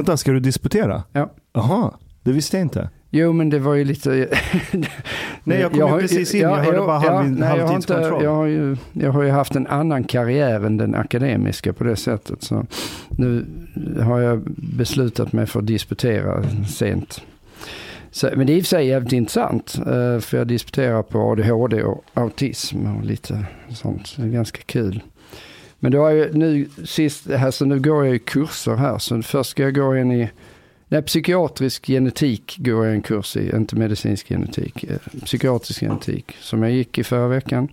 Vänta, ska du disputera? Ja. Jaha, det visste jag inte. Jo, men det var ju lite... Nej, jag kom ju precis in. Jag hörde bara halv, nej, jag, har inte, jag, har ju, jag har ju haft en annan karriär än den akademiska på det sättet. Så nu har jag beslutat mig för att disputera sent. Så, men det är i och för sig jävligt intressant. eh, För jag disputerar på ADHD och autism och lite sånt. Det är ganska kul. Men då har jag nu sist, alltså nu går jag ju kurser här. Så först ska jag gå in i Nej, psykiatrisk genetik går jag en kurs i, inte medicinsk genetik. eh, Psykiatrisk genetik som jag gick i förra veckan.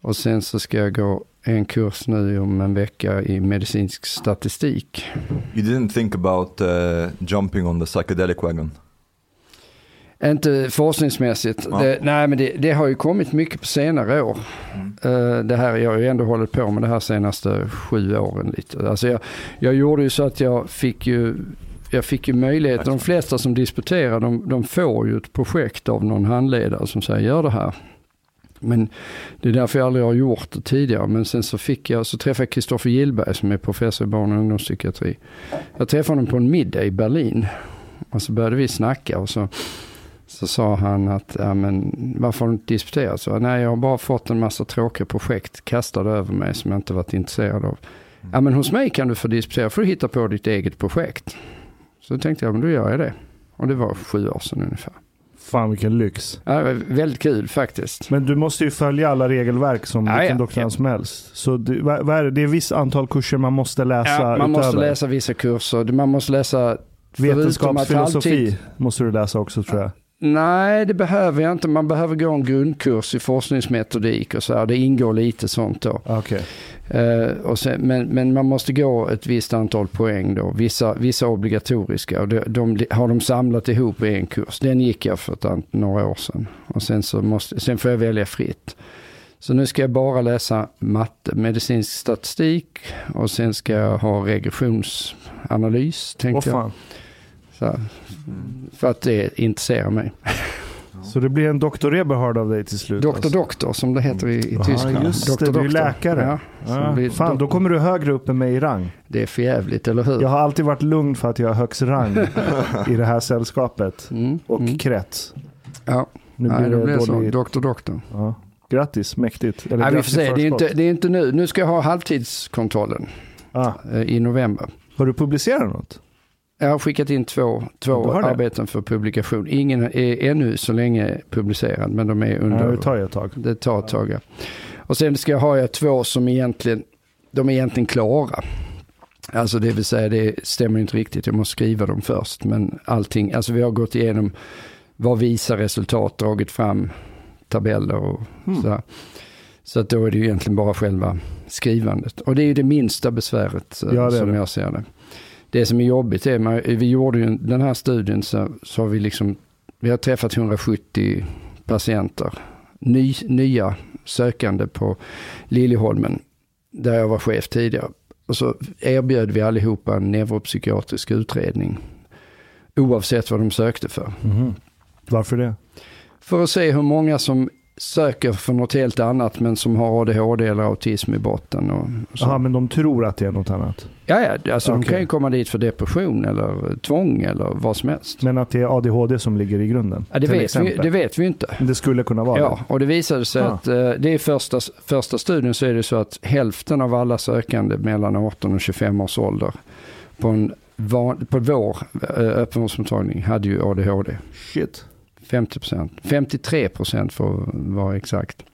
Och sen så ska jag gå en kurs nu om en vecka i medicinsk statistik. You didn't think about uh, jumping on the psychedelic wagon? Inte forskningsmässigt. Ja. Det, nej, men det, det har ju kommit mycket på senare år. Eh, det här, jag har ju ändå hållit på med det här senaste sju åren lite. Alltså jag, jag gjorde ju så att jag fick ju, jag fick ju möjlighet, de flesta som disputerar, de, de får ju ett projekt av någon handledare som säger gör det här. Men det är därför jag aldrig har gjort det tidigare. Men sen så fick jag, så träffade jag Kristoffer Gillberg som är professor i barn och ungdomspsykiatri. Jag träffade honom på en middag i Berlin. Och så började vi snacka och så, så sa han att, ja men varför har du inte disputerat? Så, nej jag har bara fått en massa tråkiga projekt kastade över mig som jag inte varit intresserad av. Ja men hos mig kan du få disputera, för du hitta på ditt eget projekt. Så tänkte jag, men då gör jag det. Och det var sju år sedan ungefär. Fan vilken lyx. Ja, väldigt kul faktiskt. Men du måste ju följa alla regelverk som Ja, vilken ja. doktorand som helst. Så det, vad, är det? det är ett visst antal kurser man måste läsa Ja, man utöver. måste läsa vissa kurser. Man måste läsa att Vetenskapsfilosofi måste du läsa också tror jag. Nej, det behöver jag inte. Man behöver gå en grundkurs i forskningsmetodik och så här. Det ingår lite sånt då. Okej. Eh, och sen, men, men man måste gå ett visst antal poäng då. Vissa, vissa obligatoriska. Och de, de har de samlat ihop i en kurs. Den gick jag för ett, ant- några år sedan. Och sen, så måste, sen får jag välja fritt. Så nu ska jag bara läsa matte, medicinsk statistik och sen ska jag ha regressionsanalys. Tänkte jag. Så, för att det intresserar mig. Så det blir en Dr. Eberhard av dig till slut? Doktor alltså. Doktor som det heter i, i Ja, Tyskland. just det, Doktor du är Doktor. läkare. Ja, Ja, blir fan, då kommer du högre upp än mig i rang. Det är för jävligt, eller hur? Jag har alltid varit lugn för att jag har högst rang i det här sällskapet. Mm, Och mm. krets. Ja, Nu Nej, blir det det blir så. Doktor Doktor. Ja. Grattis, mäktigt. Eller Nej, vi får se. Det är, inte, det är inte nu. Nu ska jag ha halvtidskontrollen ah. eh, i november. Har du publicerat något? Jag har skickat in två, två arbeten för publikation. Ingen är ännu så länge publicerad, men de är under... Ja, det tar ett tag. Det tar ett tag, ja. Och sen ska jag ha jag två som egentligen, de är egentligen klara. Alltså det vill säga, det stämmer inte riktigt. Jag måste skriva dem först. Men allting, alltså vi har gått igenom vad visar resultat, dragit fram tabeller och Mm. sådär. Så att då är det ju egentligen bara själva skrivandet. Och det är ju det minsta besväret eh, Ja, det som jag ser det. Det som är jobbigt är, man, vi gjorde ju den här studien så, så har vi liksom, vi har träffat 170 patienter. Ny, nya sökande på Liljeholmen, där jag var chef tidigare. Och så erbjöd vi allihopa en neuropsykiatrisk utredning. Oavsett vad de sökte för. Mhm. Varför det? För att se hur många som söker för något helt annat men som har ADHD eller autism i botten. Och, så. Men de tror att det är något annat. Ja, ja, alltså de Okej. kan ju komma dit för depression eller tvång eller vad som helst. Men att det är ADHD som ligger i grunden. Ja, det, vet vi, det vet vi inte. Det skulle kunna vara Ja, och det visade sig Ah. att eh, det är första, första studien så är det så att hälften av alla sökande mellan 18 och 25 års ålder på, en van, på vår eh, öppenvårdsmottagning hade ju ADHD. det. Shit. 50 procent. 53 procent för att vara exakt.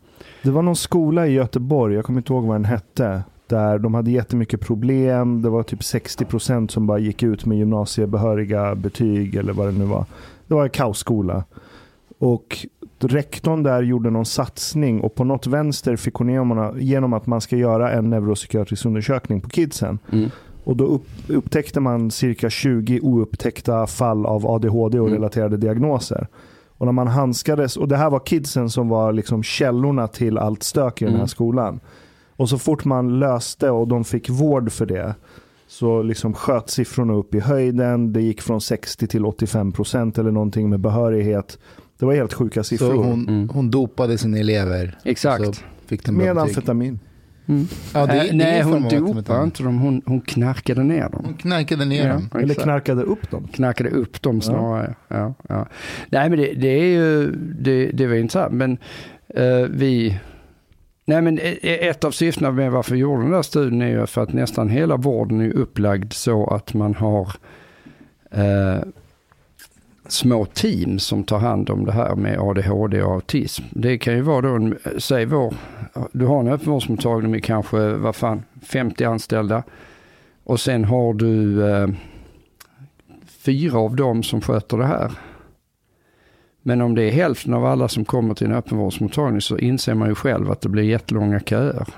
Det var någon skola i Göteborg, jag kommer inte ihåg vad den hette. Där de hade jättemycket problem. Det var typ 60% som bara gick ut med gymnasiebehöriga betyg eller vad det nu var. Det var en kaosskola. Och rektorn där gjorde någon satsning och på något vänster fick hon igenom, genom att man ska göra en neuropsykiatrisk undersökning på kidsen. Mm. Och då upp, upptäckte man cirka 20 oupptäckta fall av ADHD och Mm. relaterade diagnoser. Och när man handskades, och det här var kidsen som var liksom källorna till allt stök i den här Mm. skolan. Och så fort man löste och de fick vård för det så liksom sköt siffrorna upp i höjden. Det gick från 60 till 85 procent eller någonting med behörighet. Det var helt sjuka Så siffror. hon, Mm. hon dopade sina elever. Exakt. Så fick den bra med betyg. amfetamin. Mm. Ja, det, Äh, det nej, hon dopade inte dem, hon, hon knarkade ner dem. Hon knarkade ner dem. Ja, Eller exakt. knarkade upp dem. knarkade upp dem snarare. Ja. Ja, Nej men det, det är ju, det, det var intressant. Men eh, vi, nej men e- e- ett av syftena med varför vi gjorde den där studien är ju för att nästan hela vården är upplagd så att man har eh, små team som tar hand om det här med ADHD och autism. Det kan ju vara då, en, säg vår, du har en öppenvårdsmottagning med kanske, vad fan, 50 anställda. Och sen har du eh, fyra av dem som sköter det här. Men om det är hälften av alla som kommer till en öppenvårdsmottagning så inser man ju själv att det blir jättelånga köer.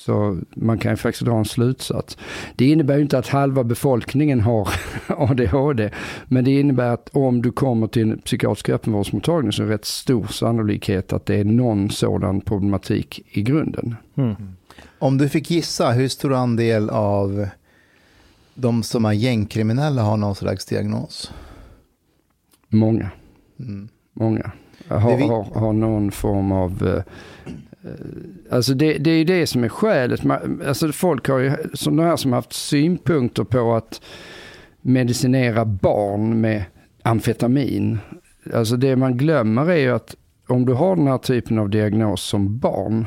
Så man kan ju faktiskt dra en slutsats. Det innebär ju inte att halva befolkningen har ADHD. Men det innebär att om du kommer till en psykiatrisk öppenvårdsmottagning så är det rätt stor sannolikhet att det är någon sådan problematik i grunden. Mm. Om du fick gissa, hur stor andel av de som är gängkriminella har någon slags diagnos? Många. Mm. Många har, har, har någon form av... Eh, alltså det, det är ju det som är skälet. Alltså folk har ju, sådana här som har haft synpunkter på att medicinera barn med amfetamin. Alltså det man glömmer är ju att om du har den här typen av diagnos som barn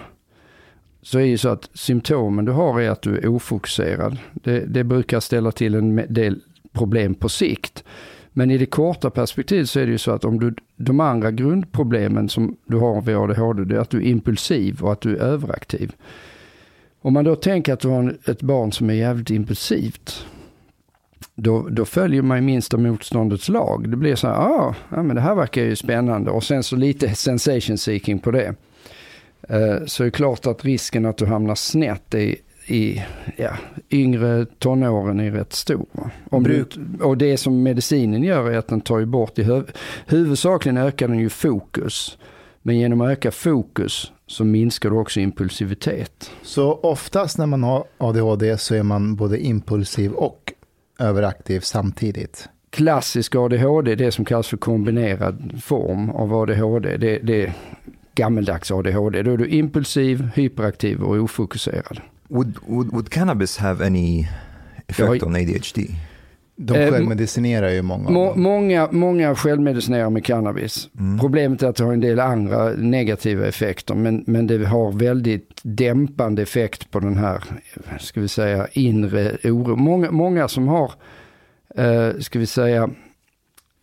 så är ju så att symptomen du har är att du är ofokuserad. Det, det brukar ställa till en del problem på sikt. Men i det korta perspektivet så är det ju så att om du, de andra grundproblemen som du har vid ADHD, det är att du är impulsiv och att du är överaktiv. Om man då tänker att du har ett barn som är jävligt impulsivt, då, då följer man ju minsta motståndets lag. Det blir så här, ah, ja men det här verkar ju spännande och sen så lite sensation seeking på det. Eh, så är det klart att risken att du hamnar snett i ja, yngre tonåren är rätt stor. Om du, och det som medicinen gör är att den tar ju bort, i huv, huvudsakligen ökar den ju fokus. Men genom att öka fokus så minskar du också impulsivitet. Så oftast när man har ADHD så är man både impulsiv och överaktiv samtidigt. Klassisk ADHD, det som kallas för kombinerad form av ADHD, det, det är gammeldags ADHD. Då är du impulsiv, hyperaktiv och ofokuserad. Would, would, would cannabis have any effect on ADHD? De Eh, självmedicinerar ju många Må, många, många självmedicinerar med cannabis. Mm. Problemet är att det har en del andra negativa effekter, men, men det har väldigt dämpande effekt på den här, ska vi säga, inre oro. Många, många som har, eh, ska vi säga,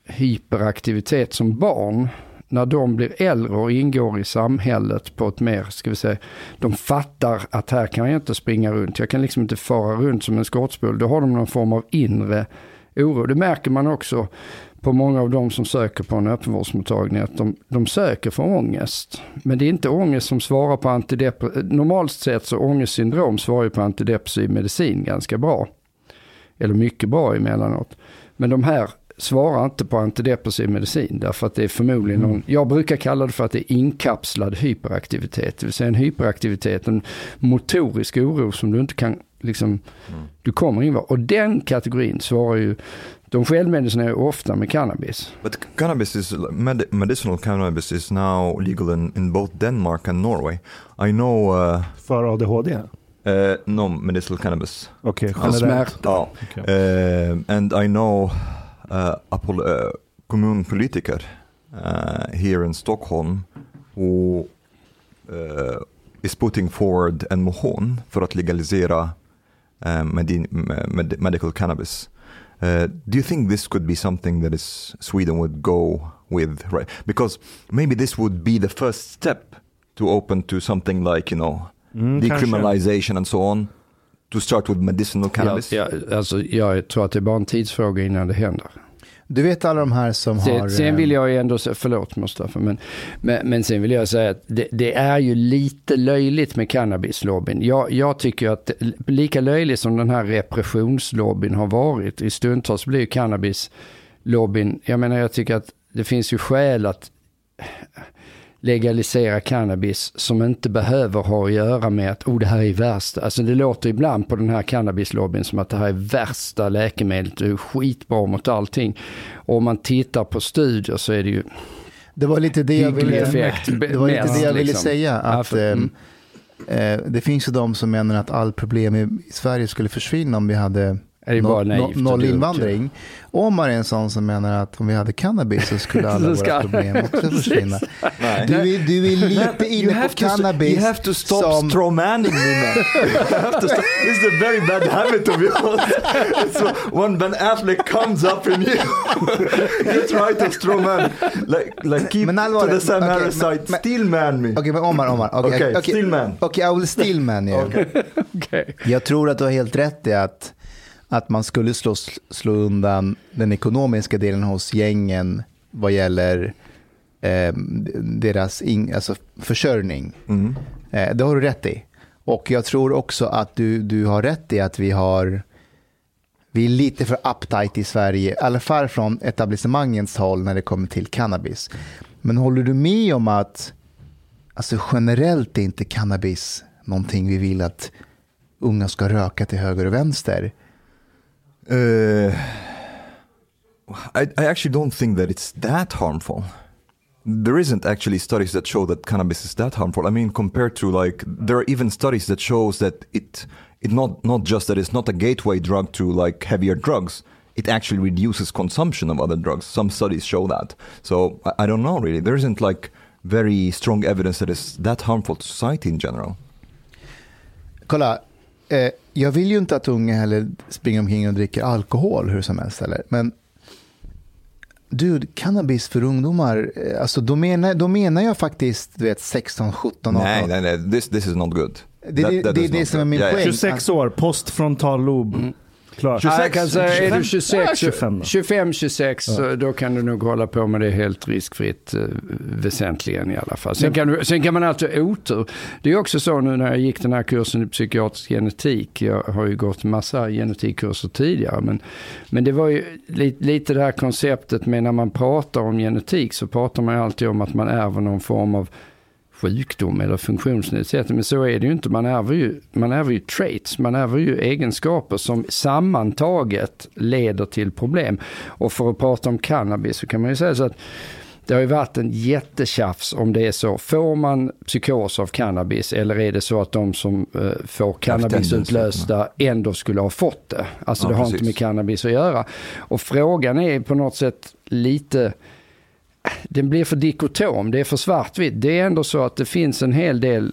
hyperaktivitet som barn, när de blir äldre och ingår i samhället på ett mer, ska vi säga, de fattar att här kan jag inte springa runt, jag kan liksom inte fara runt som en skottspol. Då har de någon form av inre oro. Det märker man också på många av de som söker på en öppenvårdsmottagning att de, de söker för ångest. Men det är inte ångest som svarar på antidepressiv, normalt sett så ångestsyndrom svarar ju på antidepressiv medicin ganska bra. Eller mycket bra emellanåt. Men de här svarar inte på antidepressiv medicin därför att det är förmodligen någon, jag brukar kalla det för att det är inkapslad hyperaktivitet. Det vill säga en hyperaktivitet, en motorisk oro som du inte kan liksom, du kommer in Och den kategorin svarar ju, de självmedicinerar ju ofta med cannabis. But cannabis is med, medicinal cannabis is now legal in, in both Denmark and Norway. I know uh, För ADHD? uh, no medicinal cannabis. Okej, För generellt. smärta. Ja. Okej. Uh, and I know uh, kommunpolitiker uh, here in Stockholm who uh, is putting forward en motion för att legalisera uh, medi- med- medical cannabis. Uh, do you think this could be something that is Sweden would go with? Right, because maybe this would be the first step to open to something like you know Mm, decriminalization and so on. To start with medicinal cannabis. Ja, ja, alltså, jag tror att det är bara en tidsfråga innan det händer. Du vet alla de här som har... Sen, sen eh, vill jag ju ändå säga, förlåt Mustafa, men, men, men sen vill jag säga att det, det är ju lite löjligt med cannabislobbyn. Jag, jag tycker att lika löjligt som den här repressionslobbyn har varit, i stundtals blir ju cannabislobbyn, jag menar jag tycker att det finns ju skäl att legalisera cannabis som inte behöver ha att göra med att oh, det här är värst. Alltså det låter ibland på den här cannabislobbyn som att det här är värsta läkemedlet, det är skitbra mot allting. Och om man tittar på studier så är det ju Det var lite det jag ville, effekt. det var lite mest, det jag ville liksom. säga. Att, ehm, mm. Eh, det finns ju de som menar att all problem i Sverige skulle försvinna om vi hade Är det bara noll, naivt och noll invandring. Omar är en sån som menar att om vi hade cannabis så skulle alla våra problem också försvinna. Du är, du är lite inne på to, cannabis you have to stop som... strawmanning me man. to. This is a very bad habit to be honest. So when Ben Affleck comes up in you, you try to strawman. Like, like keep Men to the same okej, side, men- men- steelman me. Okej, men Omar, Omar. Okej, Okej, okej. Stillman. Okej, I will stillman you. Okej. Jag tror att du har helt rätt i att, att man skulle slå, slå undan den ekonomiska delen hos gängen vad gäller eh, deras in, alltså försörjning. Mm. Eh, det har du rätt i. Och jag tror också att du, du har rätt i att vi har vi är lite för uptight i Sverige, i alla fall från etablissemangets håll när det kommer till cannabis. Men håller du med om att alltså generellt är inte cannabis någonting vi vill att unga ska röka till höger och vänster? Uh, I, I actually don't think that it's that harmful. There isn't actually studies that show that cannabis is that harmful. I mean, compared to like, there are even studies that shows that it, it not not just that it's not a gateway drug to like heavier drugs. It actually reduces consumption of other drugs. Some studies show that. So I, I don't know really. There isn't like very strong evidence that it's that harmful to society in general. Kolla, eh, jag vill ju inte att unga heller springer omkring och dricker alkohol hur som helst heller. Men dude, cannabis för ungdomar, eh, alltså då menar, då menar jag faktiskt du vet 16, 17, 18. Nej, nej, nej. This, this is not good. Det- det- det är det som är min Yeah, poäng. 26 år, postfrontallob. Mm. Klart. Ja, jag kan säga, är du 26, 25 då. 25, 26 så då kan du nog hålla på med det helt riskfritt eh, väsentligen i alla fall. Sen kan, du, sen kan man alltid otur. Det är också så nu när jag gick den här kursen i psykiatrisk genetik. Jag har ju gått massa genetikkurser tidigare. Men, men det var ju lite, lite det här konceptet med när man pratar om genetik så pratar man ju alltid om att man ärver någon form av sjukdom eller funktionsnedsättning. Men så är det ju inte. Man ärver ju, man ärver ju traits, man ärver ju egenskaper som sammantaget leder till problem. Och för att prata om cannabis så kan man ju säga så att det har ju varit en jättetjafs om det är så. Får man psykos av cannabis eller är det så att de som eh, får cannabis utlösta ändå skulle ha fått det? Alltså Ja, det har precis. inte med cannabis att göra. Och frågan är på något sätt lite den blir för dikotom, det är för svartvitt. Det är ändå så att det finns en hel del,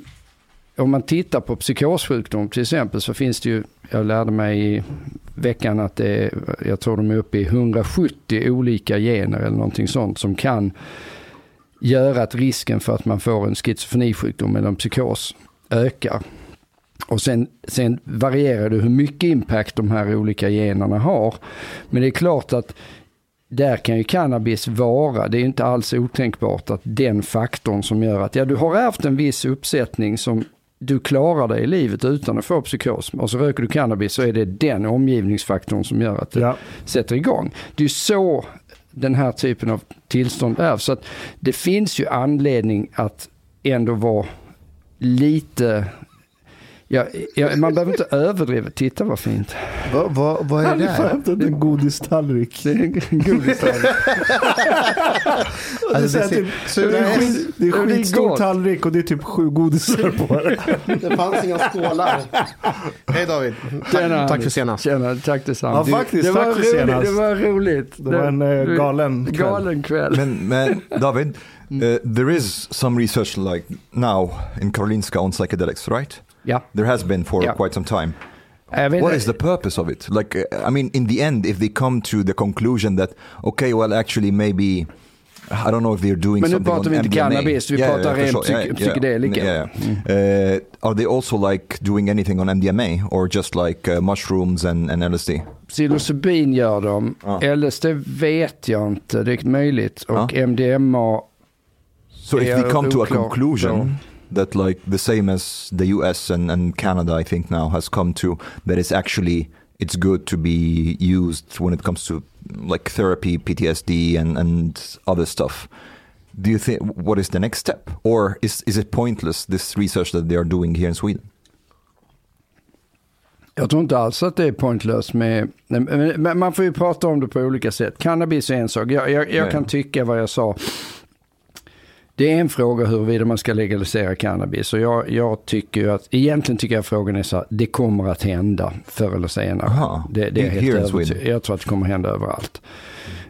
om man tittar på psykossjukdom till exempel så finns det ju, jag lärde mig i veckan att det är, jag tror de är uppe i 170 olika gener eller någonting sånt som kan göra att risken för att man får en schizofrenisjukdom eller en psykos ökar. Och sen, sen varierar det hur mycket impact de här olika generna har. Men det är klart att där kan ju cannabis vara, det är inte alls otänkbart att den faktorn som gör att ja, du har ärvt en viss uppsättning som du klarar dig i livet utan att få psykos och så röker du cannabis så är det den omgivningsfaktorn som gör att det Ja. sätter igång. Det är så den här typen av tillstånd är. Så att det finns ju anledning att ändå vara lite Ja, ja, man behöver inte överdriva. Titta vad fint. Vad, vad, vad är det har där? hämtat en godistallrik. Det är en godistallrik. Det är, Alltså, så här det typ, det är, skit, det är Det är skitstor tallrik och det är typ sju godisar på det. Det fanns inga skålar. Hej David. Tjena, Tack, tack för senast. Tjena, tack detsamma. Ja, faktiskt. det var Tack för roligt, senast. Det var roligt. Det var en eh, galen kväll. Galen kväll. Men, men David, uh, there is some research like now in Karolinska on psychedelics, right? Ja. There has been for Yeah. quite some time. Jag vet What is the purpose of it? Like, I mean, in the end, if they come to the conclusion that, okay, well, actually, maybe, I don't know if they're doing Men nu pratar vi inte MDMA. cannabis, vi pratar for ren sure. psyk- psykedelika. Yeah, yeah. Uh, are they also like doing anything on MDMA or just like uh, mushrooms and, and LSD? Psilocybin gör de. Ja. LSD vet jag inte, det är möjligt. Och Ja. MDMA, So if Yeah, they come to a conclusion that like the same as the US and, and Canada, I think now has come to that it's actually it's good to be used when it comes to like therapy, PTSD, and and other stuff. Do you think what is the next step, or is is it pointless this research that they are doing here in Sweden? jag tror inte alls att det är pointlöst med, man får ju prata om det på olika sätt. Cannabis är en sak, jag, jag, jag Ja, kan tycka vad jag sa Det är en fråga huruvida man ska legalisera cannabis. Och jag, jag tycker att, egentligen tycker jag frågan är så här, det kommer att hända förr eller senare. Aha. Det, det är helt. Sweden. Jag tror att det kommer hända överallt.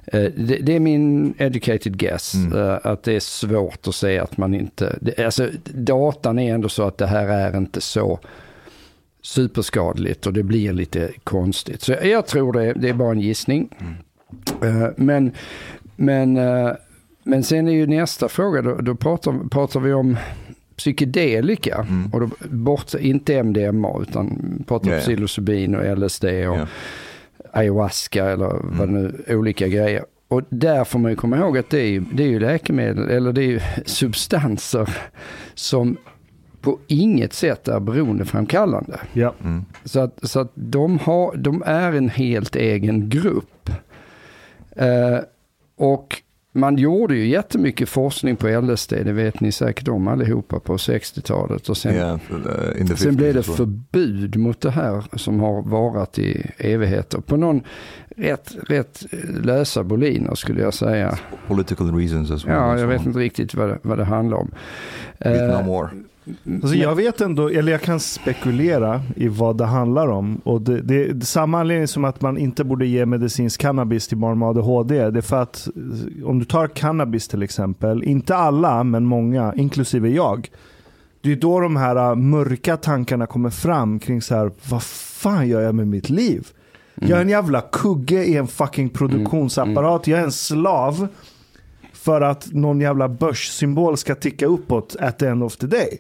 Eh, Det, det är min educated guess, Mm. eh, att det är svårt att säga att man inte... Det, alltså, datan är ändå så att det här är inte så superskadligt och det blir lite konstigt. Så jag, jag tror det, det är bara en gissning. Eh, Men, men, men sen är ju nästa fråga, då, då pratar, pratar vi om psykedelika. Mm. Och då, bort, inte MDMA utan pratar Ja, om ja. psilocybin och LSD och Ja. ayahuasca eller vad det nu, olika grejer. Och där får man ju komma ihåg att det är, ju- det är ju läkemedel, eller det är ju substanser som på inget sätt är beroendeframkallande. Ja. Mm. Så att, så att de, har, de är en helt egen grupp. Eh, och man gjorde ju jättemycket forskning på LSD, det vet ni säkert om allihopa på 60-talet. Och sen, Yeah, sen blev 50s det förbud mot det här som har varat i evigheter. På någon rätt, rätt lösa boliner skulle jag säga. Political reasons as well. Ja, jag vet inte riktigt vad det, vad det handlar om. Vietnam Eh, War. Alltså jag vet ändå, eller jag kan spekulera i vad det handlar om. Och det, det är samma anledning som att man inte borde ge medicinsk cannabis till barn med ADHD. Det är för att eh, om du tar cannabis till exempel, inte alla men många, inklusive jag. Det är då de här äh, mörka tankarna kommer fram kring så här, vad fan gör jag med mitt liv? Jag är en jävla kugge i en fucking produktionsapparat. Jag är en slav för att någon jävla börssymbol ska ticka uppåt at the end of the day.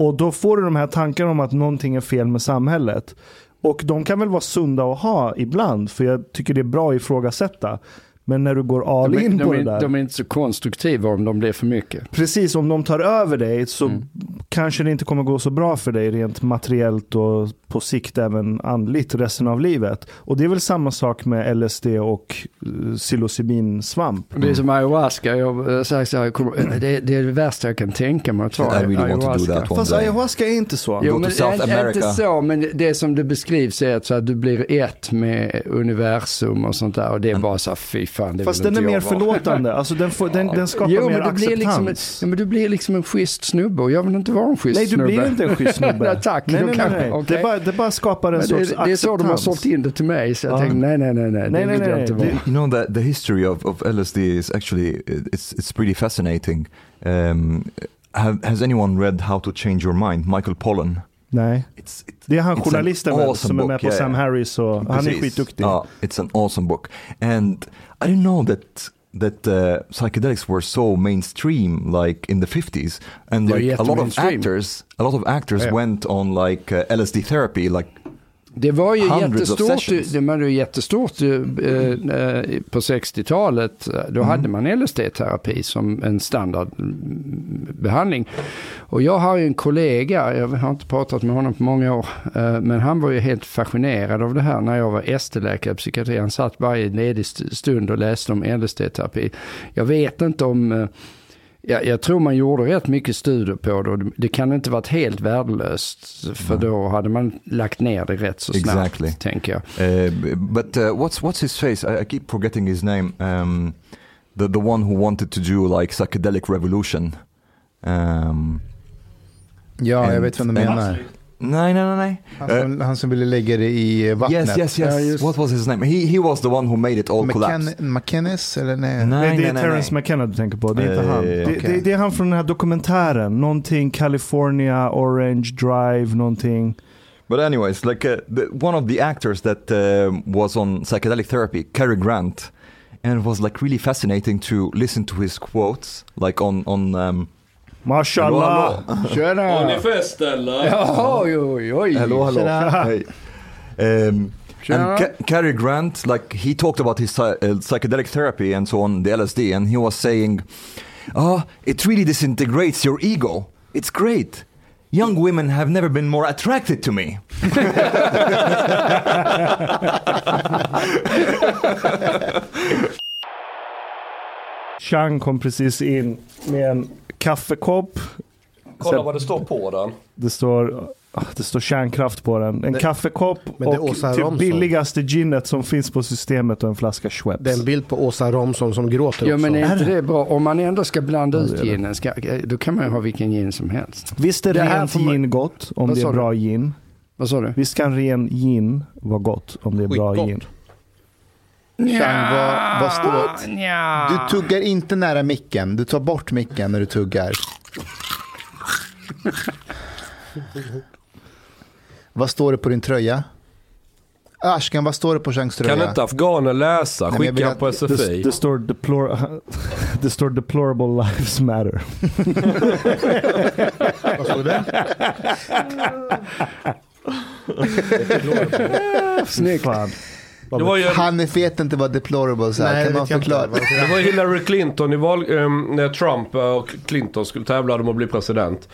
Och då får du de här tankarna om att någonting är fel med samhället. Och de kan väl vara sunda att ha ibland, för jag tycker det är bra att ifrågasätta. Men när du går all de, in de, på är, det där. de är inte så konstruktiva om de blir för mycket. Precis, om de tar över dig så Mm. kanske det inte kommer gå så bra för dig rent materiellt och på sikt även andligt resten av livet. Och det är väl samma sak med LSD och uh, psilocybinsvamp. Det är som ayahuasca. Jag eh, så här, jag kommer- det, det är det värsta jag kan tänka mig att ta. I really want to do ayahuasca. Fast day. ayahuasca är inte så. Jo, men South inte- America. Inte så, men det som det beskrivs är att, så att du blir ett med universum och sånt där. Och det är bara så här, fy fan, det Fast den är mer förlåtande. Alltså den, får, den, den skapar Jo, mer men du blir, liksom en, acceptans. ja, men du blir liksom en schysst snubbe och jag vill inte vara en schysst Nej, du snubbe. blir inte en schysst snubbe. Nej, tack, Nej, nej, nej, nej. okej. Det, bara, det bara skapar en Men sorts det, det är så de har acceptans. sålt in det till mig, så jag Ja. tänkte nej, nej, nej, nej, Nej, det nej, jag inte det- vara. You know that the history of, of LSD is actually it's it's pretty fascinating. Um, have, has anyone read How to Change Your Mind? Michael Pollan. Nej. It's, it, Det är han journalisten awesome som är med book, på yeah, Sam. Harris och han är Precis. skitduktig. Ja, it's an awesome book. And I didn't know that that uh, psychedelics were so mainstream like in the 50s and like a lot of actors a lot of actors Yeah. went on like uh, LSD therapy like Det var ju jättestort, det var ju jättestort eh, på 60-talet. Då hade man LSD-terapi som en standardbehandling. Och jag har ju en kollega, jag har inte pratat med honom på många år, eh, men han var ju helt fascinerad av det här när jag var ST-läkare i psykiatri. Han satt varje ledig st- stund och läste om LSD-terapi. Jag vet inte om eh, jag, jag tror man gjorde rätt mycket studier på det det- kan inte varit helt värdelöst. För då hade man lagt ner det rätt så snabbt, Exactly. tänker jag. Uh, b- but uh, what's what's his face? I, I keep forgetting his name. Um, the the one who wanted to do like psychedelic revolution. Um, Ja, jag And- vet vem du and- menar. Nej, nej, nej, nej. Han som, han som ville lägga det i vattnet. Yes, yes, Ja, yes. just- What was his name? He he was the one who made it all collapse. McKen- McKennis eller nej? Nej, det är nej, Terrence nej. McKenna du tänker på, det är inte Eh, han. Det, okej. det, det är han från den här dokumentären, någonting California, Orange Drive, någonting. But anyways, like uh, the, one of the actors that uh, was on psychedelic therapy, Cary Grant, and it was like really fascinating to listen to his quotes, like on on. Um, Mashallah! Tjena! Har ni fest eller? Ja, oj, oj, oj. hello, hello. Tjena. Hey. Um, Tjena. and Ca- Cary Grant, like he talked about his uh, psychedelic therapy and so on, the LSD, and he was saying, "Ah, it really disintegrates your ego. It's great. Young women have never been more attracted to me." Chang kom precis in med en kaffekopp. Kolla vad det står på den. Det står ah, det står kärnkraft på den. En Det- kaffekopp och typ billigaste ginet som finns på systemet och en flaska Schweppes. Det är en bild på Åsa Romson som gråter Ja också. men är inte det? bra? Om man ändå ska blanda Ja, ut ginen, ska, då kan man ju ha vilken gin som helst. Visst är Det rent man- gin gott om Vad det är du? bra gin. Vad sa du? Visst kan ren gin vara gott om det är bra Skitgott. gin. Chang, vad, vad står... Nja. Du tuggar inte nära micken. Du tar bort micken när du tuggar. vad står det på din tröja? Ashkan, vad står det på Changs tröja? Kan inte afghaner läsa? Skicka att- på Det, SFI. det, står deplor det står deplorable lives matter. Vad stod det? Snyggt. Var ju, Han vet inte vad deplorable är. Nej, kan det man förklara? Det var Hillary Clinton i val, ehm, när Trump och Clinton skulle tävla om att bli president.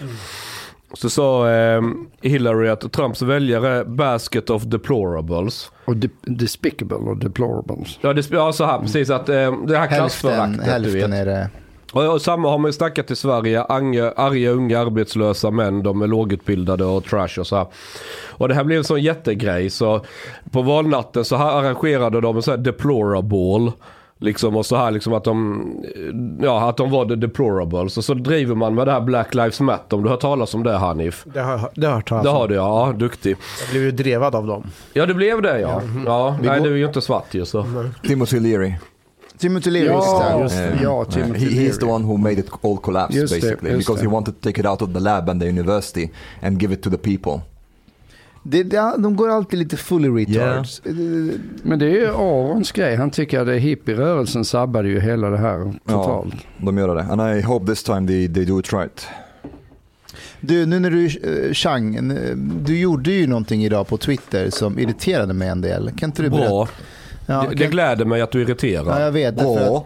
Så sa ehm, Hillary att Trumps väljare basket of deplorables. Och de, despicable och deplorables. Ja, det, ja så här precis att ehm, det här Hälften, klassföraktet du hälften vet. är det. Och, samma har man ju snackat i Sverige. Arga, arga unga arbetslösa män. De är lågutbildade och trash och så här. Och det här blev en sån jättegrej. Så på valnatten så här arrangerade de en sån här deplorable. Liksom och så här liksom att de, ja att de var the deplorables. Och så driver man med det här Black Lives Matter. Om du har talas om det Hanif? Det har, det har jag hört talas Det om. har du ja, duktig. Jag blev ju drevad av dem. Ja det blev det ja. Ja, nej går- du är ju inte svart ju så. Timothy Leary. Timothy Leary, Ja, just det. Uh, ja, uh, Timothy he, he's the Leary. one who made it all collapse Just basically just because det. he wanted to take it out of the lab and the university and give it to the people. Det, det, de går alltid lite fully retards. Men det är ju Arons grej. Han tycker att det hippierörelsen sabbade ju hela det här totalt. De gör det. And I hope this time they, they do it right. Du, nu när du, uh, Chang, du gjorde ju någonting idag på Twitter som irriterade mig en del. Kan inte du berätta? Bra. Ja, det, det gläder mig att du är ja, irriterad. jag vet. att-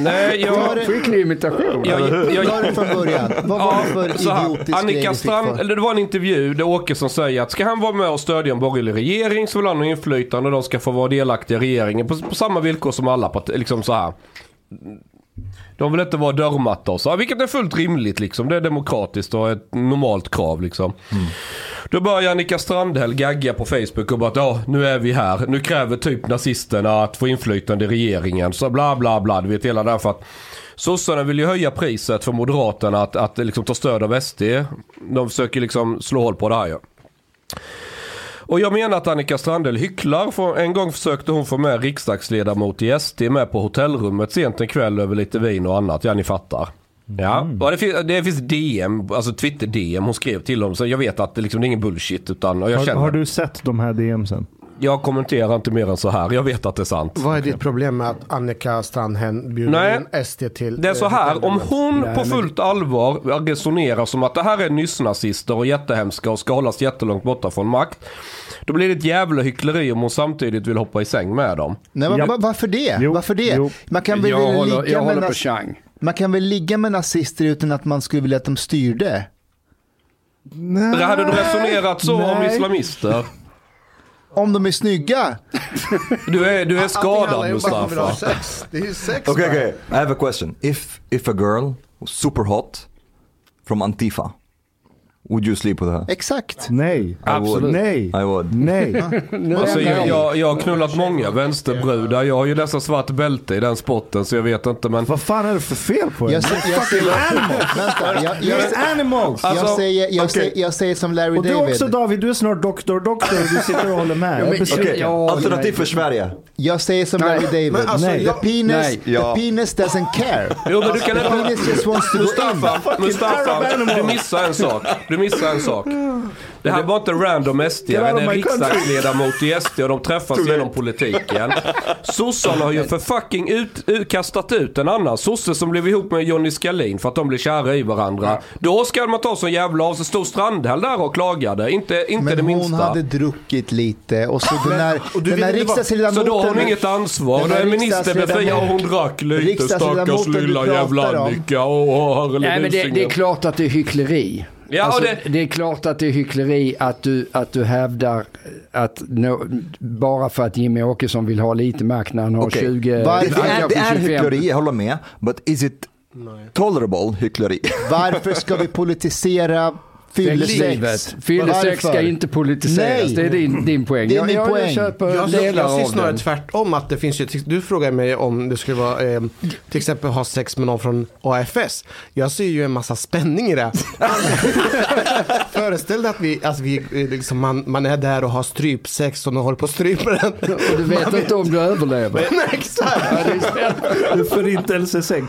Nej, jag... det- Skicklig imitation. jag, jag, Ta det från början. Vad var det för så här, idiotisk Annika fick Strand, för? eller det var en intervju där Åkesson säger att ska han vara med och stödja en borgerlig regering så vill han ha inflytande och de ska få vara delaktiga i regeringen på, på samma villkor som alla partier. Liksom så här. De vill inte vara dörrmatta och så, vilket är fullt rimligt liksom. Det är demokratiskt och ett normalt krav liksom. Då börjar Annika Strandhäll gagga på Facebook och bara att ja, nu är vi här. Nu kräver typ nazisterna att få inflytande i regeringen. Så bla bla bla, du vet hela det för att Sossarna vill ju höja priset för Moderaterna att, att liksom ta stöd av SD. De försöker liksom slå hål på det här ju. Och jag menar att Annika Strandhäll hycklar. För en gång försökte hon få med riksdagsledamot i SD med på hotellrummet sent en kväll över lite vin och annat. Ja, ni fattar. Ja, och det, finns, det finns DM, alltså Twitter-DM hon skrev till dem. Så jag vet att det, liksom, det är ingen bullshit. Utan, jag, Har, känner, har du sett de här DMsen? Jag kommenterar inte mer än så här. Jag vet att det är sant. Vad är ditt problem med att Annika Strandhäll bjuder Nej. in SD till... Det är så eh, här, om hon Nej, på men- fullt allvar resonerar som att det här är nyss-nazister och jättehemska och ska hållas jättelångt borta från makt. Då blir det ett jävla hyckleri om hon samtidigt vill hoppa i säng med dem. Nej, men Ja. va- varför det? Jo, varför det? jo. Man, kan väl Jag väl håller, ligga jag med håller på Chang. man kan väl ligga med nazister utan att man skulle vilja att de styrde? Nej. Hade du resonerat så om Nej. islamister? Om de är snygga? Du är, du är skadad Mustafa. sex. Det är ju sex Okay, bara. okay. I have a question. If if a girl was super hot from Antifa, would you sleep with her? Exakt. Nej. Absolut. Nej. I would. Nej. Alltså, jag, jag, jag har knullat många vänsterbrudar. Jag har ju nästan svart bälte i den sporten så jag vet inte men... Vad fan är det för fel på er? Jag, sä- jag, säger, vänta, jag, jag, animals! jag, Alltså, säger, jag, okej. säger, jag säger som Larry Och du David. också David, du är snart doktor, doktor och du sitter och håller med. Jag men- Ja, alternativ nej. för Sverige. Jag säger som Nej. Larry David. Men alltså, Nej. The jag- penis, Nej. Ja. the penis doesn't care. Jo men du kan The penis just wants to go in. Mustafa, Mustafa, du missar en sak. Du missar en sak. Det här var inte random SD, det är riksdagsledamot i SD och de träffas genom politiken. Sossarna har ju för fucking ut, ut, kastat ut en annan sosse som blev ihop med Johnny Skalin för att de blev kära i varandra. Då ska man ta sån jävla av sig. Stod Strandhäll där och klagade, inte, inte Men det hon minsta. hade druckit lite och så den här, och du den vet här riksdagsledamoten. Så då har hon inget ansvar. Den minister befriad och hon drack lite. Stackars du lilla jävla. Annika. Åh, herre Nej men det, det är klart att det är hyckleri. Ja, alltså, det- det... är klart att det är hyckleri att du, att du hävdar att no, bara för att Jimmy Åkesson vill ha lite makt när han har Okej, 20, Det han är, det är 25. hyckleri, jag håller med. But is it Tolerable hyckleri. Varför ska vi politisera fyllesex? Fyllesex ska inte politiseras. Nej. Det är din, din poäng. Det är Jag- min jag, poäng. Jag köper Jag, delar jag ser snarare den. tvärtom att det finns ju, du frågar mig om det skulle vara eh, till exempel ha sex med någon från AFS. Jag ser ju en massa spänning i det. Föreställ dig att vi, alltså vi eh, liksom, man, man är där och har strypsex och någon håller på att strypa den. Och du vet inte om du överlever. Nej, exakt. Förintelsesex.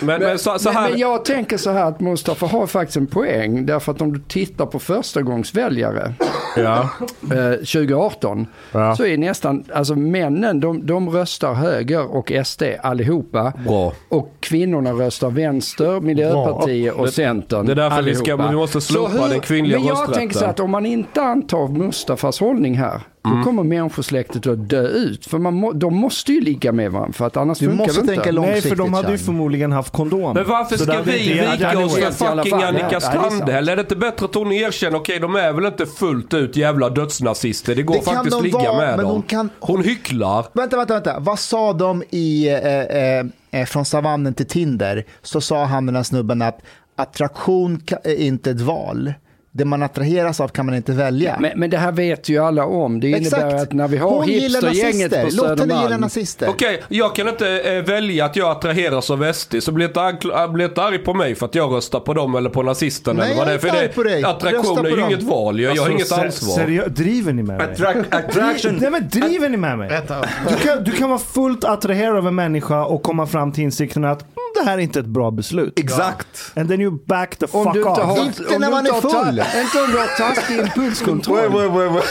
Men, men så, så Men, här. men jag tänker så här att Mustafa har faktiskt en poäng. Därför att om du tittar på förstagångsväljare ja. eh, 2018 Ja. så är nästan, alltså männen de, de röstar höger och SD allihopa. Bra. Och kvinnorna röstar vänster, Miljöpartiet och Centern. det är därför vi ska- vi måste slopa den kvinnliga Men jag rösträtten. tänker så att om man inte antar Mustafas hållning här, Mm. då kommer människosläktet att dö ut. För man må, de måste ju ligga med varandra, för att annars Du funkar måste det tänka inte. långt. Nej, för de hade ju förmodligen haft kondom. Men varför Så ska vi vika oss för fucking. Annika. Strandhäll? Är det inte bättre att hon erkänner, okej de är väl inte fullt ut jävla dödsnazister. Det går Det kan faktiskt de ligga vara, med men dem. hon kan- Hon hycklar. Vänta, vänta, vänta. Vad sa de i eh, eh, eh, Från savannen till Tinder? Så sa han den här snubben att attraktion är inte ett val. Det man attraheras av kan man inte välja. Men, men det här vet ju alla om. Det innebär Exakt. att när vi har Hon hipstergänget på Låt henne gilla Södermalm. nazister. Okej, jag kan inte eh, välja att jag attraheras av SD, så bli inte, ankl- äh, bli inte arg på mig för att jag röstar på dem eller på nazisterna. Nej, eller vad det är. jag är För inte arg på dig. det, attraktion Rösta är på ju dem. inget val, jag, jag har inget Alltså, ansvar. Seriö- driver ni med mig? attraction. Nej men driver ni med mig? Du kan, du kan vara fullt attraherad av en människa och komma fram till insikten att mm, det här är inte ett bra beslut. Exakt. And then you back the fuck off. har, Inte när man är full. Inte om du har taskig impulskontroll. Wait, wait, wait, wait.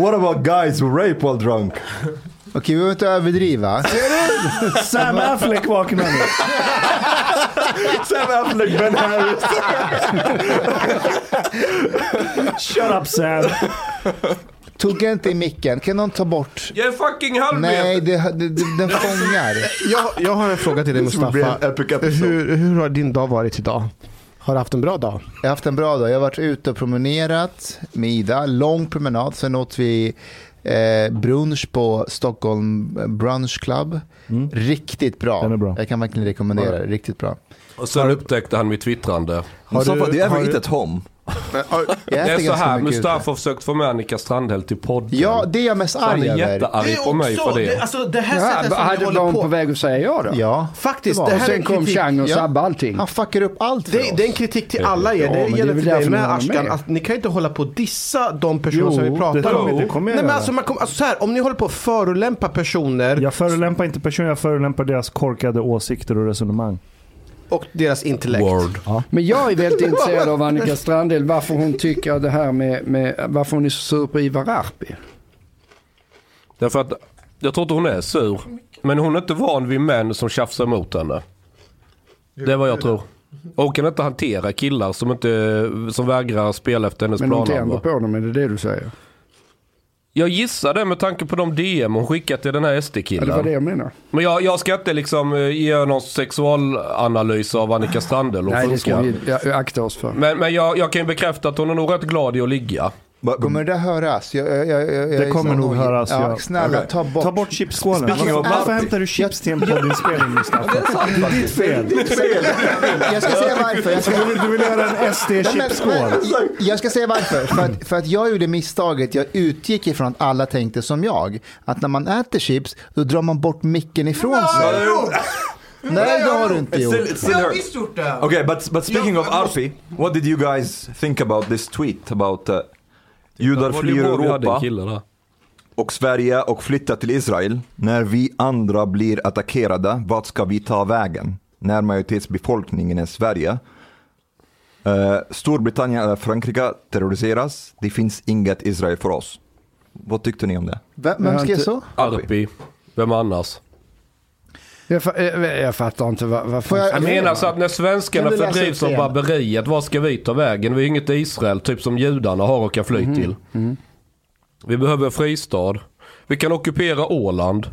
What about guys who rape while drunk? Okej, vi behöver inte överdriva. Sam Affleck vaknar nu. Sam Affleck, Ben Harris. Shut up Sam. Tugga inte i micken. Kan någon ta bort? Jag är fucking halvmet! Nej, det, det, det, den fångar. Jag, jag har en fråga till dig Mustafa. Hur, hur har din dag varit idag? Har du haft en bra dag? Jag har haft en bra dag. Jag har varit ute och promenerat med Ida. Lång promenad. Sen åt vi eh, brunch på Stockholm Brunch Club. Riktigt bra. Den är bra. Jag kan verkligen rekommendera det. Riktigt bra. Och sen upptäckte han mitt twittrande. Mustafa, do you ever har eat du- at home? Jag Det är så här. Mustafa har försökt få med Annika Strandhäll till podden. Ja, det är jag mest Så han arg är över. jättearg på mig för det. alltså det här Ja, sättet som hade hon på. på väg att säga ja då? Ja. Faktiskt, Det var. det Och här är sen en kom kritik. Chang och Ja. sabbade allting. Han fuckar upp allt för Det, det är en oss. kritik till alla er. Ja, men det det är gäller väl till dig med Ashkan. Att ni kan inte hålla på att dissa de personer som vi Jo, pratar det om. det kommer jag Nej, men alltså, man kommer, alltså, så här, om ni håller på att förolämpa personer Jag förolämpar inte personer, jag förolämpar deras korkade åsikter och resonemang. Och deras intellekt. Word. Men jag är väldigt intresserad av Annika Strandhäll, varför hon tycker att det här med, med varför hon är så sur på Ivar Arpi. Därför att jag tror inte hon är sur. Men hon är inte van vid män som tjafsar emot henne. Det är vad jag tror. Och hon kan inte hantera killar som, inte, som vägrar spela efter hennes Men hon tänder på dem, är det det du säger? Jag gissar det med tanke på de DM hon skickat till den här Ja, det var SD-killen. det jag menar. Men jag, jag ska inte liksom eh, ge någon sexualanalys av Annika Strandhäll. och Nej, det ska vi akta oss för. Men, men jag, jag kan ju bekräfta att hon är nog rätt glad i att ligga. Kommer det där höras? Jag, jag, jag, jag, Det kommer så nog nojig. höras, Ja, ja. snälla, Okej. ta bort. Ta bort chipsskålen. Varför, Arpi. hämtar du chips till en poddinspelning Mustafa? Det är ditt fel. Jag ska säga varför. Jag ska, Du vill, du vill göra en SD-chipsskål. Jag ska säga varför. För att, för att jag gjorde misstaget, jag utgick ifrån att alla tänkte som jag. Att när man äter chips, då drar man bort micken ifrån sig. Nej, det har du inte gjort. still, still her. gjort det. Okay, but but speaking of Arfi, what did you guys think about this tweet about uh, judar flyr ju bra vi hade en Europa kille där. och Sverige och flyttar till Israel. När vi andra blir attackerade, vart ska vi ta vägen? När majoritetsbefolkningen är Sverige. Uh, Storbritannien eller Frankrike terroriseras. Det finns inget Israel för oss. Vad tyckte ni om det? Vem, vem skrev så? Arpi. Vem annars? Jag, fa- jag, jag fattar inte vad, vad jag- Jag menar så att när svenskarna fördrivs av barbariet, vad ska vi ta vägen? Vi är inget Israel, typ som judarna har och kan fly till. Vi behöver fristad. Vi kan ockupera Åland.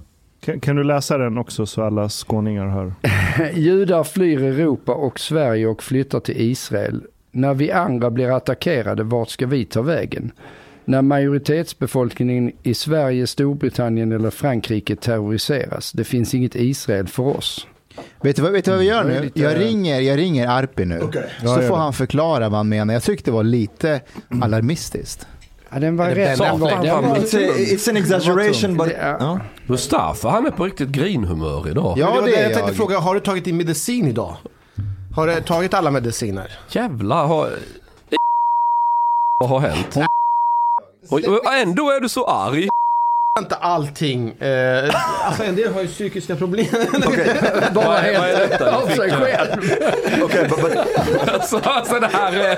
Kan, kan du läsa den också så alla skåningar hör? Judar flyr Europa och Sverige och flyttar till Israel. När vi andra blir attackerade, vart ska vi ta vägen? När majoritetsbefolkningen i Sverige, Storbritannien eller Frankrike terroriseras. Det finns inget Israel för oss. Vet du, vad, vet du vad vi gör nu? lite- Jag ringer, jag ringer Arpi nu. Ja, Så får han förklara vad han menar. Jag tyckte det var lite alarmistiskt. Ja, den var rätt. Den var, Affleck? den var, It's, an exaggeration but... Ja. Mustafa, han är på riktigt grinhumör idag. Ja, det det jag tänkte fråga, har du tagit din medicin idag? Har du tagit alla mediciner? Jävlar, har... Vad har hänt? Och ändå är du så arg. Inte allting. Eh, alltså en del har ju psykiska problem. bara vad är helt av sig själv. Okay, but, but Alltså, alltså det här är...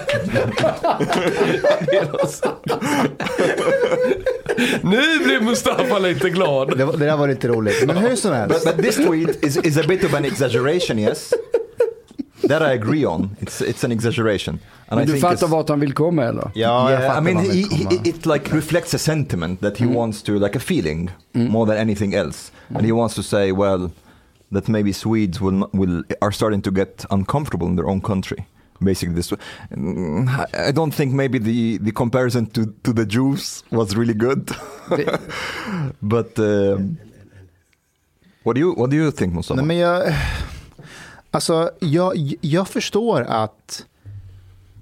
nu blir Mustafa lite glad. Det, var- det där var lite roligt. Men hur som helst. But, but this tweet is, is a bit of an exaggeration, yes. That I agree on. It's it's an exaggeration. And Men I du think fattar vart han vill komma eller? Ja, jag Yeah, I mean, he, he, it like reflects a sentiment that he wants to, like a feeling, more than anything else, and he wants to say, well, that maybe Swedes will not, will are starting to get uncomfortable in their own country. Basically, this. Mm, I I don't think maybe the the comparison to to the Jews was really good, but um, what do you what do you think, Mustafa? Nej, men jag, alltså, jag, jag förstår att,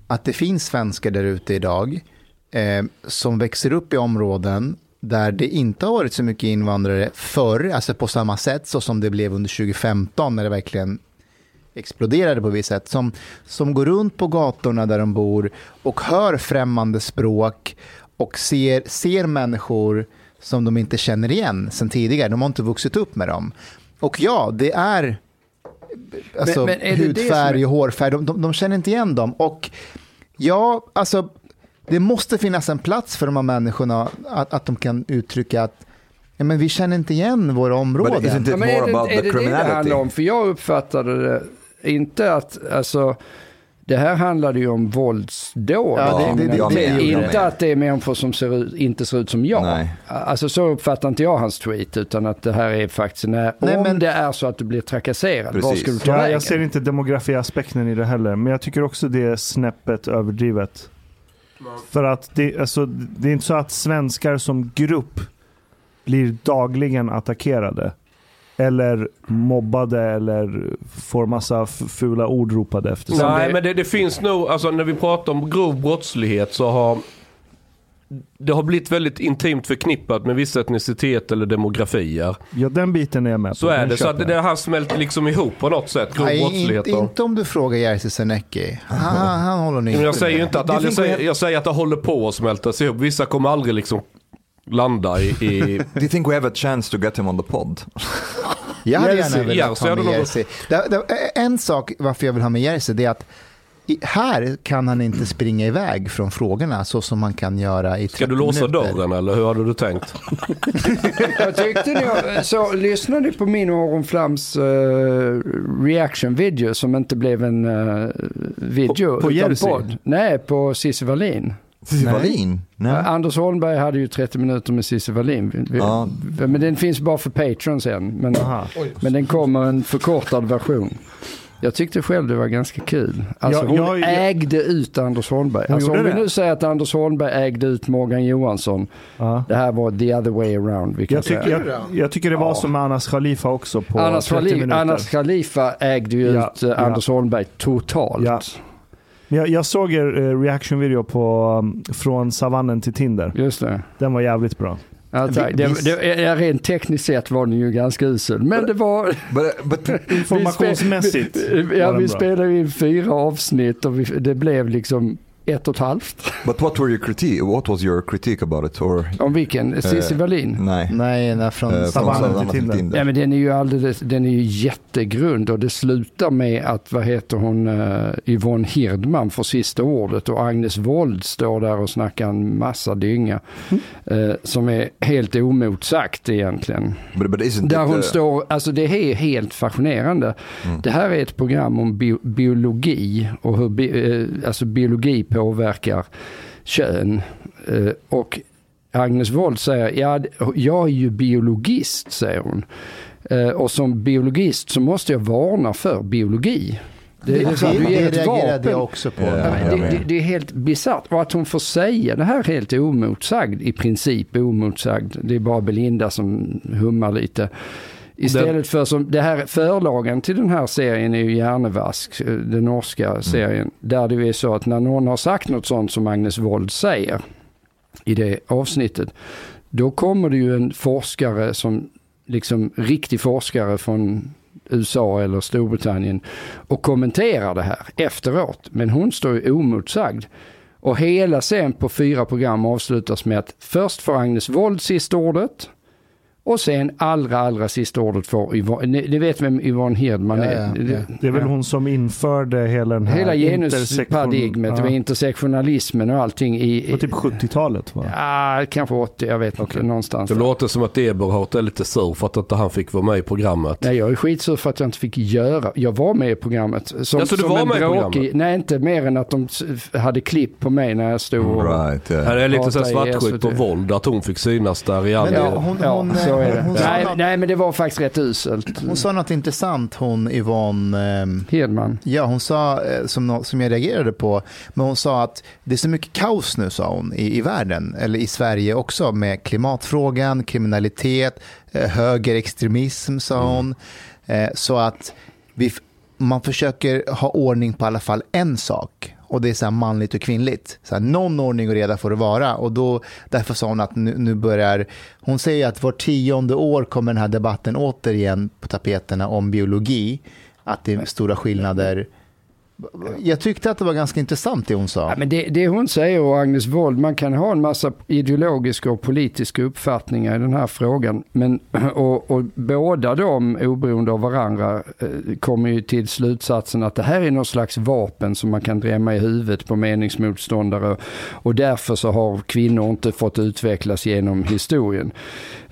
att det finns svenskar där ute idag eh, som växer upp i områden där det inte har varit så mycket invandrare förr, alltså på samma sätt så som det blev under 2015 när det verkligen exploderade på visst sätt, som, som går runt på gatorna där de bor och hör främmande språk och ser, ser människor som de inte känner igen sen tidigare. De har inte vuxit upp med dem. Och ja, det är alltså, Men- men är det det hudfärg är- och hårfärg, de, de, de känner inte igen dem. Och ja, alltså det måste finnas en plats för de här människorna att, att de kan uttrycka att ja, men vi känner inte igen våra områden. But isn't it Ja, men är det, about är the det det det criminality? handlar om? För jag uppfattade det inte att, alltså, det här handlade ju om våldsdåd. Ja, det- det- det- jag inte att det är människor som ser ut, inte ser ut som jag. Nej. Alltså så uppfattar inte jag hans tweet, utan att det här är faktiskt, när, Nej, om men- det är så att du blir trakasserad, var Precis. ska du ta Ja, vägen? jag ser inte demografiaspekten i det heller, men jag tycker också det är snäppet överdrivet. För att det, alltså, det är inte så att svenskar som grupp blir dagligen attackerade. Eller mobbade eller får massa fula ord ropade efter sig. Nej, det- men det, det finns nog, alltså när vi pratar om grov brottslighet så har det har blivit väldigt intimt förknippat med vissa etnicitet eller demografier. Ja, den biten är jag med på. Så är Den det. Så att det jag. har smält liksom ihop på något sätt. Grov Nej, brottslighet. inte, inte om du frågar Jerzy Senecki. Han, han håller Men jag inte säger ju med. inte att, jag, säger, jag säger att det håller på att smälta sig ihop. Vissa kommer aldrig liksom landa i... i Do you think we have a chance to get him on the pod? Jag hade gärna velat ha med något- Jerzy. Det- En sak varför jag vill ha med Jerzy det är att i, här kan han inte springa iväg från frågorna så som man kan göra i 30 ska du låsa minuter. dörren eller hur hade du tänkt? Jag tyckte ni, så lyssnade ni på min och Aron Flams eh, reaction video som inte blev en eh, video På- på podd. Nej, på Cissi Wallin. Cissi Wallin? Nej. Anders Holmberg hade ju 30 minuter med Cissi Wallin. Ja. Men den finns bara för Patreon sen. Men, men den kommer en förkortad version. Jag tyckte själv det var ganska kul. Alltså Ja, hon jag- jag- ägde ut Anders Holmberg. Alltså om vi det? nu säger att Anders Holmberg ägde ut Morgan Johansson. Ja. Det här var the other way around. Vi kan Jag, tycker, säga. jag, jag tycker det var Ja. som med Anas Khalifa också på Anas, 30 Khali- minuter. Anas Khalifa ägde ju Ja, ut eh, ja. Anders Holmberg totalt. Jag, jag såg er eh, reaction-video på um, Från savannen till Tinder. Just det. Den var jävligt bra. Ja, tack. Det, det, rent tekniskt sett var den ju ganska usel. Men det var... But, but Informationsmässigt Vi, ja, vi spelade in fyra avsnitt och vi, det blev liksom ett och ett halvt. but what were your critique? What was your critique about it? Or Om vilken? Cissi Eh, Wallin? nej. Nej, nej från Eh, från Savannen till Tinder. Ja men den är ju alldeles, den är ju jättegrund och det slutar med att, vad heter hon, uh, Yvonne Hirdman får sista ordet och Agnes Wold står där och snackar en massa dynga. eh, som är helt omotsagt egentligen. But, but isn't Där hon uh, står, alltså det är helt fascinerande. Det här är ett program om bio, biologi och hur bi, eh, alltså biologi påverkar kön. Eh, och Agnes Wold säger, ja, jag är ju biologist, säger hon. Eh, och som biologist så måste jag varna för biologi. Det, det att du det ger ett reagerade vapen. jag också på. Ja, det, det, det är helt bisarrt. Och att hon får säga det här helt omotsagd, i princip omotsagd. Det är bara Belinda som hummar lite. Istället för som, det här förlagen till den här serien är ju Hjärnevask, eh, den norska serien. Där det är så att när någon har sagt något sånt som Agnes Wold säger i det avsnittet. Då kommer det ju en forskare som, liksom riktig forskare från USA eller Storbritannien och kommenterar det här efteråt. Men hon står ju omotsagd. Och hela scen på fyra program avslutas med att först får Agnes Wold sista ordet. Och sen allra, allra sista ordet får Yvonne, ni, ni vet vem Yvonne Hirdman Ja, är? ja, ja. Det är väl Ja. hon som införde hela den här Hela genusparadigmet Ja. med intersektionalismen och allting i... Det var typ 70-talet va? Ja, kanske 80, jag vet inte, någonstans. Det låter som att Eberhardt är lite sur för att inte han fick vara med i programmet. Nej, jag är skitsur för att jag inte fick göra, jag var med i programmet. Som, Ja, så du som var med i bråkig- programmet? Nej, inte mer än att de hade klipp på mig när jag stod och... Right, yeah. Här är lite så i svartsjukt på våld, att hon fick synas där i all... Men det- Ja, hon- ja hon- så är det. nej, något- nej, men det var faktiskt rätt uselt. Hon sa något intressant, hon Yvonne. ehm, Hedman. Ja, hon sa, eh, som, som jag reagerade på, men hon sa att det är så mycket kaos nu, sa hon, i, i världen, eller i Sverige också, med klimatfrågan, kriminalitet, eh, högerextremism, sa hon. Eh, så att vi, man försöker ha ordning på i alla fall en sak. Och det är så här manligt och kvinnligt. Så här, någon ordning och reda får det vara. Och då, därför sa hon att nu, nu börjar... Hon säger att var tionde år kommer den här debatten återigen på tapeterna om biologi. Att det är stora skillnader. Jag tyckte att det var ganska intressant det hon sa. Ja, men det, det hon säger och Agnes Wold, man kan ha en massa ideologiska och politiska uppfattningar i den här frågan. Men, och, och båda de, oberoende av varandra, eh, kommer ju till slutsatsen att det här är någon slags vapen som man kan drämma i huvudet på meningsmotståndare. Och därför så har kvinnor inte fått utvecklas genom historien.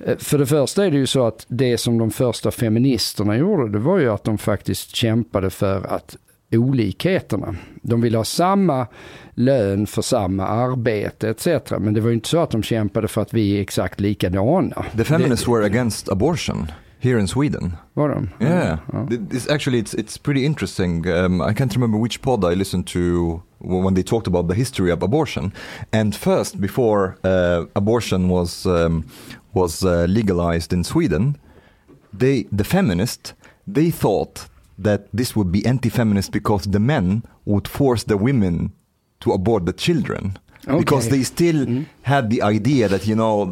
Eh, för det första är det ju så att det som de första feministerna gjorde, det var ju att de faktiskt kämpade för att olikheterna. De ville ha samma lön för samma arbete etc. Men det var ju inte så att de kämpade för att vi är exakt likadana. The feminists were against abortion here in Sweden. Var de? Yeah. Th- this actually it's it's pretty interesting. Um, I can't remember which pod I listened to when they talked about the history of abortion. And first, before uh, abortion was um, was uh, legalized in Sweden, they the feminists they thought that this would be anti-feminist because the men would force the women to abort the children. Because Okay. they still had the idea that you know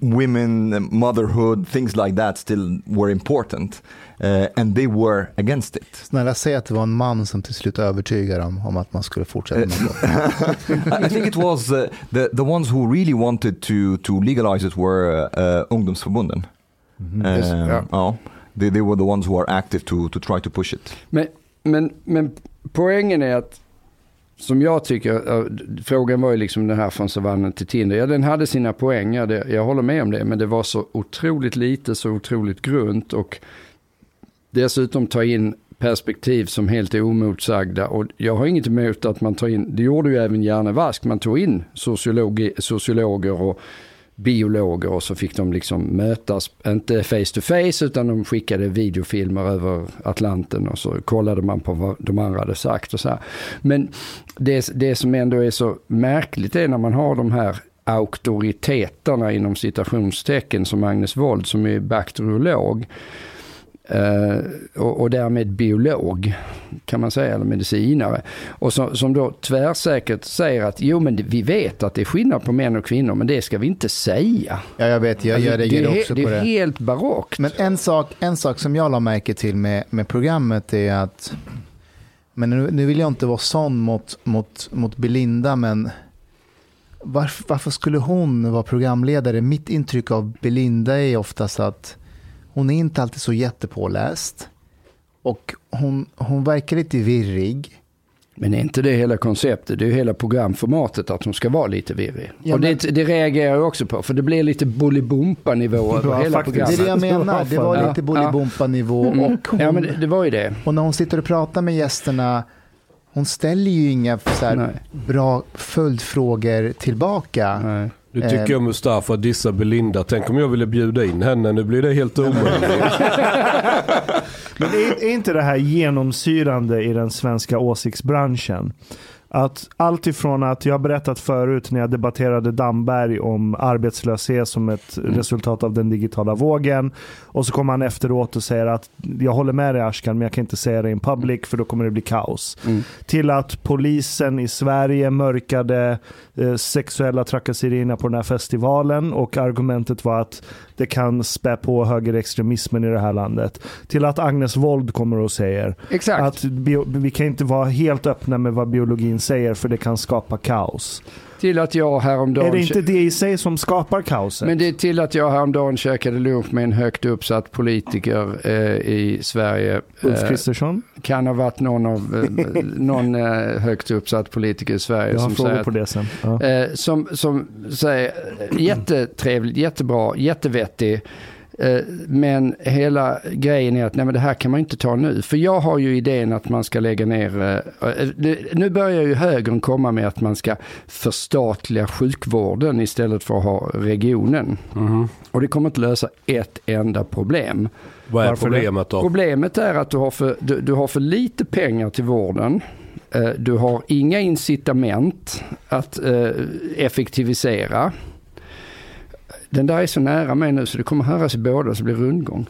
women, motherhood, things like that still were important, uh, and they were against it. Snälla säg att det var en man som till slut övertygade dem om att man skulle fortsätta med abort. I think it was uh, the the ones who really wanted to to legalize it were uh, ungdomsförbunden. Yes, Um, yeah. ja they, they were the ones who are active to to try to push it. Men, men, men poängen är att som jag tycker, eh, frågan var ju liksom den här från savannen till Tinder. Ja, den hade sina poänger, jag håller med om det. Men det var så otroligt lite, så otroligt grunt och dessutom ta in perspektiv som helt är omotsagda. Och jag har inget emot att man tar in, det gjorde ju även Janne Vask, man tog in sociologi, sociologer och biologer och så fick de liksom mötas, inte face to face utan de skickade videofilmer över Atlanten och så kollade man på vad de andra hade sagt och så här. Men det, det som ändå är så märkligt är när man har de här auktoriteterna inom citationstecken som Agnes Wold som är bakteriolog och, och därmed biolog kan man säga, eller medicinare. Och som, som då tvärsäkert säger att jo men det- vi vet att det är skillnad på män och kvinnor men det ska vi inte säga. Ja, jag vet, jag, Alltså, det, reagerar är, också det på är det. helt barockt. Men en sak, en sak som jag la märke till med, med programmet är att, men nu, nu vill jag inte vara sån mot, mot, mot Belinda, men varför, varför skulle hon vara programledare? Mitt intryck av Belinda är oftast att hon är inte alltid så jättepåläst. Och hon, hon verkar lite virrig. Men är inte det hela konceptet? Det är ju hela programformatet att hon ska vara lite virrig. Ja, och det, det reagerar jag också på för det blir lite Bolibompa-nivå över hela faktiskt. Det är programmet. det jag menar. Det var lite. Bolibompa-nivå. Mm. Och, hon, Ja men det, det var ju det. och när hon sitter och pratar med gästerna, hon ställer ju inga så bra följdfrågor tillbaka. Nej. Du tycker jag Mustafa dissar Belinda. Tänk om jag ville bjuda in henne. Nu blir det helt omöjligt. Men är, är inte det här genomsyrande i den svenska åsiktsbranschen? Att allt ifrån att jag berättat förut när jag debatterade Damberg om arbetslöshet som ett Mm. resultat av den digitala vågen. Och så kommer han efteråt och säger att jag håller med dig Ashkan men jag kan inte säga det in public för då kommer det bli kaos. Mm. Till att polisen i Sverige mörkade eh, sexuella trakasserierna på den här festivalen och argumentet var att det kan spä på högerextremismen i det här landet. Till att Agnes Wold kommer och säger Exakt. att bio, vi kan inte vara helt öppna med vad biologin säger för det kan skapa kaos. Till att jag häromdagen... Är det inte det i sig som skapar kaoset? Men det är till att jag häromdagen käkade lunch med en högt uppsatt politiker eh, i Sverige. Ulf Eh, Kristersson? kan ha varit någon, av, eh, någon eh, högt uppsatt politiker i Sverige Jag har som frågor säger, på det sen. Ja. eh, som, som säger eh, jättetrevligt, jättebra, jättevettig. Eh, Men hela grejen är att nej men det här kan man inte ta nu. För jag har ju idén att man ska lägga ner, eh, eh, nu börjar ju högern komma med att man ska förstatliga sjukvården istället för att ha regionen. Och det kommer inte lösa ett enda problem. Vad är Varför problemet då? Problemet är att du har för, du, du har för lite pengar till vården. Du har inga incitament att effektivisera. Den där är så nära mig nu så det kommer höras i båda så det blir rundgång.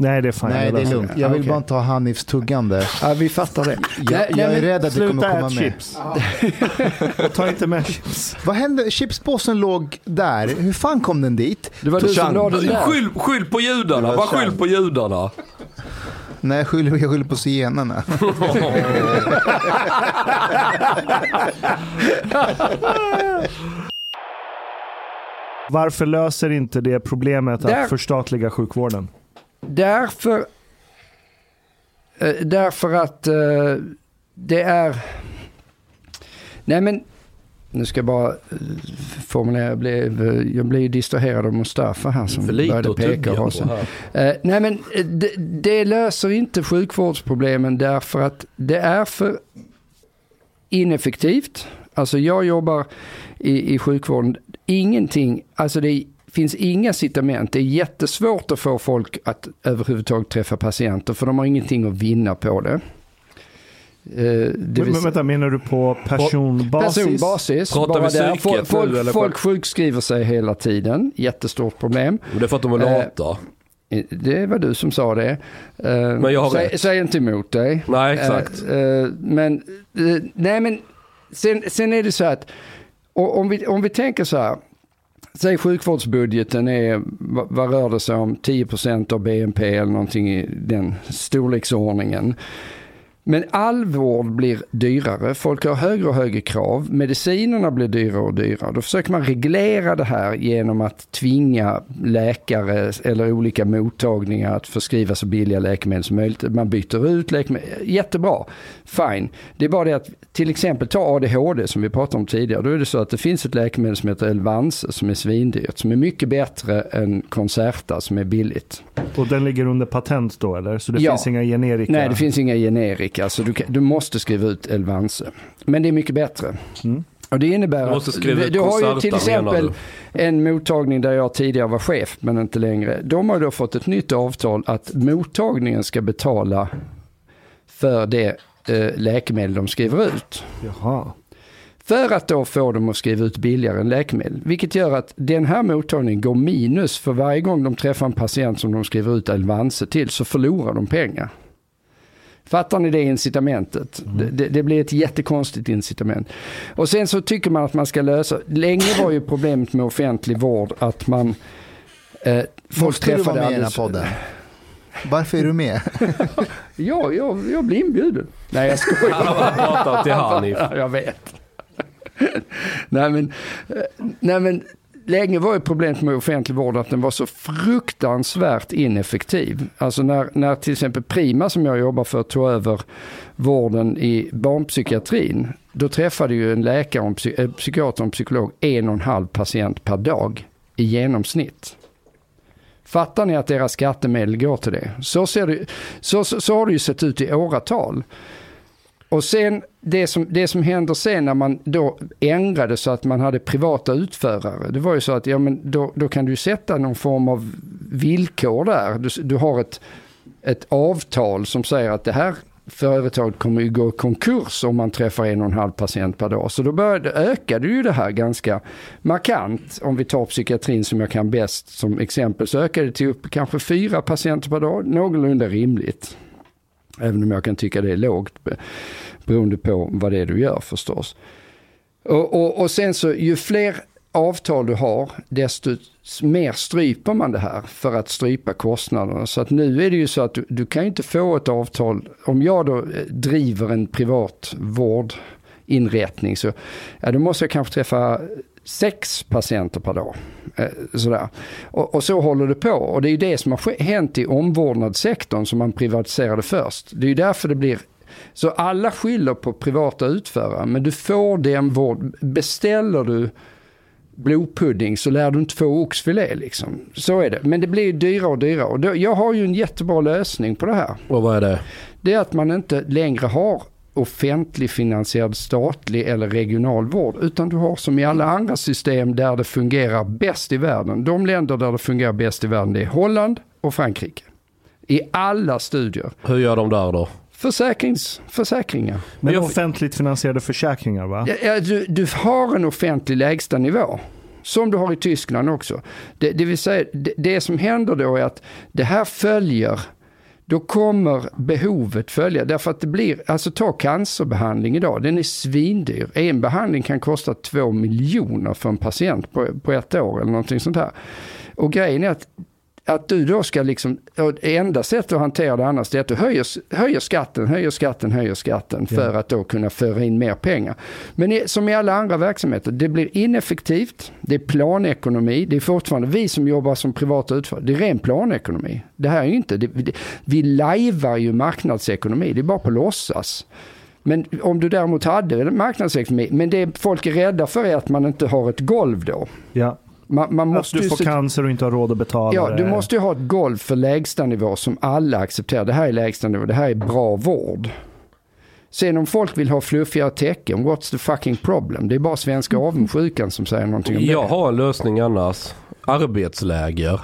Nej, det är fan Nej, jag det är lugnt. Jag vill Okej. bara ta Hanifs tuggande. Ja, vi fattar det. Jag, Nej, jag är rädd att det kommer komma med. chips. Ta inte med chips. Vad hände? Chipspåsen låg där. Hur fan kom den dit? Det var du som la den där. Skyll, skyll på judarna, bara skyll på judarna. Nej, jag skyller, jag skyller på zigenarna. Varför löser inte det problemet Där- att förstatliga sjukvården? Därför, eh, därför att eh, det är... Nej men, nu ska jag bara eh, formulera, jag blev, jag blev distraherad av Mustafa här som började peka och. Eh, nej men det, det löser inte sjukvårdsproblemen därför att det är för ineffektivt. Alltså jag jobbar i, i sjukvården, ingenting, alltså det finns inga incitament. Det är jättesvårt att få folk att överhuvudtaget träffa patienter för de har ingenting att vinna på det. Eh, det Men, vill men vänta, menar du på personbasis? Personbasis. Pratar bara vi psyket Folk, folk, eller? folk sjukskriver sig hela tiden. Jättestort problem. Men Det är för att de är Eh, lata. Det var du som sa det. Eh, Men jag har säg, rätt. säg inte emot dig. Nej, exakt. Eh, eh, men, eh, nej men, sen, sen är det så att, och om vi, om vi tänker så här, säg sjukvårdsbudgeten är, vad, rör det sig om, 10% av BNP eller någonting i den storleksordningen. Men all vård blir dyrare, folk har högre och högre krav, medicinerna blir dyrare och dyrare. Då försöker man reglera det här genom att tvinga läkare eller olika mottagningar att förskriva så billiga läkemedel som möjligt. Man byter ut läkemedel, jättebra, fine. Det är bara det att till exempel ta ADHD som vi pratade om tidigare. Då är det så att det finns ett läkemedel som heter Elvanse som är svindyrt, som är mycket bättre än Concerta som är billigt. Och den ligger under patent då eller? Så det Ja. finns inga generika? Nej, det finns inga generika, så du, kan, du måste skriva ut Elvanse. Men det är mycket bättre. Mm. Och det innebär Du måste att skriva du, ut du har ju till exempel en mottagning där jag tidigare var chef, men inte längre. De har då fått ett nytt avtal att mottagningen ska betala för det eh, läkemedel de skriver ut. Jaha. För att då få dem att skriva ut billigare än läkemedel. Vilket gör att den här mottagningen går minus för varje gång de träffar en patient som de skriver ut Elvanse till så förlorar de pengar. Fattar ni det incitamentet? Det, det, det blir ett jättekonstigt incitament. Och sen så tycker man att man ska lösa, länge var ju problemet med offentlig vård att man eh, folk Måste du vara träffade med i den här alldeles- podden? Varför är du med? Ja, jag, jag blir inbjuden. Nej, jag skojar. Han har pratat till Hanif. Ja, jag vet. nej, men, eh, nej men länge var ju problemet med offentlig vård att den var så fruktansvärt ineffektiv. Alltså när, när till exempel Prima som jag jobbar för tog över vården i barnpsykiatrin. Då träffade ju en läkare, och en psy- eh, psykiater och en psykolog en och en halv patient per dag i genomsnitt. Fattar ni att deras skattemedel går till det? Så, ser det, så, så, så har det ju sett ut i åratal. Och sen det som, det som händer sen när man då ändrade så att man hade privata utförare. Det var ju så att ja, men då, då kan du sätta någon form av villkor där. Du, du har ett, ett avtal som säger att det här, företaget kommer ju gå i konkurs om man träffar en och en halv patient per dag. Så då började, ökade ju det här ganska markant. Om vi tar psykiatrin som jag kan bäst som exempel så ökade det till upp kanske fyra patienter per dag, någorlunda rimligt. Även om jag kan tycka det är lågt beroende på vad det är du gör förstås. Och, och, och sen så ju fler avtal du har, desto mer stryper man det här för att strypa kostnaderna. Så att nu är det ju så att du, du kan ju inte få ett avtal, om jag då eh, driver en privat vårdinrättning så ja, då måste jag kanske träffa sex patienter per dag. Eh, sådär. Och, och så håller det på. Och det är ju det som har hänt i omvårdnadssektorn som man privatiserade först. Det är ju därför det blir så alla skyller på privata utförare, men du får den vård. Beställer du blodpudding så lär du inte få oxfilé liksom. Så är det. Men det blir dyrare och dyrare. Och då, jag har ju en jättebra lösning på det här. Och vad är det? Det är att man inte längre har offentlig finansierad statlig eller regional vård. Utan du har som i alla andra system där det fungerar bäst i världen. De länder där det fungerar bäst i världen det är Holland och Frankrike. I alla studier. Hur gör de där då? Försäkrings, försäkringar. Men offentligt finansierade försäkringar va? Ja, ja, du, du har en offentlig lägsta nivå. Som du har i Tyskland också. Det, det vill säga, det, det som händer då är att det här följer, då kommer behovet följa. Därför att det blir, alltså ta cancerbehandling idag, den är svindyr. En behandling kan kosta två miljoner för en patient på, på ett år eller någonting sånt här. Och grejen är att att du då ska liksom, enda sättet att hantera det annars är att du höjer, höjer skatten, höjer skatten, höjer skatten för att då kunna föra in mer pengar. Men som i alla andra verksamheter, det blir ineffektivt, det är planekonomi, det är fortfarande vi som jobbar som privata utförare, det är ren planekonomi. Det här är ju inte, det, det, vi lajvar ju marknadsekonomi, det är bara på låtsas. Men om du däremot hade marknadsekonomi, men det folk är rädda för är att man inte har ett golv då. Ja. Man, man Att måste du ju får se- cancer och inte har råd att betala Ja, du det. måste ju ha ett golv för lägstanivå som alla accepterar. Det här är lägstanivå, det här är bra vård. Sen om folk vill ha fluffigare tecken, what's the fucking problem? Det är bara svenska avundsjukan som säger någonting om Jag det. har en lösning annars. Arbetsläger.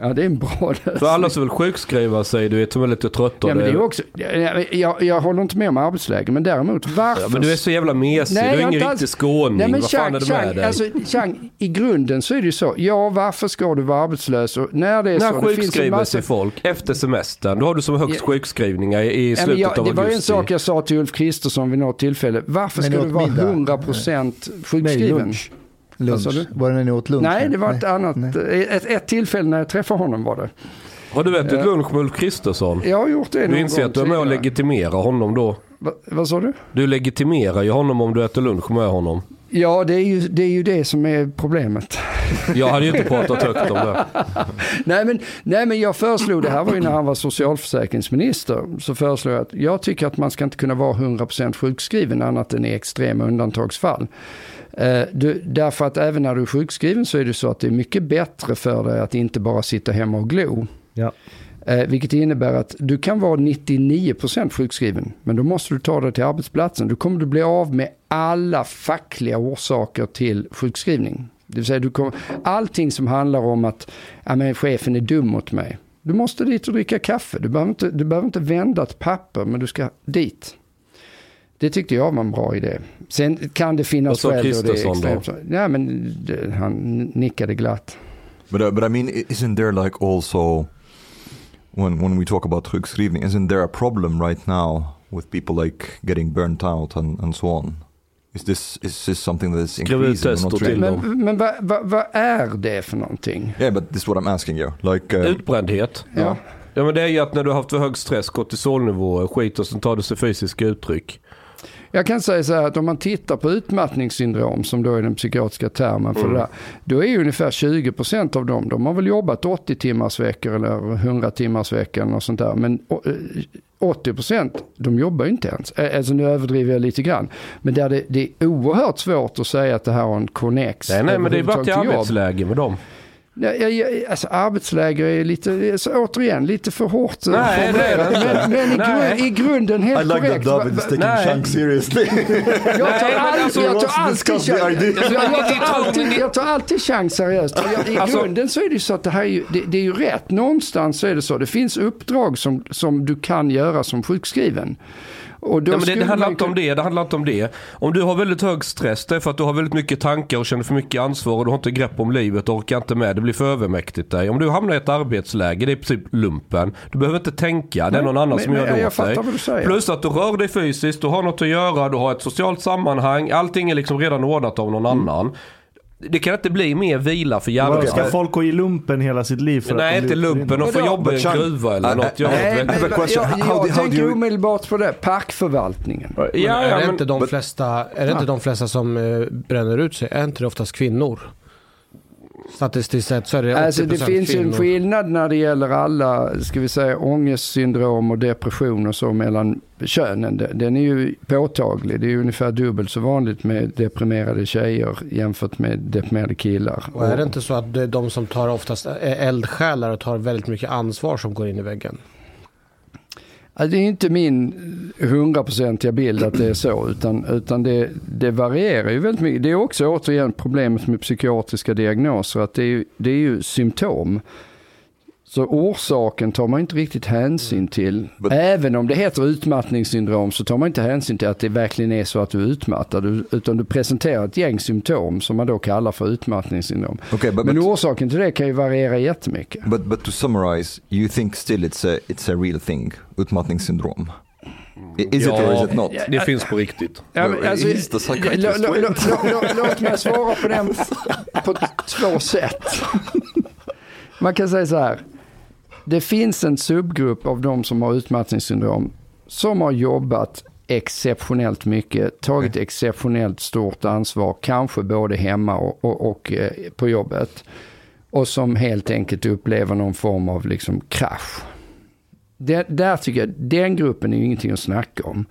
Ja, det är en bra lösning. För alla som vill sjukskriva sig, du vet, som är lite trötta. Ja, men det är också, jag, jag, jag håller inte med om arbetsläge, men däremot varför... Ja, men du är så jävla mesig. Nej, du är ingen alls- riktig skåning. Nej men Vad fan är det med Chang, dig? alltså, Chang, i grunden så är det ju så. Ja, varför ska du vara arbetslös? Och när det är När så. Sjukskriver massa... sig folk efter semestern, då har du som högst Ja. sjukskrivningar i, i Ja, men slutet jag, av det var ju en augusti. sak jag sa till Ulf Kristersson vid något tillfälle. Varför Men ska du vara middag? 100% Nej, sjukskriven? lunch. Lunch. Var det när ni åt lunch? Nej, det var ett annat. Nej. Ett, ett tillfälle när jag träffade honom var det. Har du ätit Ja. lunch med Ulf Kristersson? Jag har gjort det Du någon inser gång att du är med och legitimerar honom då? Va, vad sa du? Du legitimerar ju honom om du äter lunch med honom. Ja, det är, ju, det är ju det som är problemet. Jag hade ju inte pratat högt om det. nej, men, nej, men jag föreslog, det här var ju när han var socialförsäkringsminister, så föreslog jag att jag tycker att man ska inte kunna vara 100% sjukskriven annat än i extrema undantagsfall. Eh, du, därför att även när du är sjukskriven så är det så att det är mycket bättre för dig att inte bara sitta hemma och glo. Ja. Eh, vilket innebär att du kan vara 99% sjukskriven, men då måste du ta dig till arbetsplatsen. Då kommer du bli av med alla fackliga orsaker till sjukskrivning. Det vill säga, du kommer, allting som handlar om att ja, men chefen är dum mot mig. Du måste dit och dricka kaffe. Du behöver, inte, du behöver inte vända ett papper, men du ska dit. Det tyckte jag var en bra idé. Sen kan det finnas Vad sa skäl då det är Kristersson då? extremt. Ja, men det, han nickade glatt. But uh, but I mean, isn't there like also when when we talk about sjukskrivning, isn't there a problem right now with people like getting burnt out and, and so on? Is this is this something that is increasing. Men, men vad vad- vad är det för någonting? Yeah, but this is what I'm asking you. Like, uh, Utbrändhet. Ja. Ja men det är ju att när du har haft för hög stress, kortisolnivåer, skit och sen tar det sig fysiska uttryck. Jag kan säga så här att om man tittar på utmattningssyndrom som då är den psykiatriska termen för det där. Då är ju ungefär 20% av dem, de har väl jobbat 80 timmars veckor eller 100 timmars veckor eller sånt där. Men å- eh, 80% de jobbar ju inte ens. Alltså nu överdriver jag lite grann. Men där det, det är oerhört svårt att säga att det här har en connex. Nej nej men det är bara till arbetsläge med dem. Jag, jag, alltså arbetsläger är lite, alltså, återigen, lite för hårt eh, Nej, formulerat. Men, men i, grund, i grunden helt korrekt. Va- va- nej. seriously. Jag tar, Nej, all, alltså, jag tar alltid the chans. idea. Jag, jag, tar alltid, jag tar alltid chans seriöst. Jag, I Alltså- grunden så är det ju så att det här är ju, det, det är ju rätt. Någonstans så är det så. Det finns uppdrag som, som du kan göra som sjukskriven. Och då Ja, men det, det handlar man inte om det, det handlar inte om det. Om du har väldigt hög stress, det är för att du har väldigt mycket tankar och känner för mycket ansvar och du har inte grepp om livet och orkar inte med. Det blir för övermäktigt dig. Om du hamnar i ett arbetsläge, det är i princip lumpen. Du behöver inte tänka, det är någon annan men- som men gör det jag åt fattar dig. Plus att du rör dig fysiskt, du har något att göra, du har ett socialt sammanhang. Allting är liksom redan ordnat av någon Mm. annan. Det kan inte bli mer vila för. Vad, Ska folk gå i lumpen hela sitt liv? För Nej, att inte lumpen. De får jobba i en gruva eller I- något. Något Nej, men jag, How jag do tänker you- omedelbart på det. Parkförvaltningen. Men Ja, är ja, det men- inte de flesta, är det inte de flesta som eh, bränner ut sig? Är inte det oftast kvinnor? Statistiskt sett så är det 80% Alltså det finns ju en kvinnor. skillnad när det gäller alla, ska vi säga ångestsyndrom och depression och så mellan könen. Den- är ju påtaglig. Det är ju ungefär dubbelt så vanligt med deprimerade tjejer jämfört med deprimerade killar. Och är det inte så att det är de som tar oftast är eldsjälar och tar väldigt mycket ansvar som går in i väggen? Alltså, det är inte min hundraprocentiga bild att det är så, utan, utan det, det varierar ju väldigt mycket. Det är också återigen problemet med psykiatriska diagnoser, att det är, ju- det är ju symptom. Så orsaken tar man inte riktigt hänsyn till. But- Även om det heter utmattningssyndrom så tar man inte hänsyn till att det verkligen är så att du är utmattad. Utan du presenterar ett gäng symptom som man då kallar för utmattningssyndrom. Okay, but, Men but, orsaken till det kan ju variera jättemycket. but, but to summarize, you think still it's a, it's a real thing, utmattningssyndrom? I- Is it or is it not? Det finns på riktigt. Ja, men, alltså, Låt mig svara på den på två sätt. Man kan säga så här. Det finns en subgrupp av de som har utmattningssyndrom som har jobbat exceptionellt mycket, tagit exceptionellt stort ansvar, kanske både hemma och, och, och eh, på jobbet. Och som helt enkelt upplever någon form av liksom krasch. Det, där tycker jag, den gruppen är ju ingenting att snacka om.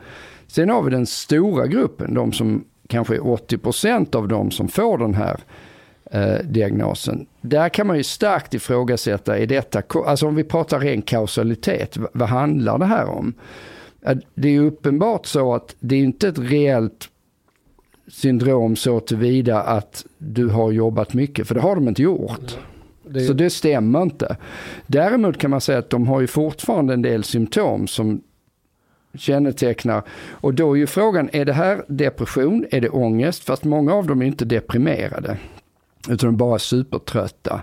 Sen har vi den stora gruppen, de som kanske är 80% av de som får den här eh, diagnosen. Där kan man ju starkt ifrågasätta, är detta, alltså om vi pratar ren kausalitet, vad handlar det här om? Det är ju uppenbart så att det är inte ett reellt syndrom så tillvida att du har jobbat mycket, för det har de inte gjort. Det, Så det stämmer inte. Däremot kan man säga att de har ju fortfarande en del symptom som kännetecknar. Och då är ju frågan, är det här depression? Är det ångest? Fast många av dem är inte deprimerade. Utan de är bara supertrötta.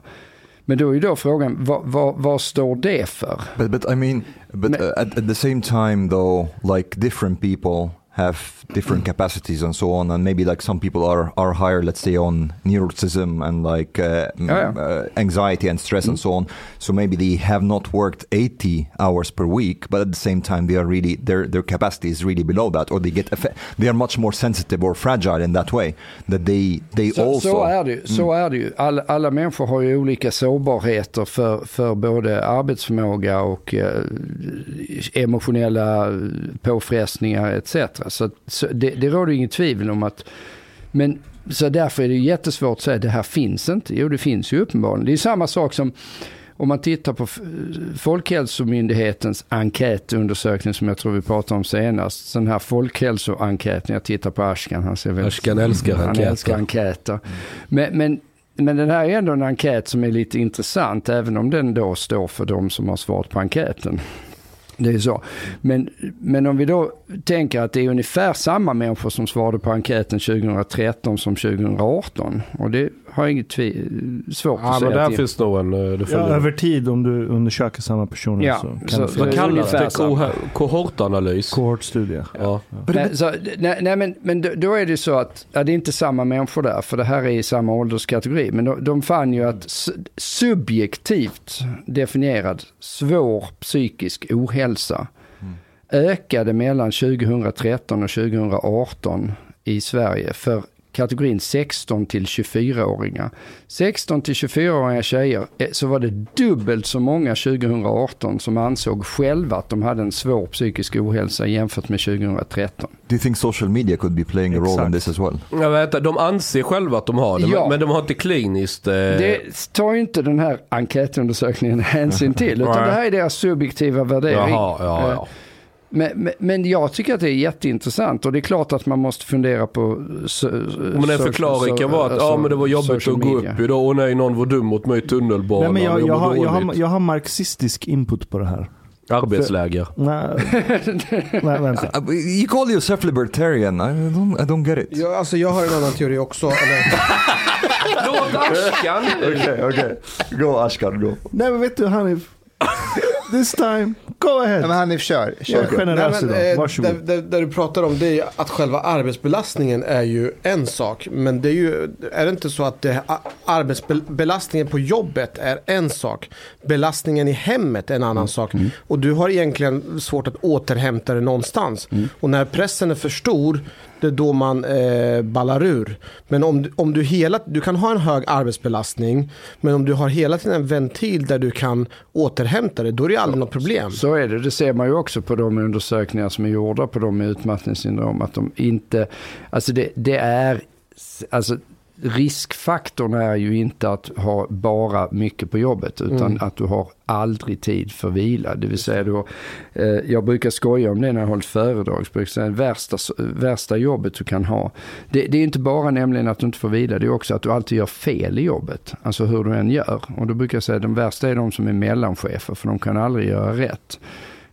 Men då är ju då frågan, vad, vad, vad står det för? But but I mean, but Men- uh, at, at the same time though, like different people have different capacities and so on, and maybe like some people are are higher, let's say, on neuroticism and like uh, m- Yeah, uh, anxiety and stress and so on. So maybe they have not worked 80 hours per week, but at the same time they are really their their capacity is really below that, or they get they are much more sensitive or fragile in that way that they they Så, also så är det ju. Så är det ju. Alla, alla människor har ju olika sårbarheter för, för både arbetsförmåga och eh, emotionella påfrestningar etc. Så, så det, det råder inget tvivel om att... Men så därför är det jättesvårt att säga att det här finns inte. Jo, det finns ju uppenbarligen. Det är samma sak som om man tittar på Folkhälsomyndighetens enkätundersökning som jag tror vi pratade om senast. Den här folkhälsoenkäten, jag tittar på Ashkan, han ser väldigt... Ashkan älskar Han enkäter. älskar enkäter. Men, men, men den här är ändå en enkät som är lite intressant, även om den då står för de som har svarat på enkäten. Det är så. Men, men om vi då tänker att det är ungefär samma människor som svarade på enkäten 2013 som 2018. Och det har inget tvi- svårt Ja, att men säga. där till. finns nog en... eh, Det Ja, över tid om du undersöker samma personer Ja, så kan så- det så- finnas Vad kallas det? Kohortanalys? kohortstudie. Ja. Nej, så, nej, nej men, men då, är det så att, ja, det är inte samma människor där, för det här är i samma ålderskategori. Men de, de fann ju att subjektivt definierad svår psykisk ohälsa ökade mellan 2013 och 2018 i Sverige för kategorin 16 till 24-åringar. 16 till 24-åriga tjejer eh, så var det dubbelt så många 2018 som ansåg själva att de hade en svår psykisk ohälsa jämfört med 2013. Do you think social media could be playing a role in Exakt. this as well? Jag vet, de anser själva att de har det, Ja. men, de har inte kliniskt... Eh, Det tar ju inte den här enkätundersökningen hänsyn till utan det här är deras subjektiva värdering. Jaha, ja, Eh, ja. Men, men, men jag tycker att det är jätteintressant och det är klart att man måste fundera på... So, Men en förklaring kan vara att ja, men det var jobbigt att gå upp idag. Åh nej, någon var dum mot mig i tunnelbanan. Nej, men jag, jag, har, jag, har, jag har marxistisk input på det här. Arbetsläger. Nej, nej vänta. Uh, You call yourself libertarian. I don't, I don't get it. Ja, alltså jag har en annan teori också. Eller, Låt Ashkan! Okej, okej. Go Ashkan, go. Nej men vet du Hanif. This time, go Ja, ahead. men Hanif, kör. Kör. generös Nej, men, eh, Varsågod. Det, det, det du pratar om det är att själva arbetsbelastningen är ju en sak. Men det är ju, är det inte så att det, arbetsbelastningen på jobbet är en sak. Belastningen i hemmet är en annan sak. Och du har egentligen svårt att återhämta dig någonstans. Och när pressen är för stor, det är då man eh, ballar ur. Men om, om du hela, du kan ha en hög arbetsbelastning, men om du har hela tiden en ventil där du kan återhämta dig, då är det aldrig något problem. Så är det. Det ser man ju också på de undersökningar som är gjorda på de med utmattningssyndrom. Att de inte, alltså det, det är, alltså riskfaktorn är ju inte att ha bara mycket på jobbet utan Mm. att du har aldrig tid för vila. Det vill säga då, eh, jag brukar skoja om det när jag hållit föredrag. Så brukar jag säga, värsta, värsta jobbet du kan ha. Det, det är inte bara nämligen att du inte får vila, det är också att du alltid gör fel i jobbet. Alltså hur du än gör. Och då brukar jag säga att de värsta är de som är mellanchefer för de kan aldrig göra rätt.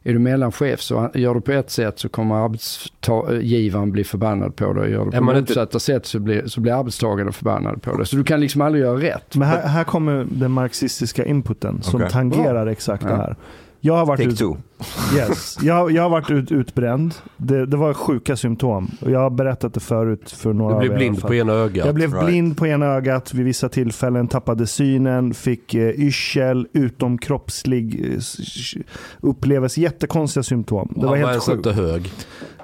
Är du mellanchef så gör du på ett sätt så kommer arbetsgivaren bli förbannad på dig. Gör du på man inte- motsatta sätt så blir, så blir arbetstagaren förbannad på dig. Så du kan liksom aldrig göra rätt. Men här, här kommer den marxistiska inputen som Okej. tangerar exakt Ja. det här. Jag har varit Take ut, two. yes, jag, jag har varit ut, utbränd. Det, det var sjuka symptom. Jag har berättat det förut för några Du blev blind på ena ögat. Jag blev Right. blind på ena ögat vid vissa tillfällen, tappade synen, fick eh, yrsel, utomkroppslig eh, upplevelse, jättekonstiga symptom. Det var var helt sjukt. inte hög.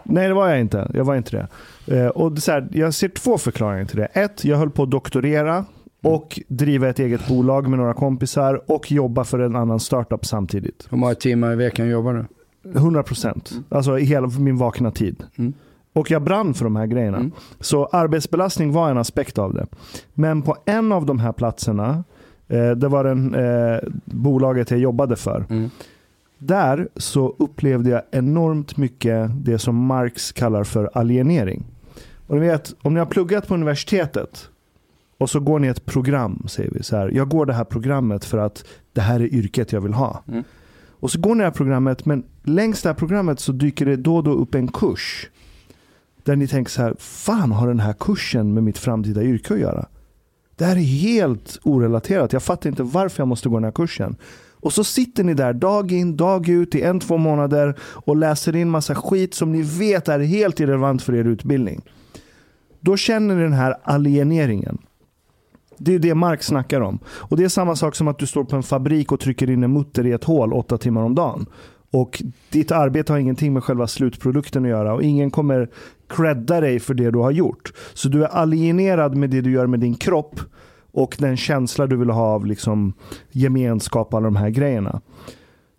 Nej, det var jag inte. Jag var inte det. Eh, och det så här, jag ser två förklaringar till det. Ett, jag höll på att doktorera och driva ett eget bolag med några kompisar och jobba för en annan startup samtidigt. Hur många timmar i veckan jobbar du? 100 procent. Alltså i hela min vakna tid. Mm. Och jag brann för de här grejerna. Mm. Så arbetsbelastning var en aspekt av det. Men på en av de här platserna, eh, det var den, eh, bolaget jag jobbade för. Mm. Där så upplevde jag enormt mycket det som Marx kallar för alienering. Och ni vet, om ni har pluggat på universitetet och så går ni ett program, säger vi så här. Jag går det här programmet för att det här är yrket jag vill ha. Mm. Och så går ni det här programmet, men längs det här programmet så dyker det då och då upp en kurs. Där ni tänker så här, fan har den här kursen med mitt framtida yrke att göra? Det här är helt orelaterat. Jag fattar inte varför jag måste gå den här kursen. Och så sitter ni där dag in, dag ut i en, två månader och läser in massa skit som ni vet är helt irrelevant för er utbildning. Då känner ni den här alieneringen. Det är det Marx snackar om. Och det är samma sak som att du står på en fabrik och trycker in en mutter i ett hål åtta timmar om dagen. Och ditt arbete har ingenting med själva slutprodukten att göra och ingen kommer credda dig för det du har gjort. Så du är alienerad med det du gör med din kropp och den känsla du vill ha av liksom gemenskap och alla de här grejerna.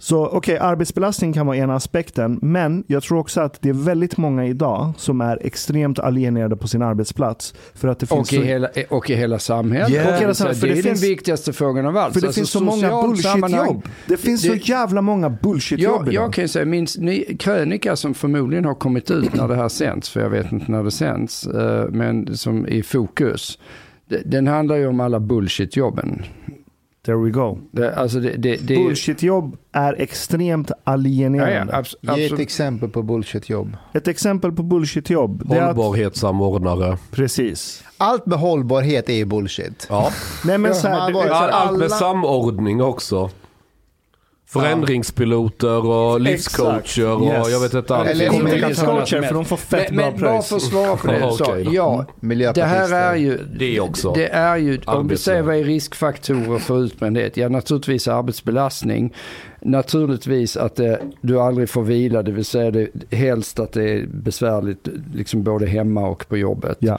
Så okej, arbetsbelastning kan vara ena aspekten, men jag tror också att det är väldigt många idag som är extremt alienerade på sin arbetsplats. För att det finns Och i, så- hela, och i hela samhället. Yeah. Och hela samhället, för det är det den finns- viktigaste frågan av allt. För det Alltså, finns så många bullshit-jobb. Det finns Det- så jävla många bullshit-jobb Jag, idag. jag kan ju säga, min ny krönika som förmodligen har kommit ut när det här sänds, för jag vet inte när det sänds, eh, men som är i fokus. Den handlar ju om alla bullshit-jobben. There we go. Det, alltså det, det, det är ju- Bullshit-jobb är extremt Ja, alienerande. ja, abs, Ge ett exempel på bullshitjobb. Ett exempel på bullshit-jobb. Är att, Hållbarhetssamordnare. precis. Allt med hållbarhet är ju bullshit. Ja. Nej men Ja, så här, allt med alla- samordning också. Förändringspiloter och livscoacher och Yes. jag vet inte allt. Eller livscoacher för de får fett men, bra men bara pröjs. för att svara på det Ja, du sa. Ja, det Miljöpartister. här är ju, Det också. det är ju, om vi säger vad är riskfaktorer för utbrändhet? Ja, naturligtvis arbetsbelastning. Naturligtvis att det, du aldrig får vila, det vill säga det, helst att det är besvärligt liksom både hemma och på jobbet. Ja.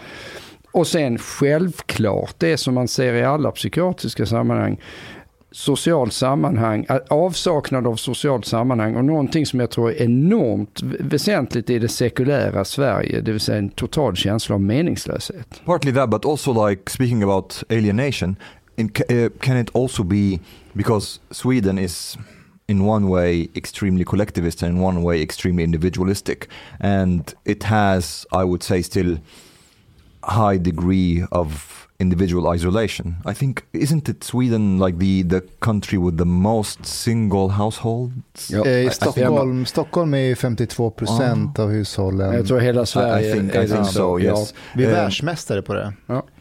Och sen självklart det som man ser i alla psykiatriska sammanhang. Social sammanhang, eh, avsaknad av socialt sammanhang och någonting som jag tror är enormt väsentligt i det sekulära Sverige, det vill säga en total känsla av meningslöshet. Partly that, but also like speaking about alienation, eh, can it also be because Sweden is in one way extremely collectivist and in one way extremely individualistic, and it has, I would say, still high degree of individual isolation. I think isn't it Sweden like the the country with the most single households? Ja. Eh, I- I Stockholm, Stockholm är ju 52 procent av hushållen. Jag tror hela Sverige I think, är I think so. Ja. Yes. Vi är Eh, världsmästare på det.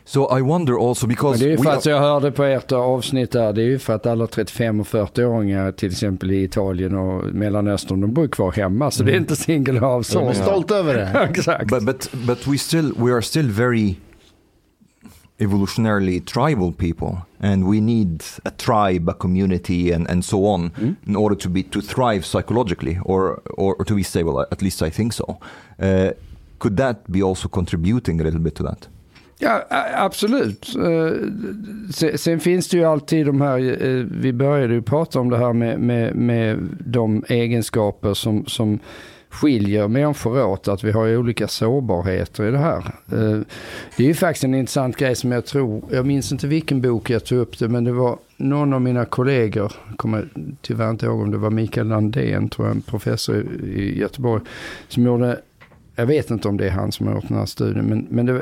so I wonder also Men because det är för are- att jag hörde på ert avsnitt där, det är ju för att alla 35 och 40-åringar till exempel i Italien och Mellanöstern, de bor kvar hemma. Så det är inte single De är household. stolta över det. Exakt. but but but we still we are still very evolutionarily tribal people and we need a tribe a community and, and so on in order to be to thrive psychologically or, or or to be stable at least i think so. Uh, could that be also contributing a little bit to that? Ja, absolut. Eh, se- Sen finns det ju alltid de här, eh, vi började ju prata om det här med, med, med de egenskaper som, som skiljer människor åt, att vi har olika sårbarheter i det här. Eh, det är ju faktiskt en intressant grej som jag tror, jag minns inte vilken bok jag tog upp det, men det var någon av mina kollegor, kommer tyvärr inte ihåg om det var Mikael Landén, tror jag, en professor i- Göteborg, som gjorde, jag vet inte om det är han som har gjort den här studien, men, men det, eh,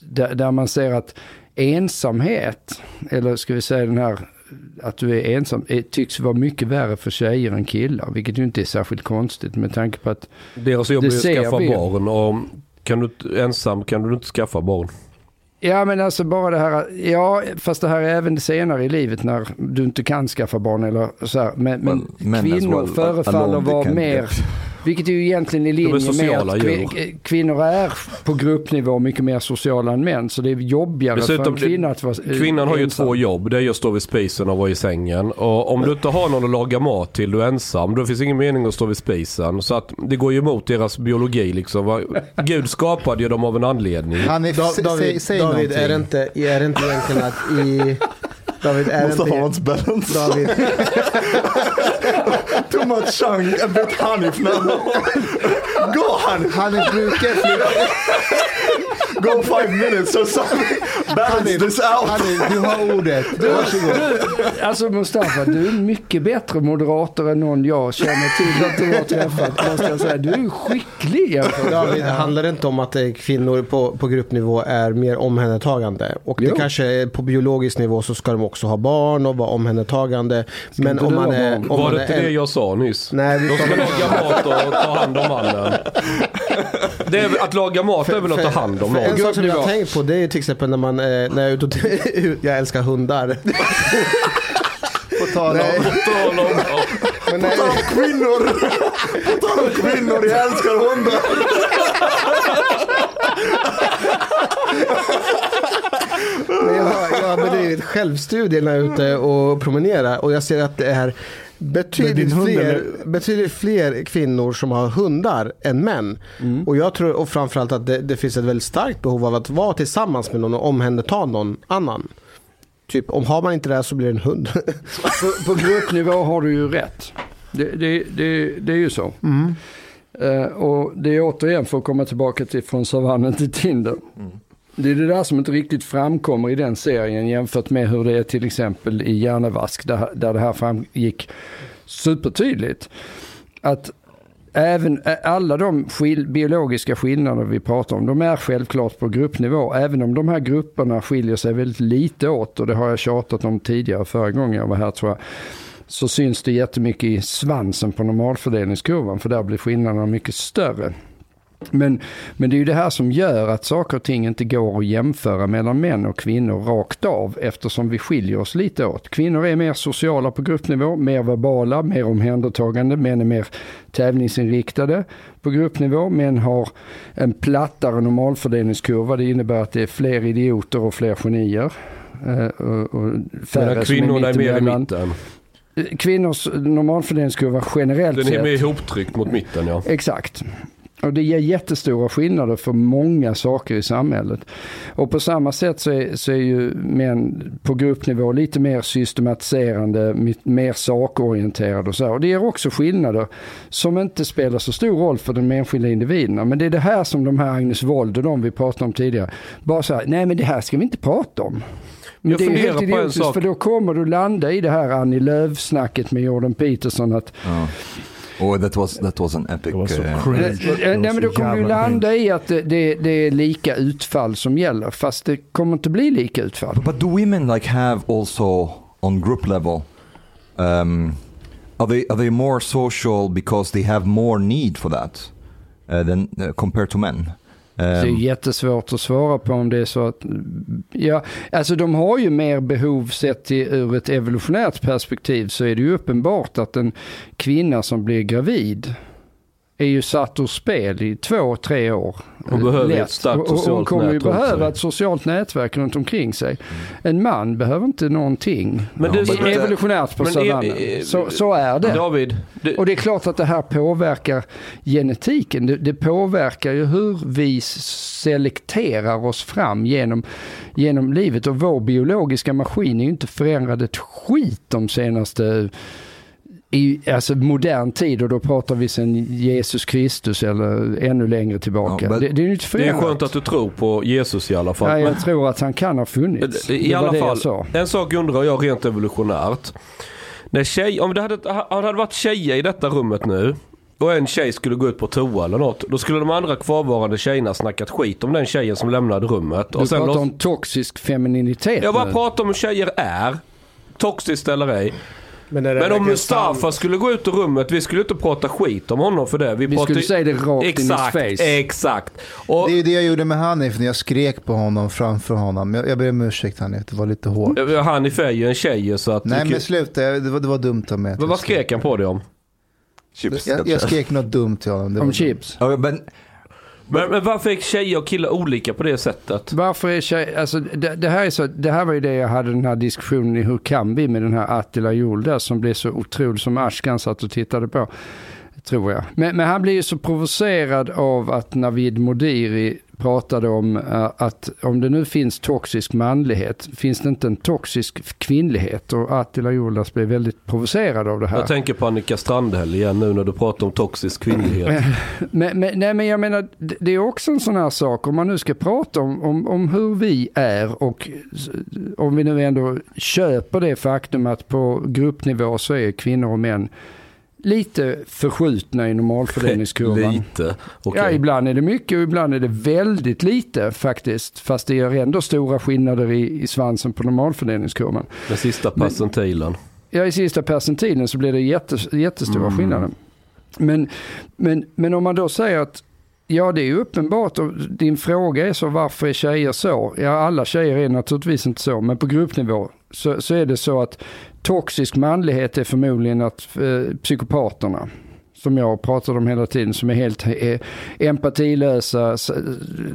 där, där man ser att ensamhet, eller ska vi säga den här att du är ensam, är, tycks vara mycket värre för tjejer än killar. Vilket ju inte är särskilt konstigt med tanke på att Deras jobb Det är att skaffa vi. barn och kan du ensam kan du inte skaffa barn. Ja men alltså bara det här, ja fast det här är även senare i livet när du inte kan skaffa barn eller så här. Men, men men kvinnor well, förefaller vara mer, get- vilket är ju egentligen i linje med sociala att djur. kvi- kvinnor är på gruppnivå mycket mer sociala än män. Så det är jobbigare för Dessutom, en kvinna att vara eh, Kvinnan har ju två jobb. Det är att stå vid spisen och vara i sängen. Och om du inte har någon att laga mat till, du är ensam, då finns ingen mening att stå vid spisen. Så att det går ju emot deras biologi liksom. Gud skapade ju dem av en anledning. Hanif, Da, David, säg David är, det inte, är det inte egentligen att i... David, är det inte... balance David, too much chunk a bit Hanif now go Hanif Hanif brukar flytta... go five minutes or something balance this out Hanif, du har ordet. Varsågod. Du, alltså Mustafa, du är mycket bättre moderator än någon jag känner till att du har träffat. Måste jag säga. Du är skicklig jämfört. David, handlar det inte om att eh, kvinnor på, på gruppnivå är mer omhändertagande? Och det Jo. kanske är på biologisk nivå så ska de också ha barn och vara omhändertagande. Men inte om man är... Om Var man det inte det jag sa nyss? Nej, vi De ska ska- laga mat och ta hand om mannen. Det är, att laga mat är väl att ta hand om en sak som jag har tänkt på det är till exempel när man, eh, när jag är ute och, jag älskar hundar. På tal om... På tal om- Men när, kvinnor. På tal om kvinnor jag älskar hundar. Jag, har, jag har bedrivit självstudier när jag är ute och promenerar och jag ser att det är betydligt fler, betydligt fler kvinnor som har hundar än män. Och jag tror och framförallt att det, det finns ett väldigt starkt behov av att vara tillsammans med någon och omhänderta någon annan. Typ, om har man inte det här så blir det en hund. På, på gruppnivå har du ju rätt. Det, det, det, det är ju så. Eh, och det är återigen för att komma tillbaka till från savannen till Tinder. Det är det där som inte riktigt framkommer i den serien jämfört med hur det är till exempel i Hjärnevask där, där det här framgick supertydligt. Att även alla de skil, biologiska skillnader vi pratar om, de är självklart på gruppnivå. Även om de här grupperna skiljer sig väldigt lite åt, och det har jag tjatat om tidigare förra gången jag var här tror jag, så syns det jättemycket i svansen på normalfördelningskurvan, för där blir skillnaderna mycket större. Men, men det är ju det här som gör att saker och ting inte går att jämföra mellan män och kvinnor rakt av eftersom vi skiljer oss lite åt. Kvinnor är mer sociala på gruppnivå, mer verbala, mer omhändertagande, män är mer tävlingsinriktade på gruppnivå. Män har en plattare normalfördelningskurva, det innebär att det är fler idioter och fler genier. eh, Och, och färre kvinnorna är mer i mitten. Kvinnors normalfördelningskurva generellt Den är sett mer ihoptryckt mot mitten ja. Exakt. Och det ger jättestora skillnader för många saker i samhället. Och på samma sätt så är, så är ju män på gruppnivå lite mer systematiserande, mer sakorienterade och så. här. Och det ger också skillnader som inte spelar så stor roll för de enskilda individerna. Men det är det här som de här Agnes Wold och de vi pratade om tidigare, bara så här, nej men det här ska vi inte prata om. Men Jag det är helt idiotiskt för då kommer du landa i det här Annie Lööf-snacket med Jordan Peterson att Ja. Oh, that was that was an epic. Det var så uh. Eh, eh, Nej men då kommer du jävla landa i att det, det, det är lika utfall som gäller. Fast det kommer inte bli lika utfall. But do women like have also on group level? Um, are they are they more social because they have more need for that uh, than uh, compared to men? Det är Um, jättesvårt att svara på om det är så att, ja, alltså de har ju mer behov sett till, ur ett evolutionärt perspektiv så är det ju uppenbart att en kvinna som blir gravid är ju satt ur spel i två, tre år. Hon behöver Lätt. ett starkt och Hon socialt kommer ju behöva ett socialt nätverk runt omkring sig. En man behöver inte någonting. Men Ja, inte- Evolutionärt på savannen. Så, så är det. David, det, Och det är klart att det här påverkar genetiken. Det, det påverkar ju hur vi selekterar oss fram genom, genom livet. Och vår biologiska maskin är ju inte förändrad ett skit de senaste i alltså modern tid och då pratar vi sen Jesus Kristus eller ännu längre tillbaka. Ja, men- det, det är inte det är skönt att du tror på Jesus i alla fall. Ja, Men- jag tror att han kan ha funnits. I alla fall, en sak undrar jag rent evolutionärt. När tjej, om det hade, om det hade varit tjejer i detta rummet nu och en tjej skulle gå ut på toa eller något. Då skulle de andra kvarvarande tjejerna snackat skit om den tjejen som lämnade rummet. Du Och sen pratar om toxisk femininitet jag bara pratar om hur tjejer är. Toxiskt eller ej. Men, Men om Mustafa sant? skulle gå ut ur rummet, vi skulle inte prata skit om honom för det. Vi, Vi skulle säga det rakt in i exakt, face. Exakt. Och, Det är ju det jag gjorde med Hanif när jag skrek på honom framför honom. Jag, jag ber om ursäkt Hanif, det var lite hårt. Hanif är ju en tjej så att... Nej men sluta, det var, det var dumt av mig. vad skrek han på dig om? chips. Jag, jag skrek något dumt till honom. Om chips. But men, men varför är tjejer och killar olika på det sättet? Varför är tjej, alltså det, det här är så, det här var ju det jag hade den här diskussionen i Hur kan vi med den här Attila Jol där som blev så otrolig som Ashkan satt och tittade på. Tror jag. Men, men han blir ju så provocerad av att Navid Modiri pratade om eh, att om det nu finns toxisk manlighet, finns det inte en toxisk kvinnlighet? Och Attila Joldas blev väldigt provocerad av det här. Jag tänker på Annika Strandhäll igen nu när du pratar om toxisk kvinnlighet. Men, men, nej, men jag menar, det är också en sån här sak, om man nu ska prata om, om, om hur vi är och om vi nu ändå köper det faktum att på gruppnivå så är kvinnor och män lite förskjutna i normalfördelningskurvan. Lite. Okej. Ja, ibland är det mycket och ibland är det väldigt lite faktiskt. Fast det gör ändå stora skillnader i, i svansen på normalfördelningskurvan. Den sista percentilen. Ja, i sista percentilen så blir det jättes, jättestora Mm. skillnader. Men, men, men om man då säger att ja, det är ju uppenbart och din fråga är så varför är tjejer så? Ja, alla tjejer är naturligtvis inte så, men på gruppnivå så, så är det så att toxisk manlighet är förmodligen att eh, psykopaterna som jag pratar om hela tiden, som är helt eh, empatilösa,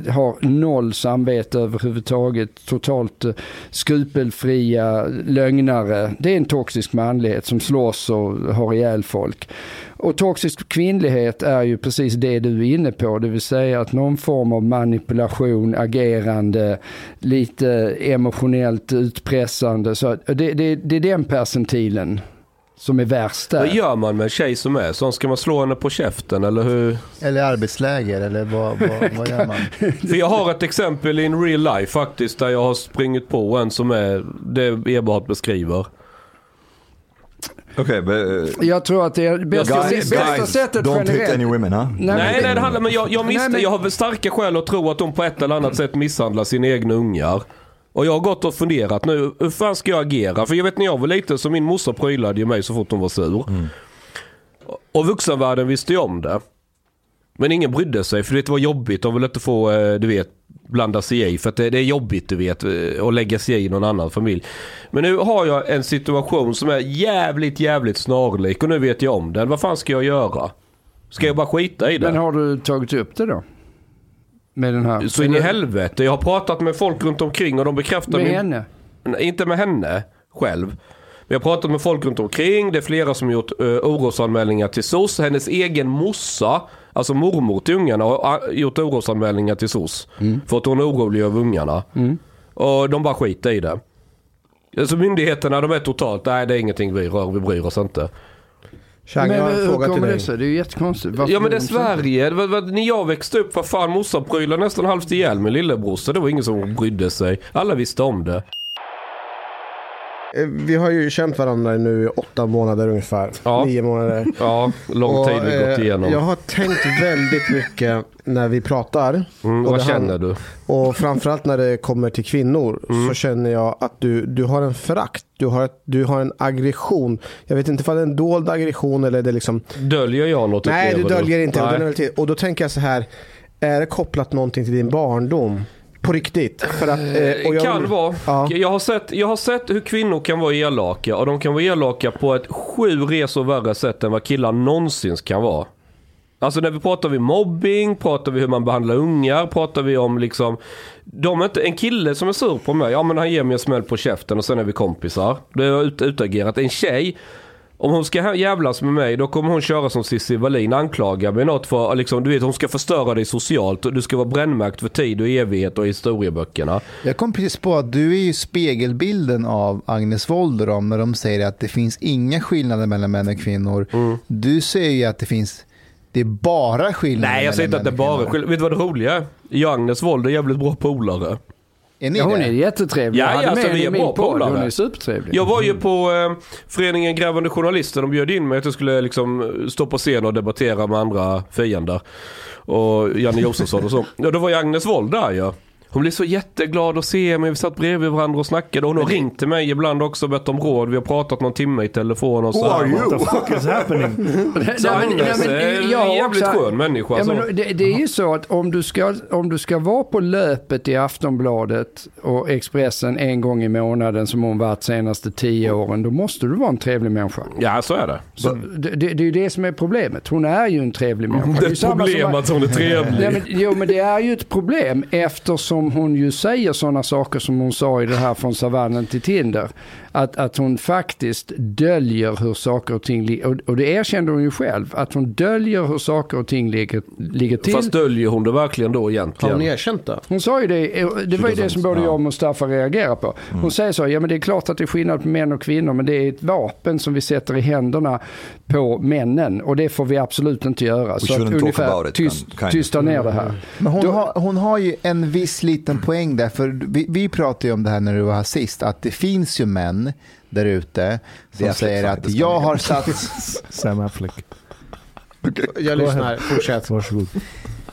har noll samvete överhuvudtaget, totalt eh, skrupelfria lögnare. Det är en toxisk manlighet som slåss och har ihjäl folk. Och toxisk kvinnlighet är ju precis det du är inne på, det vill säga att någon form av manipulation, agerande, lite emotionellt utpressande. Så det, det, det är den percentilen som är värst där. Vad gör man med en tjej som är sån? Ska man slå henne på käften eller hur? Eller arbetsläger, eller vad, vad, vad gör man? För jag har ett exempel in real life faktiskt där jag har springit på en som är det Eberhard beskriver. okay, but uh, Jag tror att det är bästa, guys, bästa guys, sättet don't hit generellt. any women, huh? Nej, Nej, men- nej, det handlar men jag, jag, misst, Nej, men- jag har starka skäl att tro att de på ett eller annat sätt misshandlar sina egna ungar. Och jag har gått och funderat nu, hur fan ska jag agera? För jag vet när jag var liten så min morsa prylade ju mig så fort hon var sur. Och vuxenvärlden visste ju om det. Men ingen brydde sig för det var jobbigt. De ville inte få, eh, du vet, blanda sig i. För att det, det är jobbigt, du vet, eh, att lägga sig i någon annan familj. Men nu har jag en situation som är jävligt, jävligt snarlik och nu vet jag om den. Vad fan ska jag göra? Ska jag bara skita i det? Men har du tagit upp det då? Med den här? Så in i helvete. Jag har pratat med folk runt omkring och de bekräftar Med min... henne? Nej, Inte med henne själv. Vi har pratat med folk runt omkring. Det är flera som gjort uh, orosanmälningar till SOS. Hennes egen morsa, alltså mormor till ungarna, har uh, gjort orosanmälningar till SOS. För att hon är orolig över ungarna. Och de bara skiter i det. Alltså myndigheterna de är totalt, nej det är ingenting vi rör, vi bryr oss inte. Chang, jag har men en hur fråga till kommer det dig. sig? Det är ju jättekonstigt. Varför Ja men det är de? Sverige. Det var, var, när jag växte upp, vad fan morsan prylade nästan halvt ihjäl med lillebror. Så det var ingen som brydde sig. Alla visste om det. Eh, Vi har ju känt varandra nu i åtta månader ungefär. Ja. Nio månader. Ja, lång Och, tid vi gått eh, igenom. Jag har tänkt väldigt mycket när vi pratar. Mm, vad känner du? Och framförallt när det kommer till kvinnor Mm. så känner jag att du, du har en förakt. Du har, ett, du har en aggression. Jag vet inte om det är en dold aggression eller det liksom... Döljer jag något Nej, du döljer inte. Och, och då tänker jag så här. Är det kopplat någonting till din barndom? På riktigt? För att, eh, och jag, kan vara. Ja. Jag, har sett, jag har sett hur kvinnor kan vara elaka och de kan vara elaka på ett sju resor värre sätt än vad killar någonsin kan vara. Alltså när vi pratar vi mobbing, pratar vi hur man behandlar ungar, pratar vi om liksom de är inte, En kille som är sur på mig, ja men han ger mig en smäll på käften och sen är vi kompisar. Det är ut, utagerat. En tjej, om hon ska jävlas med mig då kommer hon köra som Cissi Wallin, anklaga mig något för, liksom, du vet hon ska förstöra dig socialt och du ska vara brännmärkt för tid och evighet och historieböckerna. Jag kom precis på att du är ju spegelbilden av Agnes Wold och dem när de säger att det finns inga skillnader mellan män och kvinnor. Mm. Du säger ju att det finns, det är bara skillnader Nej jag säger inte att det och bara kvinnor. Vet du vad det roliga är? Jag och Agnes Wold är jävligt bra polare. Är ni Ja, hon det? är jättetrevlig. Ja, ja, med så henne vi är bra podd. polare. Hon är supertrevlig. Jag var ju på eh, föreningen Grävande Journalister. De bjöd in mig att jag skulle liksom stå på scen och debattera med andra fiender. Och Janne Josefsson och så. Ja, då var ju Agnes Wold där ju. Hon blev så jätteglad att se mig. Vi satt bredvid varandra och snackade. Hon har ringt till mig ibland också och bett om råd. Vi har pratat någon timme i telefon och så. här. What the fuck is happening? Så Agnes är en jävligt skön människa. Ja, men det, det är ju så att om du, ska, om du ska vara på löpet i Aftonbladet och Expressen en gång i månaden som hon varit senaste tio åren, då måste du vara en trevlig människa. Ja, så är det. Så det, det, det är ju det som är problemet. Hon är ju en trevlig människa. Det är ett problem att hon är trevlig. Nej, men, jo, men det är ju ett problem eftersom om hon ju säger sådana saker som hon sa i det här från savannen till Tinder. Att, att hon faktiskt döljer hur saker och ting ligger. Och, och det erkände hon ju själv. Att hon döljer hur saker och ting ligger, ligger till. Fast döljer hon det verkligen då Har egentligen? hon erkänt det? Hon sa ju det, det var ju det som både jag och Mustafa reagerade på. Mm. Hon säger så, ja men det är klart att det är skillnad på män och kvinnor men det är ett vapen som vi sätter i händerna på männen och det får vi absolut inte göra. Så att ungefär it, tyst, kind of. tysta ner det här. Men hon, Då- har, hon har ju en viss liten poäng där, för vi, vi pratade ju om det här när du var här sist, att det finns ju män där ute som säger att jag har satt, Sam Affleck. Jag lyssnar, fortsätt. Varsågod.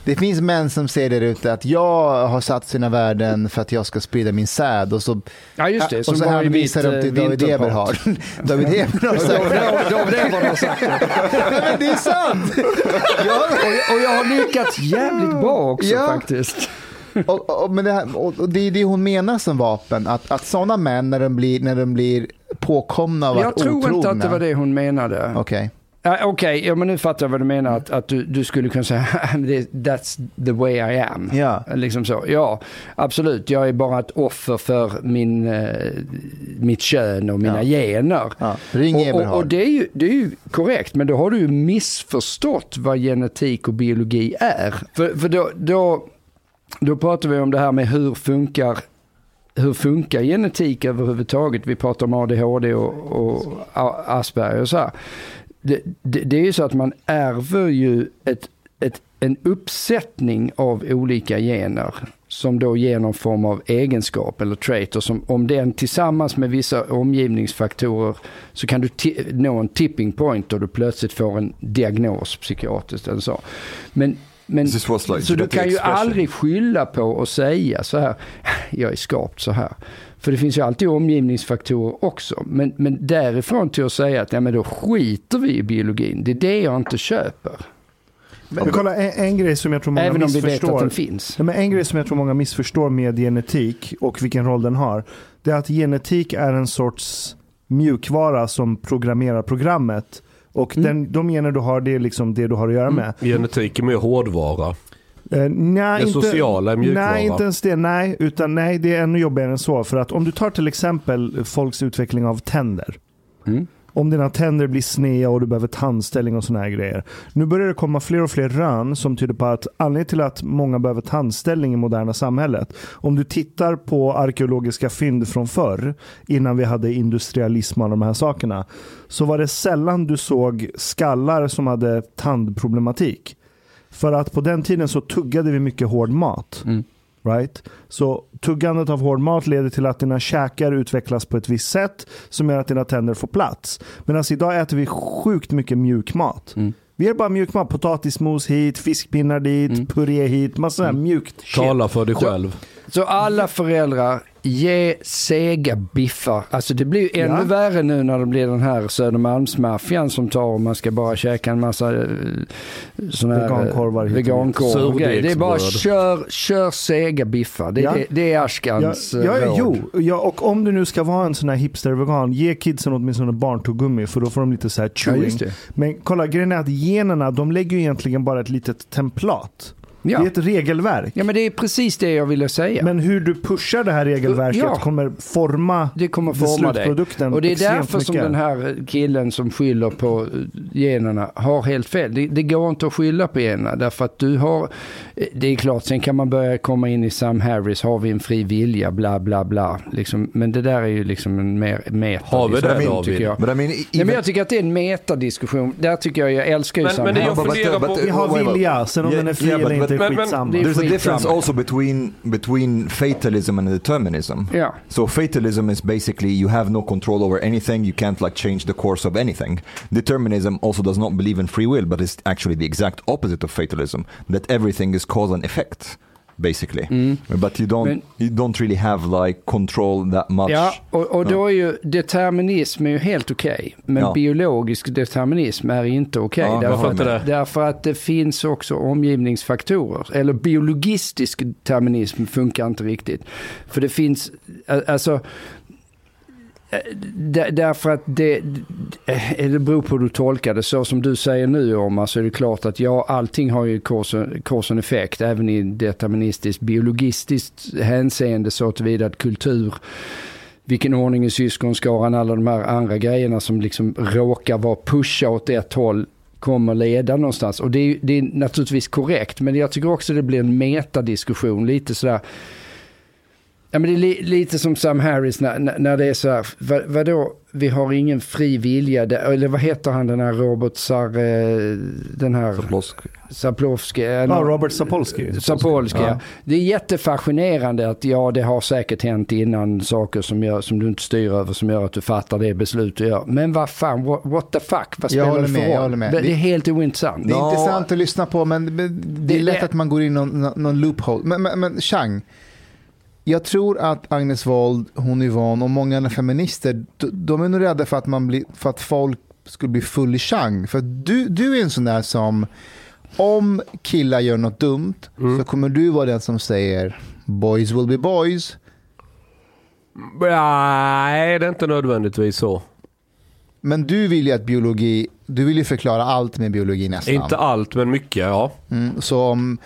det finns män som säger där ute att jag har satt sina värden för att jag ska sprida min säd och så, Ja just det, och så hänvisar de till eh, David. Eberhard. David Eberhard har sagt det. David Eberhard har sagt det. Nej, men det är sant! Ja, Och, och jag har lyckats jävligt bra också Ja. faktiskt. Och, och, men det, här, och, det är det hon menar som vapen, att, att sådana män när de blir, när de blir påkomna av Jag att tror otrogna. inte att det var det hon menade. Okej. Ja, Okej, ja, men nu fattar jag vad du menar. Att, att du, du skulle kunna säga "Det- that's the way I am. Ja. Liksom så. Ja, absolut. Jag är bara ett offer för min, eh, mitt kön och mina Ja. gener. Ja. Ring Och, och, och det, är ju, det är ju korrekt, men då har du ju missförstått vad genetik och biologi är. För, för då, då, då pratar vi om det här med hur funkar hur funkar genetik överhuvudtaget? Vi pratar om ADHD och, och Asperger och så här. Det, det, det är ju så att man ärver ju ett, ett, en uppsättning av olika gener som då ger någon form av egenskap eller trait och som om den tillsammans med vissa omgivningsfaktorer så kan du nå en tipping point och du plötsligt får en diagnos psykiatriskt eller så. Men, men This was like så du kan ju expression. aldrig skylla på och säga så här, jag är skapt så här. För det finns ju alltid omgivningsfaktorer också. Men, men därifrån till att säga att ja, men då skiter vi i biologin, det är det jag inte köper. Men kolla, en, en grej som jag tror många Även om vi vet att den finns. Ja, men en grej som jag tror många missförstår med genetik och vilken roll den har. Det är att genetik är en sorts mjukvara som programmerar programmet. Och Mm. den, de gener du har, det är liksom det du har att göra med. Genetik är mer hårdvara. Eh, nej, Det inte, sociala är mjukvara. Nej, inte ens det. Nej, utan nej, det är ännu jobbigare än så. För att om du tar till exempel folks utveckling av tänder. Mm. Om dina tänder blir sneda och du behöver tandställning och såna här grejer. Nu börjar det komma fler och fler rön som tyder på att anledningen till att många behöver tandställning i moderna samhället. Om du tittar på arkeologiska fynd från förr, innan vi hade industrialism och de här sakerna, så var det sällan du såg skallar som hade tandproblematik. För att på den tiden så tuggade vi mycket hård mat. Mm. Right? Så tuggandet av hård mat leder till att dina käkar utvecklas på ett visst sätt som gör att dina tänder får plats. Medan idag äter vi sjukt mycket mjuk mat. Mm. Vi är bara mjuk mat. Potatismos hit, fiskpinnar dit, Mm. puré hit. Massa här mjukt shit. Tala för dig själv. Så alla föräldrar, ge sega biffar. Alltså det blir ju ännu Ja. värre nu när det blir den här Södermalmsmaffian som tar och man ska bara käka en massa eh, såna här eh, Vegankorvar dit. vegankorvar. Det är bara kör, kör sega biffar. Det, Ja. det, det är Ja, Ashkans ja, eh, råd. jo, ja, och om du nu ska vara en sån här hipster-vegan, ge kidsen åtminstone barntuggummi för då får de lite så här Ja, chewing. Men kolla, grejen är att generna, de lägger ju egentligen bara ett litet templat. Det Ja. är ett regelverk. ja, men det är precis det jag ville säga. Men hur du pushar det här regelverket Ja. kommer forma Det kommer forma dig. slutprodukten Och det är därför som mycket. den här killen som skyller på generna har helt fel. Det, det går inte att skylla på generna därför att du har, det är klart, sen kan man börja komma in i Sam Harris, har vi en fri vilja, bla bla bla. Liksom, men det där är ju liksom en mer meta Har vi det, David? tycker jag. But I mean, e- Nej, men jag tycker att det är en metadiskussion. Där tycker jag, jag älskar ju Men- Sam men det Harris. jag funderar på- Vi har vilja, sen om den är fri eller inte men- det there's a difference also between between fatalism and determinism. Ja. So fatalism is basically you have no control over anything. You can't like change the course of anything. Determinism also does not believe in free will, but it's actually the exact opposite of fatalism. That everything is cause and effect, basically. But you don't Men- you don't really have like control that much. Ja, och, och då är ju determinism är ju helt okej. men Ja. biologisk determinism är inte okej. Ja, jag därför, att, därför att det finns också omgivningsfaktorer. Eller biologistisk determinism funkar inte riktigt. För det finns, alltså, Eh, därför att det, eh, det- beror på hur du tolkar det. Så som du säger nu Omar så är det klart att ja, allting har ju kors och effekt. Även i deterministiskt, biologistiskt hänseende så tillvida att kultur vilken ordning i syskonskaran, alla de här andra grejerna som liksom råkar vara pusha åt ett håll kommer leda någonstans. Och det är, det är naturligtvis korrekt, men jag tycker också det blir en metadiskussion, lite sådär Ja men det är li, lite som Sam Harris när, när, det är så här, vad, vadå, vi har ingen fri vilja, eller vad heter han den här Robert Sar, eh, den här Zapolsky. Sapolsky? eh, Ja, nå- Robert Sapolsky. Sapolsky, Ja. ja. Det är jättefascinerande att ja, det har säkert hänt innan saker som, gör, som du inte styr över som gör att du fattar det beslut du gör. Men vad fan, what, what the fuck, vad spelar håller det för med, jag roll? håller med. Det, det är helt ointressant. Det är Ja. intressant att lyssna på, men det är lätt det- att man går in någon- någon loophole. Men, men, men Chang, jag tror att Agnes Wold, hon Yvonne och många andra feminister, de, är nog rädda för att, man blir, för att folk skulle bli full i Chang. För du, du är en sån där som, om killar gör något dumt, så kommer du vara den som säger boys will be boys. Nej, det är inte nödvändigtvis så. Men du vill ju att biologi, du vill ju förklara allt med biologi nästan. Inte allt, men mycket, ja. Mm, så om,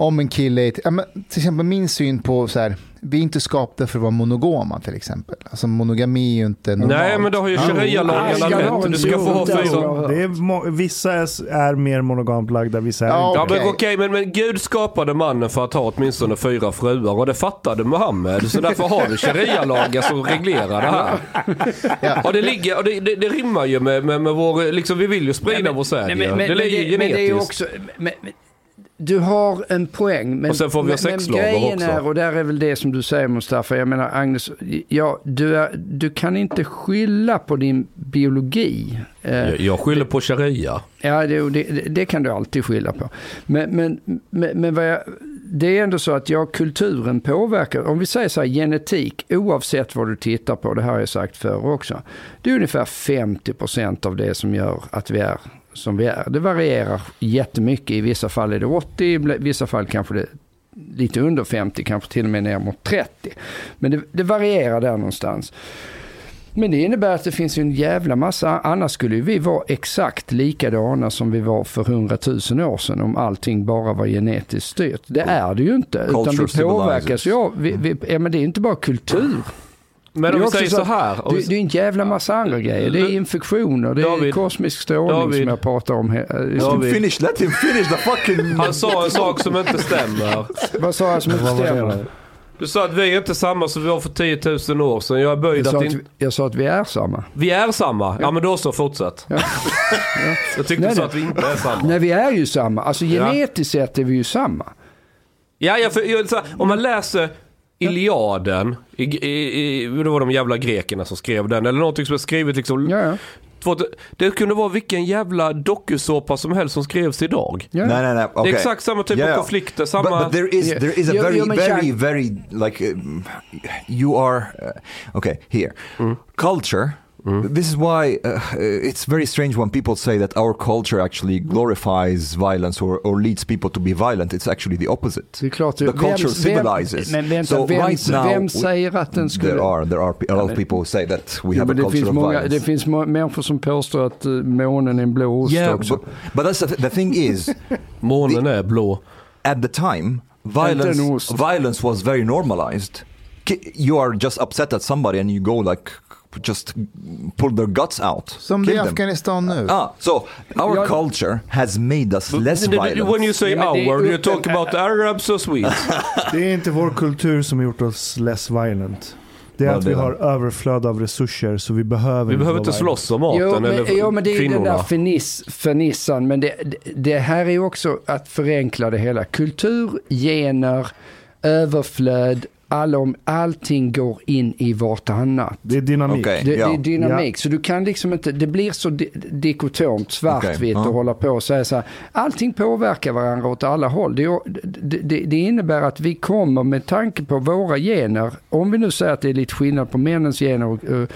om en kille, är- ja, men till exempel min syn på så här, vi är inte skapade för att vara monogama till exempel. Alltså monogami är ju inte normalt. Nej, men det har ju sharia-lagarna ska ha en rätt. Du ska få ha fyra... Det vissa är, mer monogamt lagda, vissa är Ja, inte. Ja men Okej. okej, men, men Gud skapade mannen för att ha åtminstone fyra fruar och det fattade Muhammed. Så därför har vi sharia-lagar som reglerar det här. Ja. Och det, ligger, och det, det, det rimmar ju med, med, med vår, liksom vi vill ju sprida vår säd Nej, ju. men, men, Det men, ligger det, men det är ju genetiskt. också... Men, men, du har en poäng. Men, Och sen får vi men, men sexslavar grejen också. är, och där är väl det som du säger Mustafa, jag menar Agnes, ja, du, är, du kan inte skylla på din biologi. Eh, Jag, jag skyller på sharia. Ja, det, det, det kan du alltid skylla på. Men, men, men, men jag, det är ändå så att ja, kulturen påverkar. Om vi säger så här, genetik, oavsett vad du tittar på, det här har jag sagt förr också. Det är ungefär 50% av det som gör att vi är som vi är. Det varierar jättemycket. I vissa fall är det 80, i vissa fall kanske det är lite under 50, kanske till och med ner mot 30. Men det, det varierar där någonstans. Men det innebär att det finns en jävla massa, annars skulle vi vara exakt likadana som vi var för hundratusen år sedan om allting bara var genetiskt styrt. Det är det ju inte. Utan vi påverkas ju vi, vi, ja, men det är inte bara kultur. Men Det är om vi också säger så så här. Det, det är en jävla massa andra grejer. Det är infektioner, det är David. kosmisk strålning David. som jag pratar om. här. Let him David. finish, let him finish the fucking... Han sa en sak som inte stämmer. Vad sa jag som inte stämmer? Du sa att vi är inte samma som vi var för 10 000 år sedan. Jag är böjd Jag sa, att att, vi- jag sa att vi är samma. Vi är samma. Ja men då så, fortsätt. Ja. Jag tyckte Nej, du sa att vi inte är samma. Nej, vi är ju samma. Alltså Ja. genetiskt sett är vi ju samma. Ja, ja för, jag, så här, om man läser Iliaden, i, i, i, det var de jävla grekerna som skrev den, eller någonting som är skrivet liksom. Ja, ja. Det kunde vara vilken jävla dokusåpa som helst som skrevs idag. ja. Nej, nej, nej. Det Okay. är exakt samma typ Yeah. av konflikter, But, samma... but there is Yeah. there is a Jo, very jo, men very very like um, you are uh, okay here culture. This is why uh, it's very strange when people say that our culture actually glorifies violence or, or leads people to be violent. It's actually the opposite. Det är klart. The culture civilizes. men vänta, So vem, right now, vem we- säger att den skulle... There are there are a lot of people who say that we Jo, have a culture finns of många, violence. det finns människor som påstår att uh, månen är en blå ost yeah, också. but, but that's the, th- the thing is, Månen är blå. at the time, en violence violence was very normalized. You are just upset at somebody and you go like just pull their guts out. Som det är i them. Afghanistan nu. Ah, so our Ja. culture has made us less violent. When you say är our, you talk about Arabs or Swedes? Det är inte vår kultur som har gjort oss less violent. Det är Ja, att det vi har överflöd av resurser så vi behöver Vi behöver inte slåss om maten Jo, men, eller jo, men det är ju den där kvinnorna. ferniss, fernissan. Men det, det, det här är ju också att förenkla det hela. Kultur, gener, överflöd, allom, allting går in i vartannat. Det är dynamik. Okej. Det, Ja. det är dynamik, så du kan liksom inte, det blir så di dikotomt, svartvitt ja. och hålla på och säga så här. Allting påverkar varandra åt alla håll. Det, det, det, innebär att vi kommer med tanke på våra gener, om vi nu säger att det är lite skillnad på männens gener och eh,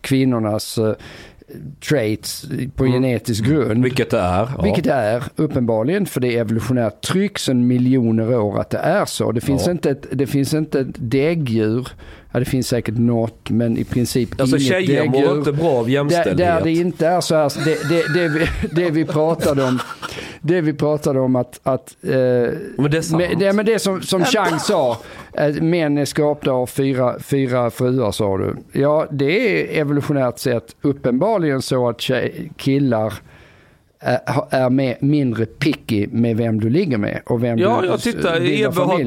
kvinnornas eh, traits på genetisk grund. Vilket det är. Ja. Vilket det är uppenbarligen, för det är evolutionärt tryck sedan miljoner år att det är så. Det finns, Ja. inte, ett, det finns inte ett däggdjur, ja, det finns säkert något, men i princip Alltså inget tjejer mår inte bra av Där, jämställdhet. där det inte är så här, det, det, det, vi, det vi pratade om, det vi pratade om att, att eh, Men det är sant. det, men det som, som Chang sa, att män är skapta av fyra, fyra fruar sa du. Ja, det är evolutionärt sett uppenbarligen så att tjej, killar är, är med, mindre picky med vem du ligger med och vem Ja, du jag tittar.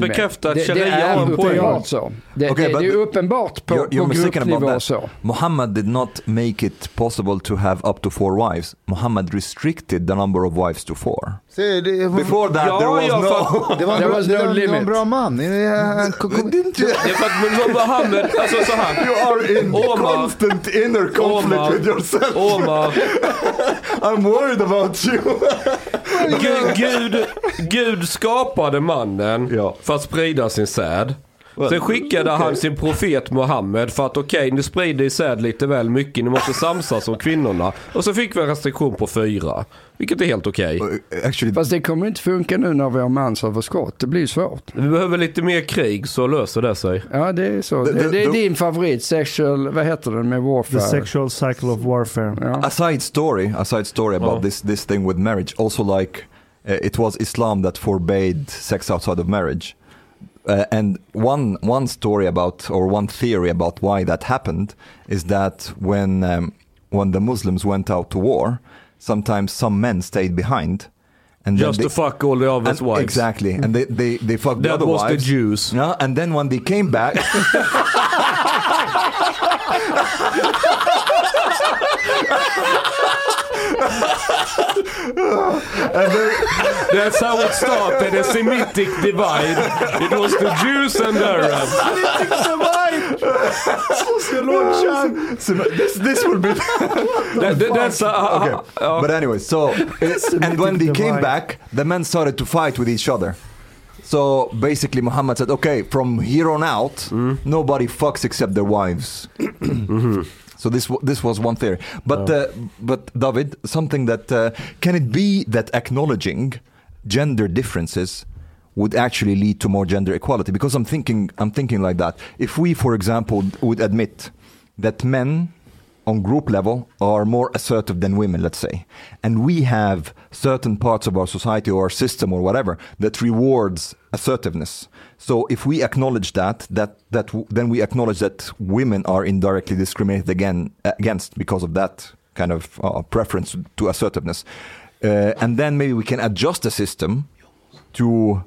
med. bekräftar att det, det är har en poäng. uppenbart så. Det, Okay, det, det är uppenbart på, You're, you're på mistaken about gruppnivå that. så. Muhammad did not make it possible to have up to four wives. Muhammad restricted the number of wives to four. Se, det, Before that Ja, there was ja, no... för- det var en There bra, was no var, det var en bra man. Didn't you? För att Mohammed, alltså så här. You are in Omar. constant inner conflict Omar. with yourself. Omar, I'm worried about you. Gud, Gud, Gud skapade mannen Ja. för att sprida sin säd. Sen skickade han sin profet Mohammed för att okej, ni sprider i säd lite väl mycket, ni måste samsas om kvinnorna. Och så fick vi en restriktion på fyra, vilket är helt okej. Actually, Fast det kommer inte funka nu när vi har mansöverskott. Det blir svårt. Vi behöver lite mer krig så löser det sig. Ja, det är så. Det- Det, det- är då- din favorit, sexual, vad heter den med The warfare? sexual cycle of warfare. Ja. a side story, a side story about Oh. this this thing with marriage. Also, like uh, it was Islam that forbade sex outside of marriage. Uh, and one one story about or one theory about why that happened is that when um, when the Muslims went out to war, sometimes some men stayed behind, and Just then to fuck all the others' and- wives. exactly, and they they they fucked the That other was the. Jews. Yeah, and then when they came back, That's how it started, a Semitic divide. It was the Jews and the Arabs. so this this would be That, that, that's a, uh, uh, okay. ja. But anyway, so and when they came divide. back, the men started to fight with each other. So basically, Muhammad said, "Okay, from here on out, mm. nobody fucks except their wives." Mm-hmm. So this this was one theory, but uh, but David, something that uh, can it be that acknowledging gender differences would actually lead to more gender equality? Because I'm thinking I'm thinking like that. If we, for example, would admit that men on group level are more assertive than women, let's say. And we have certain parts of our society or our system or whatever that rewards assertiveness. So if we acknowledge that, that, that then we acknowledge that women are indirectly discriminated again against because of that kind of uh, preference to assertiveness. Uh, and then maybe we can adjust the system to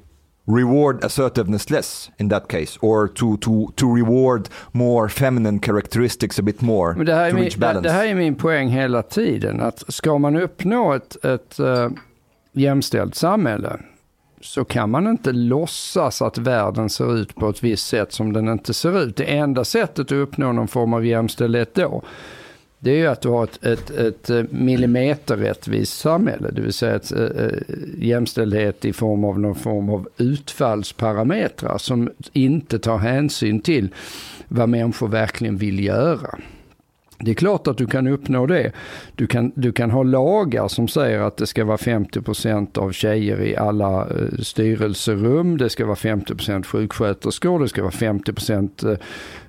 reward assertiveness less in that case or to, to, to reward more feminine characteristics a bit more Men det, här är to min, reach balance. det här är min poäng hela tiden. Att ska man uppnå ett, ett uh, jämställt samhälle så kan man inte låtsas att världen ser ut på ett visst sätt som den inte ser ut. Det enda sättet att uppnå någon form av jämställdhet då, det är ju att du har ett, ett, ett eh, millimeterrättvist samhälle, det vill säga ett, äh, jämställdhet i form av någon form av utfallsparametrar som inte tar hänsyn till vad människor verkligen vill göra. Det är klart att du kan uppnå det. Du kan, du kan ha lagar som säger att det ska vara 50% av tjejer i alla eh, styrelserum, det ska vara 50% sjuksköterskor, det ska vara 50%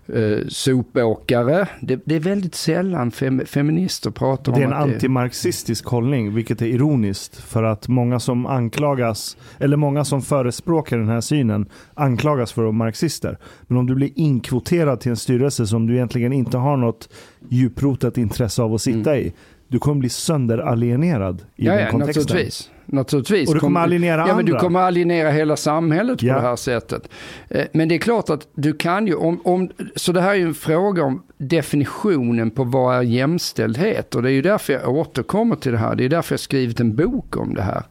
eh, sopåkare. Det, det är väldigt sällan fem, feminister pratar Det är om en det antimarxistisk hållning, vilket är ironiskt. För att många som anklagas, eller många som förespråkar den här synen, anklagas för att vara marxister. Men om du blir inkvoterad till en styrelse som du egentligen inte har något djuprotat intresse av att sitta i, du kommer bli sönderalienerad i. Ja, den ja kontexten. naturligtvis. Naturligtvis. Och du kommer alienera ja, men Du kommer alienera hela samhället på Ja. det här sättet. Eh, Men det är klart att du kan ju, om, om, så det här är ju en fråga om definitionen på vad är jämställdhet. Och det är ju därför jag återkommer till det här. Det är därför jag skrivit en bok om det här.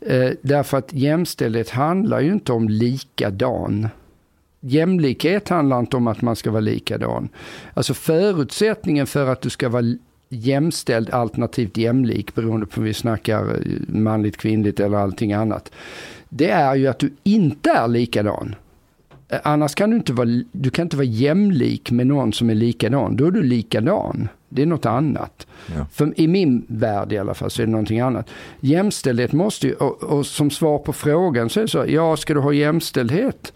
Eh, Därför att jämställdhet handlar ju inte om likadan. Jämlikhet handlar inte om att man ska vara likadan. Alltså förutsättningen för att du ska vara jämställd alternativt jämlik beroende på om vi snackar eh, manligt, kvinnligt eller allting annat. Det är ju att du inte är likadan. Eh, Annars kan du inte vara, du kan inte vara jämlik med någon som är likadan. Då är du likadan. Det är något annat. Ja. För I min värld i alla fall så är det någonting annat. Jämställdhet måste ju, och, och som svar på frågan så är det så, ja ska du ha jämställdhet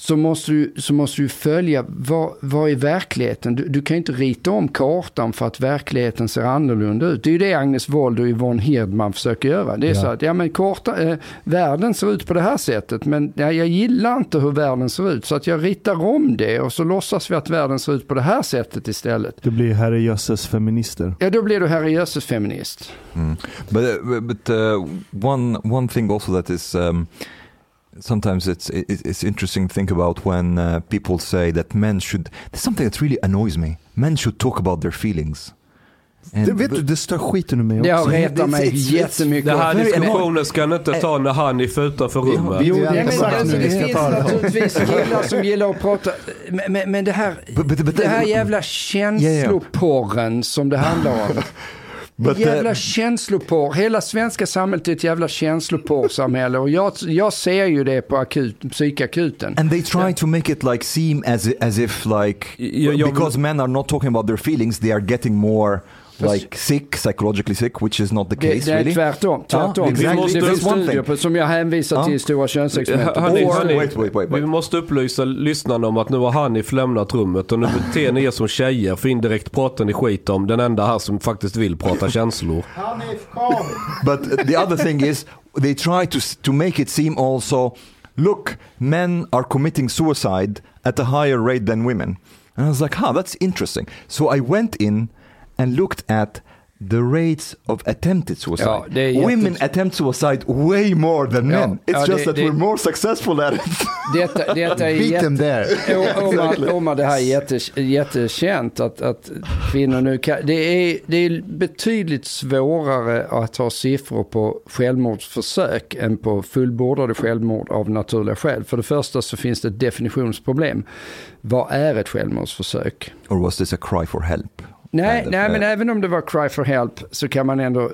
så måste du, så måste du följa vad, vad är verkligheten. Du, du kan ju inte rita om kartan för att verkligheten ser annorlunda ut. Det är ju det Agnes Wold och Yvonne Hirdman försöker göra. Det är Ja. så att ja, men karta, eh, världen ser ut på det här sättet men ja, jag gillar inte hur världen ser ut så att jag ritar om det och så låtsas vi att världen ser ut på det här sättet istället. Du blir herrejösses feminister. Ja, då blir du herrejösses feminist. But uh, but uh, one one thing also that is um, sometimes it's it, it's interesting to think about when uh, people say that men should. There's something that really annoys me. Men should talk about their feelings. And Det, vet but- du, det stör skiten ur mig också. har retat mig jättemycket. Den här diskussionen ska ni inte ta när han är utanför rummet. Jo, Det det är exakt alltså, nu det vi ska finns ta det. naturligtvis killar som gillar att prata, men, men, men det här, But- but- but- det här jävla känsloporren som det handlar om. But, uh, jävla känsloporr, hela svenska samhället är ett jävla känsloporrsamhälle och jag, jag ser ju det på akut, psykakuten. And they try to make it like seem as as if like Jag- jag- because men are not talking about their feelings, they are getting more like sick, psychologically sick, which is not the Det, case det är really. tvärtom. tvärtom. Ja, exactly. Det finns one studier på, som jag hänvisar Ja. till i Stora könsexperimentet. Hörni, Or- hörni, Wait, wait, wait, wait. Vi måste upplysa lyssnarna om att nu har Hanif lämnat rummet och nu beter ni er som tjejer för indirekt pratar ni skit om den enda här som faktiskt vill prata känslor. Hanif, kom! But the other thing is, they try to to make it seem also, look, men are committing suicide at a higher rate than women. And I was like, huh, that's interesting. So I went in and looked at the rates of attempted suicide. Ja, Women attempt suicide way more than Ja, men. It's ja, just det- that det- we're more successful at it. Detta, detta är Beat jätte... them there. O- Omar, Omar, det här är jätte, jättekänt att, att kvinnor nu kan, det är, det är betydligt svårare att ha siffror på självmordsförsök än på fullbordade självmord av naturliga skäl. För det första så finns det ett definitionsproblem. Vad är ett självmordsförsök? or was this a cry for help? Nej, nej men även om det var cry for help så kan man ändå,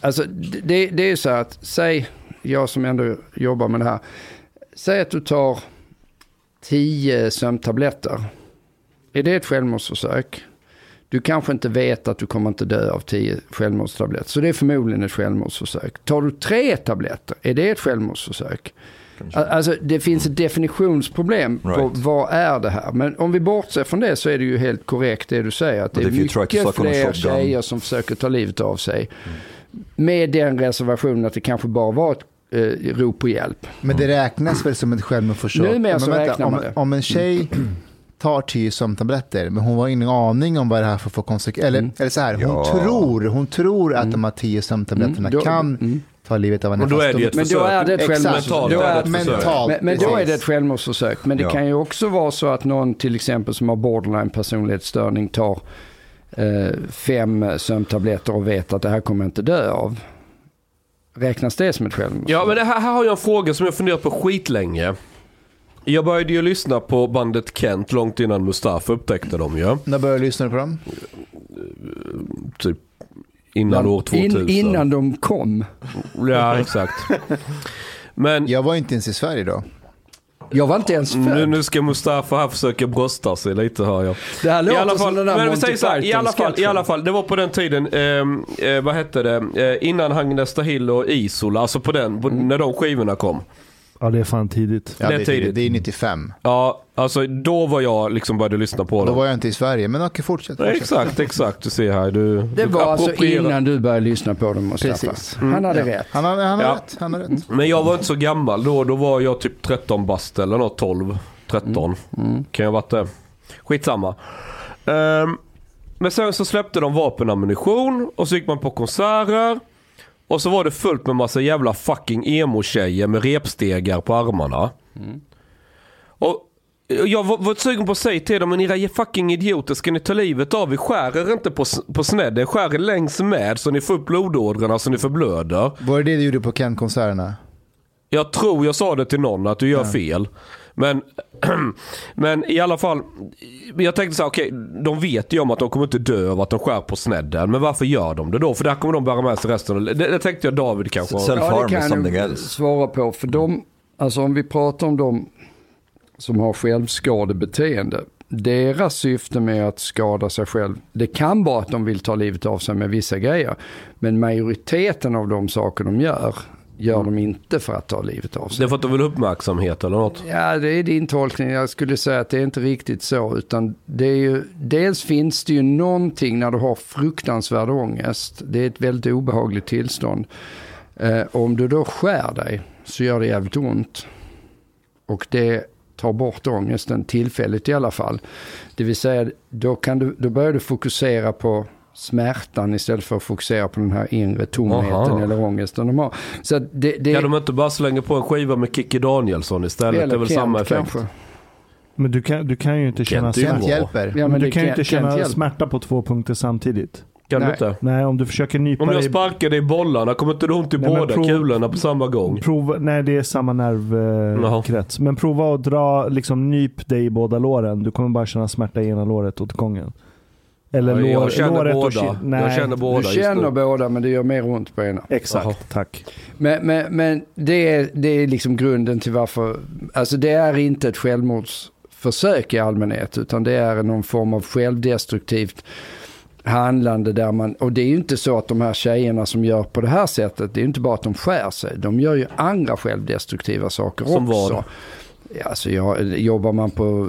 alltså det, det är ju så att, säg, jag som ändå jobbar med det här, säg att du tar tio sömntabletter. Är det ett självmordsförsök? Du kanske inte vet att du kommer inte dö av tio självmordstabletter, så det är förmodligen ett självmordsförsök. Tar du tre tabletter, är det ett självmordsförsök? Kanske. Alltså det finns ett definitionsproblem på Right. vad är det här. Men om vi bortser från det så är det ju helt korrekt det du säger. Att det är mycket fler tjejer som försöker ta livet av sig. Med den reservationen att det kanske bara var ett eh, rop på hjälp. Men det räknas väl som ett självmordsförsök? Numera så vänta, räknar om, man det. om en tjej tar tio sömntabletter, men hon har ingen aning om vad det här får för konsekvenser. Eller, eller så här, hon Ja. tror, hon tror att de här tio sömntabletterna Mm, kan mm. Ta livet av henne. Men då är det ett Men då försök. är det ett Exakt. självmordsförsök. Mentalt mentalt. Men, men då är det ett självmordsförsök. Men det Ja. kan ju också vara så att någon till exempel som har borderline personlighetsstörning tar eh, fem sömntabletter och vet att det här kommer jag inte dö av. Räknas det som ett självmordsförsök? Ja, men det här, här har jag en fråga som jag funderat på skitlänge. Jag började ju lyssna på bandet Kent långt innan Mustafa upptäckte dem ju. När började du lyssna på dem? Typ innan år 2000. In, innan de kom. Ja, exakt. Men Jag var inte ens i Sverige då. Jag var inte ens nu, född. nu ska Mustafa här försöka brösta sig lite hör jag. Det här I låter alla fall, som den där men vi Monty säger så här, i alla, fall, i alla fall, det var på den tiden, ehm, eh, vad hette det, eh, innan Hagnesta Hill och Isola, alltså på den, på, Mm. när de skivorna kom. Ja, det är fan tidigt. Ja, Det är tidigt. det är 95. Ja, alltså då var jag liksom började lyssna på Då dem. var jag inte i Sverige, men okej, fortsätt. Fortsätt. exakt, exakt. Du ser här. Du, Det du var alltså innan du började lyssna på dem Mustafa. Precis. Han hade rätt. Han han har Ja. rätt. Han har rätt. Men jag var inte så gammal då. Då var jag typ 13 bast eller något, 12, 13. Mm. Kan jag ha varit det? Skitsamma. Um, men sen så släppte de vapenammunition och så gick man på konserter. Och så var det fullt med massa jävla fucking emo-tjejer med repstegar på armarna. Och jag var, var sugen på att säga till dem, men era fucking idioter, ska ni ta livet av er? Skär er inte på, på snedden, skär er längs med så ni får upp blodådrorna så ni förblöder. Var det det du gjorde på Ken-konserterna? Jag tror jag sa det till någon att du gör fel. Men, men i alla fall, jag tänkte så här, okej, de vet ju om att de kommer inte dö av att de skär på snedden. Men varför gör de det då? För där kommer de bära med sig resten. Det, det tänkte jag David kanske. Self- Ja, Self-harm kan something jag else. svara på. För de, alltså om vi pratar om de som har självskadebeteende. Deras syfte med att skada sig själv, det kan vara att de vill ta livet av sig med vissa grejer. Men majoriteten av de saker de gör, gör de inte för att ta livet av Det sig. är för att de vill uppmärksamhet eller något. Ja, det är din tolkning. Jag skulle säga att det är inte riktigt så. Utan det är ju, dels finns det ju någonting när du har fruktansvärd ångest. Det är ett väldigt obehagligt tillstånd. Eh, om du då skär dig så gör det jävligt ont. Och det tar bort ångesten tillfälligt i alla fall. Det vill säga, då, kan du, då börjar du fokusera på smärtan istället för att fokusera på den här inre tomheten Aha. eller ångesten de har. Så det, det, Kan de inte bara slänga på en skiva med Kikki Danielsson istället? det är väl Kent samma effekt? kanske. Men du kan, du kan ju inte känna smärta. Hjälper. Ja, men du kan ju inte känna smärta på två punkter samtidigt. Kan du Nej. inte? Nej, om du försöker nypa Om jag sparkar dig i bollarna, kommer inte du ont i Nej, båda prov- kulorna på samma gång? Prova, nej, det är samma nervkrets. Men prova att dra, liksom nyp dig i båda låren. Du kommer bara känna smärta i ena låret åt gången. Eller Ja, jag känner låret båda. Nej, Jag känner båda Du känner båda men det gör mer ont på ena. exakt. Jaha. Tack. Men, men, men det, är, det är liksom grunden till varför, alltså det är inte ett självmordsförsök i allmänhet utan det är någon form av självdestruktivt handlande där man, och det är ju inte så att de här tjejerna som gör på det här sättet, det är ju inte bara att de skär sig, de gör ju andra självdestruktiva saker Som också. vad? Ja, Alltså, ja, jobbar man på,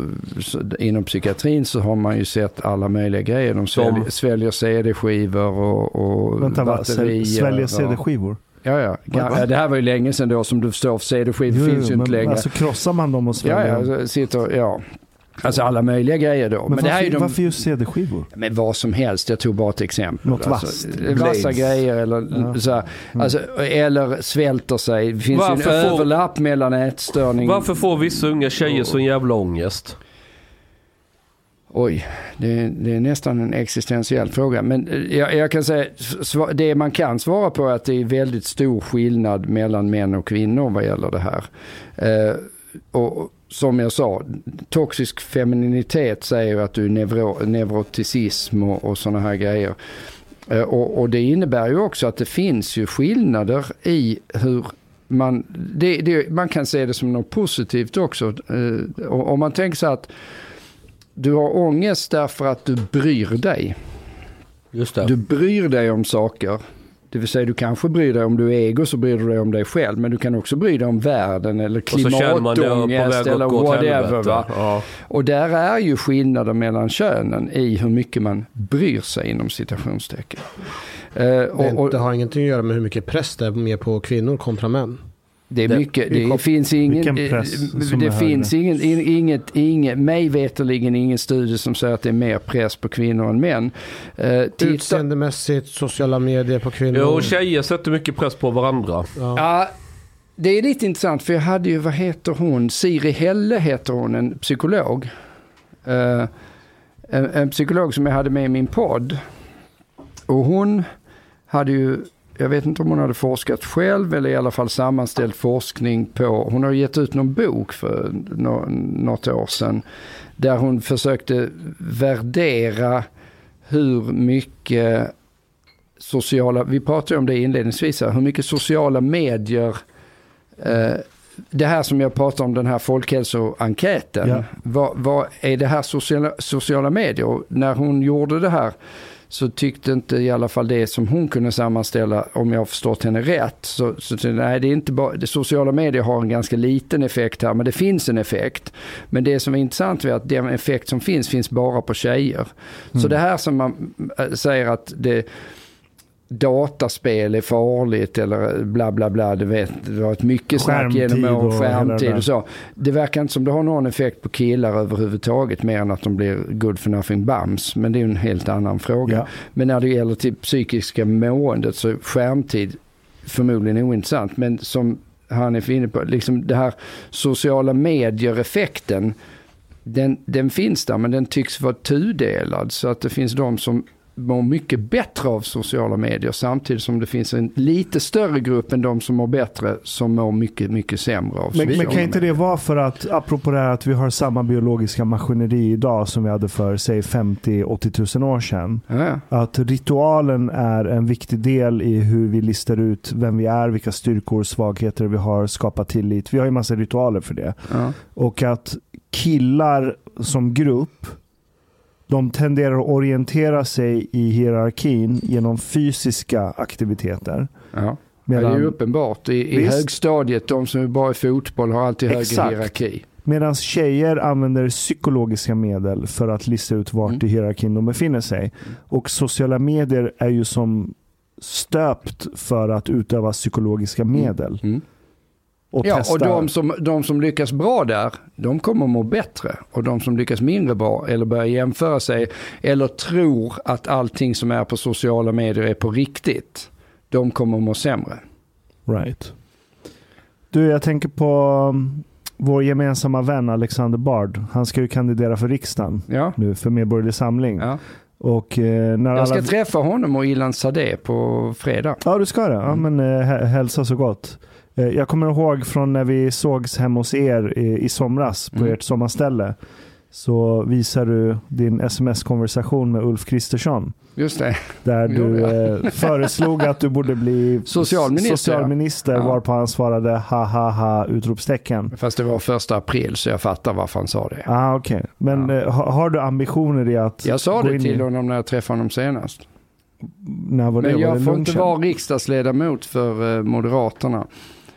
inom psykiatrin så har man ju sett alla möjliga grejer. De sväljer, sväljer CD-skivor och, och Vänta, batterier. Sväl- Sväljer CD-skivor? Ja, ja. ja. Det här var ju länge sedan då som du förstår. CD-skivor finns ju inte längre. Alltså krossar man dem och ja, sväljer ja, så sitter, ja. Alltså alla möjliga grejer då. Men, Men, det här är varför, ju de, varför just CD-skivor? men vad som helst, jag tog bara ett exempel. Något alltså, vasst. Vassa Blades. grejer eller Ja. Mm. så här, alltså, Eller svälter sig. Det finns ju Varför en får- överlapp mellan ätstörning. Varför får vissa unga tjejer sån jävla ångest? Oj, det, det är nästan en existentiell fråga. Men eh, jag, jag kan säga, det man kan svara på är att det är väldigt stor skillnad mellan män och kvinnor vad gäller det här. Eh, och som jag sa, toxisk femininitet säger att du är neuro, neuroticism och, och sådana här grejer. Eh, och, och det innebär ju också att det finns ju skillnader i hur man, det, det, man kan se det som något positivt också. Eh, om man tänker så att du har ångest därför att du bryr dig. Just det. Du bryr dig om saker. Det vill säga du kanske bryr dig om du är ego så bryr du dig om dig själv. Men du kan också bry dig om världen eller Och så känner man det är på klimatångest eller whatever. Va? Ja. Och där är ju skillnaden mellan könen i hur mycket man bryr sig inom citationstecken. Eh, och, och det har ingenting att göra med hur mycket press det är mer på kvinnor kontra män. Det är det- mycket, det kom- finns ingen, eh, press som det finns ingen, in- inget, inget, mig veterligen ingen studie som säger att det är mer press på kvinnor än män. Eh, titta, Utseendemässigt, sociala medier på kvinnor. Jo, tjejer sätter mycket press på varandra. Ja. Ja, det är lite intressant för jag hade ju, vad heter hon, Siri Helle heter hon, en psykolog. Eh, en, en psykolog som jag hade med i min podd. Och hon hade ju, jag vet inte om hon hade forskat själv eller i alla fall sammanställt forskning på, hon har gett ut någon bok för nå, något år sedan. Där hon försökte värdera hur mycket sociala, vi pratade om det inledningsvis här, hur mycket sociala medier, eh, det här som jag pratade om, den här folkhälsoenkäten, Ja. vad, vad är det här sociala, sociala medier? När hon gjorde det här så tyckte inte i alla fall det som hon kunde sammanställa, om jag har förstått henne rätt, så, så nej, det är inte bara, det sociala medier har en ganska liten effekt här, men det finns en effekt. Men det som är intressant är att den effekt som finns, finns bara på tjejer. Så det här som man äh, säger att det, dataspel är farligt eller bla bla bla. Det, vet, det har varit mycket snack genom år, och hela det skärmtid och så. Det verkar inte som det har någon effekt på killar överhuvudtaget mer än att de blir good for nothing bums. Men det är en helt annan fråga. Ja. Men när det gäller till psykiska måendet så är skärmtid förmodligen ointressant. Men som han är inne på, liksom det här sociala medier-effekten, den, den finns där men den tycks vara tudelad. Så att det finns de som mår mycket bättre av sociala medier samtidigt som det finns en lite större grupp än de som mår bättre som mår mycket, mycket sämre av Men, men kan inte det vara för att, apropå det här att vi har samma biologiska maskineri idag som vi hade för säg 50-80 tusen år sedan. Ja, Att ritualen är en viktig del i hur vi listar ut vem vi är, vilka styrkor, svagheter vi har, skapa tillit. Vi har ju massa ritualer för det. ja. Och att killar som grupp, de tenderar att orientera sig i hierarkin genom fysiska aktiviteter. Ja. Ja, Medan, det är ju uppenbart. I, i högstadiet, de som är bra i fotboll har alltid högre Exakt. hierarki. Medan tjejer använder psykologiska medel för att lista ut vart Mm. i hierarkin de befinner sig. Och sociala medier är ju som stöpt för att utöva psykologiska medel. Mm. Och Ja, testa. och de som, de som lyckas bra där, de kommer må bättre. Och de som lyckas mindre bra eller börjar jämföra sig eller tror att allting som är på sociala medier är på riktigt, de kommer må sämre. Right. Du, jag tänker på um, vår gemensamma vän Alexander Bard. Han ska ju kandidera för riksdagen Ja, nu för Medborgerlig Samling. ja. Och eh, när Jag ska alla... träffa honom och Ilan Sadeh på fredag. Ja, du ska det. Ja, Mm. men eh, hä- hälsa så gott. Eh, jag kommer ihåg från när vi sågs hemma hos er i, i somras på Mm. ert sommarställe. Så visar du din sms-konversation med Ulf Kristersson. Just det. Där du eh, föreslog att du borde bli Socialminister, socialminister ja. varpå han svarade ha ha ha utropstecken. Fast det var första april så jag fattar varför han sa det. Ah, okej. Men Ja. eh, ha, har du ambitioner i att Jag sa det till i, honom när jag träffade honom senast. när var det? Men var jag det får inte vara riksdagsledamot för eh, Moderaterna.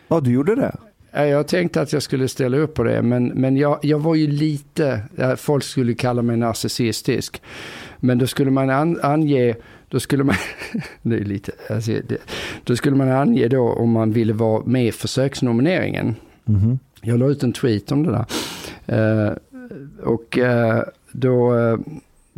Ja, du gjorde det? Ja, Jag tänkte att jag skulle ställa upp på det, men, men jag, jag var ju lite, folk skulle kalla mig narcissistisk. Men då skulle man an, ange, då skulle man, det är lite, alltså, det, då skulle man ange då om man ville vara med i försöksnomineringen. Mhm. Jag la ut en tweet om det där. Eh, och eh, då, eh,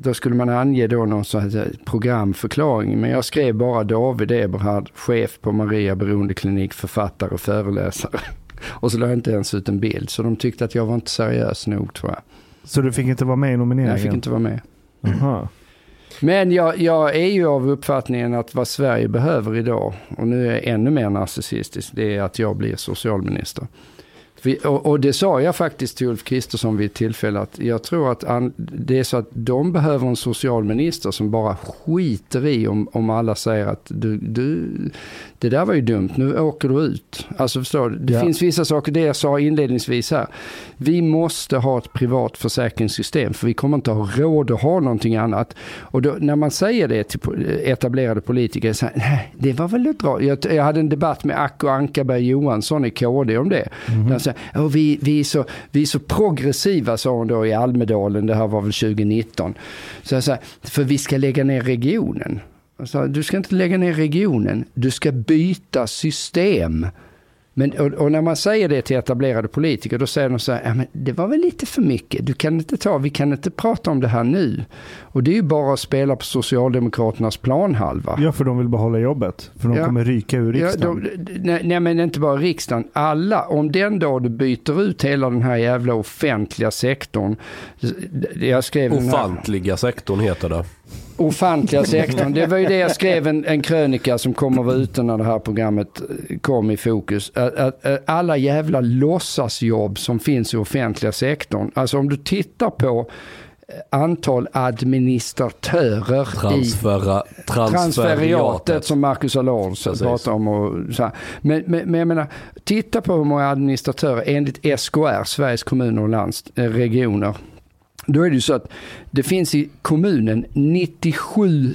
då skulle man ange då någon sån här programförklaring. Men jag skrev bara David Eberhard, chef på Maria Beroendeklinik, författare och föreläsare. Och så la jag inte ens ut en bild. Så de tyckte att jag var inte seriös nog tror jag. Så du fick inte vara med i nomineringen? Jag fick inte vara med. Aha. Men jag, jag är ju av uppfattningen att vad Sverige behöver idag, och nu är jag ännu mer narcissistisk, det är att jag blir socialminister. Vi, och, och det sa jag faktiskt till Ulf Kristersson vid ett tillfälle att jag tror att an, det är så att de behöver en socialminister som bara skiter i om, om alla säger att du, du, det där var ju dumt, nu åker du ut. Alltså förstår du, det Ja. finns vissa saker, det jag sa inledningsvis här. Vi måste ha ett privat försäkringssystem för vi kommer inte ha råd att ha någonting annat. Och då, när man säger det till etablerade politiker, så här, nej, det var väl bra. Jag, jag hade en debatt med Acko Ankarberg Johansson i KD om det. Där han sa, vi, vi, är så, vi är så progressiva, sa hon då i Almedalen, det här var väl 2019. Så jag sa, för vi ska lägga ner regionen. Jag sa, du ska inte lägga ner regionen, du ska byta system. Men, och, och när man säger det till etablerade politiker, då säger de så här, ja, men det var väl lite för mycket, du kan inte ta, vi kan inte prata om det här nu. Och det är ju bara att spela på Socialdemokraternas planhalva. Ja, för de vill behålla jobbet. För de Ja. kommer ryka ur Ja, riksdagen. de, nej, nej, men inte bara riksdagen. Alla, om den dag du byter ut hela den här jävla offentliga sektorn. Jag skrev Ofantliga sektorn heter det. Ofantliga sektorn. Det var ju det jag skrev en, en krönika som kommer vara ute när det här programmet eh, kom i fokus. Alla jävla låtsasjobb som finns i offentliga sektorn. Alltså om du tittar på eh, antal administratörer i Transfera, transferiatet transferiatet. som Marcus Allard pratar om. Och så här. Men, men, men jag menar, titta på hur många administratörer enligt SKR, Sveriges kommuner och landst, eh, regioner. Då är det ju så att det finns i kommunen 97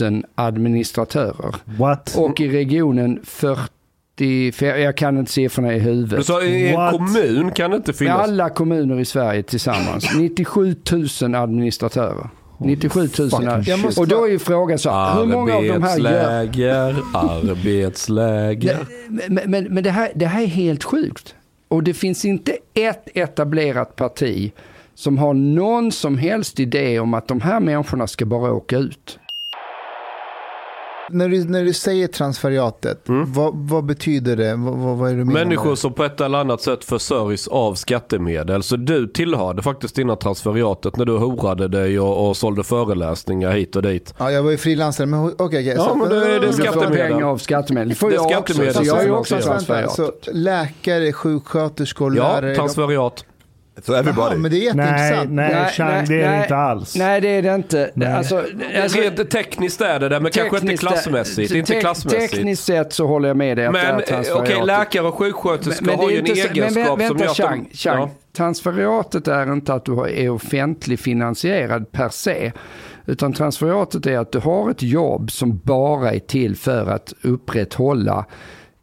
000 administratörer. What? Och i regionen 45, jag kan inte siffrorna i Du huvudet. sa i en What? kommun kan det inte finnas. alla kommuner i Sverige tillsammans. 97 000 administratörer. 97 000. fucking Jag måste Och då är ju frågan så, hur många av de här gör... Arbetsläger, arbetsläger. Men, men, men det, här, det här är helt sjukt. Och det finns inte ett etablerat parti som har någon som helst idé om att de här människorna ska bara åka ut. När du, när du säger transferiatet, vad, vad betyder det? Vad, vad, vad är det du Människor som på ett eller annat sätt försörjs av skattemedel. Så du tillhörde faktiskt innan transferiatet när du horade dig och, och sålde föreläsningar hit och dit. Ja, jag var ju frilansare, men okej. okej, Ja, så- men det det är Du får skattemedel. pengar av skattemedel. Det får Det är jag också. Så jag är också transferiat. Så läkare, sjuksköterskor, Ja, lärare. transferiat. So Jaha, everybody. men det är Nej, jätteintressant. nej, Chang, det är det nej, inte alls. Nej, det är det inte. Nej. Alltså, alltså, Rent tekniskt är det det, men kanske inte klassmässigt. te- Inte klassmässigt. Tekniskt sett så håller jag med dig att det Men eh, okej, transferiatet. läkare och sjuksköterskor Men- men har det ju en så- men egenskap vä- som vänta, gör att Chang, de... Chang. Ja. Transferiatet är inte att du är offentlig finansierad per se. Utan transferiatet är att du har ett jobb som bara är till för att upprätthålla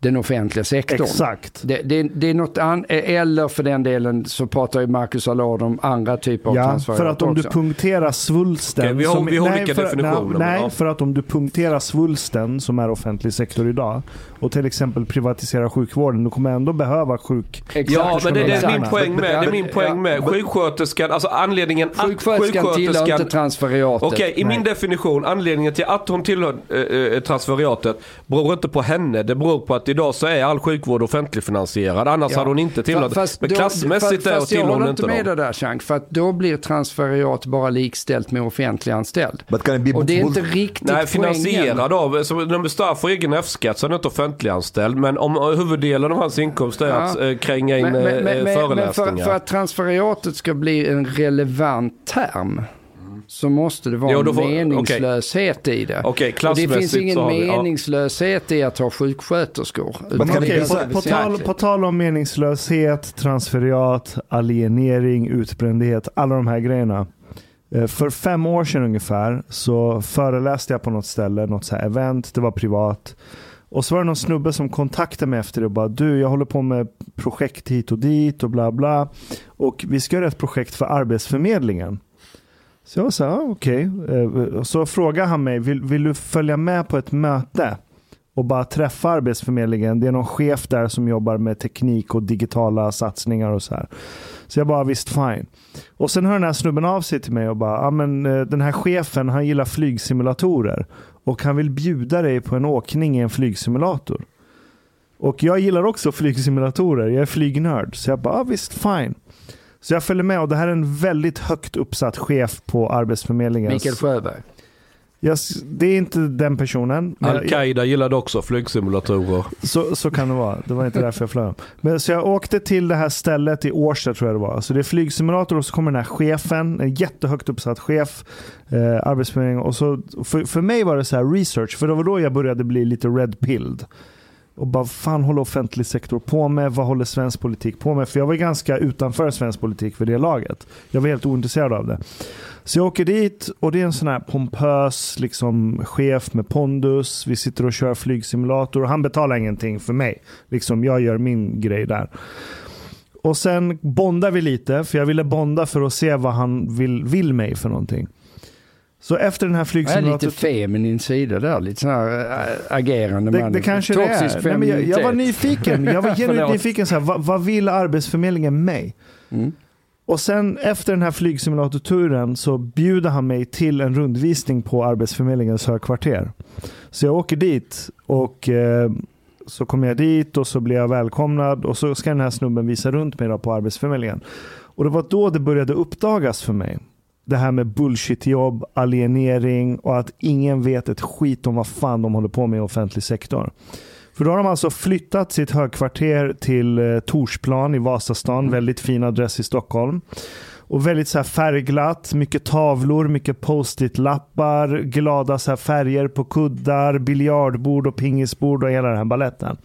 den offentliga sektorn. Exakt. Det, det, det är något an, eller för den delen så pratar ju Marcus Allard om andra typer av Ja, för att om också. du punkterar svulsten. Okej, vi har- som- vi har nej, olika för, definitioner, Nej, nej för att om du punkterar svulsten som är offentlig sektor idag och till exempel privatiserar sjukvården, du kommer ändå behöva sjuk... Exakt. Ja, men det, det är min poäng med. Det är min poäng med. Sjuksköterskan, alltså anledningen att Sjuksköterskan tillhör inte transferiatet. Okej, i min definition, anledningen till att hon tillhör eh, eh, transferiatet beror inte på henne. Det beror på att idag så är all sjukvård offentligfinansierad. Annars Ja. hade hon inte tillhört. Fast Men då- klassmässigt fast jag tillhör hon håller inte inte med dem. dig där Chang, för att då blir transferiat bara likställt med offentliganställd. Och det är inte riktigt Nej, poängen. finansierad av, så när Mustafa får egen F-skatt så är han inte offentliganställd. Men om eh, huvuddelen av hans inkomst är Ja. att eh, kränga in Men, men, eh, men, men, men föreläsningar. för, för att transferiatet ska bli en relevant term så måste det vara Jo, får- meningslöshet i det. Okej, och det finns ingen vi- ja. meningslöshet i att ha sjuksköterskor. Är Okej, på, på, tal, på tal om meningslöshet, transferiat, alienering, utbrändhet, alla de här grejerna. Eh, För fem år sedan ungefär så föreläste jag på något ställe, något så här event, det var privat. Och så var det någon snubbe som kontaktade mig efter det och bara du, jag håller på med projekt hit och dit och bla bla. Och vi ska göra ett projekt för Arbetsförmedlingen. Så jag sa, ah, okej. Eh, okay. Så frågade han mig, vill, vill du följa med på ett möte? och bara träffa Arbetsförmedlingen. Det är någon chef där som jobbar med teknik och digitala satsningar och så här. Så jag bara, visst fine. Och sen hör den här snubben av sig till mig och bara, ja men eh, den här chefen han gillar flygsimulatorer och han vill bjuda dig på en åkning i en flygsimulator. Och jag gillar också flygsimulatorer, jag är flygnörd. Så jag bara, ah, visst fine. Så jag följer med och det här är en väldigt högt uppsatt chef på Arbetsförmedlingen. Mikael Sjöberg. Jag, s- det är inte den personen. Al-Qaida gillade också flygsimulatorer. Så, så kan det vara. Det var inte därför jag flög. Men, så jag åkte till det här stället i Årsta tror jag det var. Så det är flygsimulator och så kommer den här chefen, en jättehögt uppsatt chef, eh, arbetsförmedling. Och så, för, för mig var det så här research, för det var då jag började bli lite red pilled. Och bara, fan håller offentlig sektor på med? Vad håller svensk politik på med? För jag var ganska utanför svensk politik för det laget. Jag var helt ointresserad av det. Så jag åker dit och det är en sån här pompös liksom, chef med pondus. Vi sitter och kör flygsimulator och han betalar ingenting för mig. Liksom, jag gör min grej där. Och sen bondar vi lite, för jag ville bonda för att se vad han vill, vill mig för någonting. Så efter den här flygsimulatorn... lite feminin sida där, lite sån här äh, agerande Det, man. det kanske det är. Nej, men jag, jag var nyfiken. Jag var genuint nyfiken. Så här, vad, vad vill Arbetsförmedlingen mig? Mm. Och sen efter den här flygsimulatorturen så bjuder han mig till en rundvisning på Arbetsförmedlingens högkvarter. Så jag åker dit och eh, så kommer jag dit och så blir jag välkomnad och så ska den här snubben visa runt mig på Arbetsförmedlingen. Och det var då det började uppdagas för mig. Det här med bullshitjobb, alienering och att ingen vet ett skit om vad fan de håller på med i offentlig sektor. För då har de alltså flyttat sitt högkvarter till eh, Torsplan i Vasastan, väldigt fin adress i Stockholm. Och väldigt så här färgglatt, mycket tavlor, mycket post-it-lappar, glada så här färger på kuddar, biljardbord och pingisbord och hela den här balletten.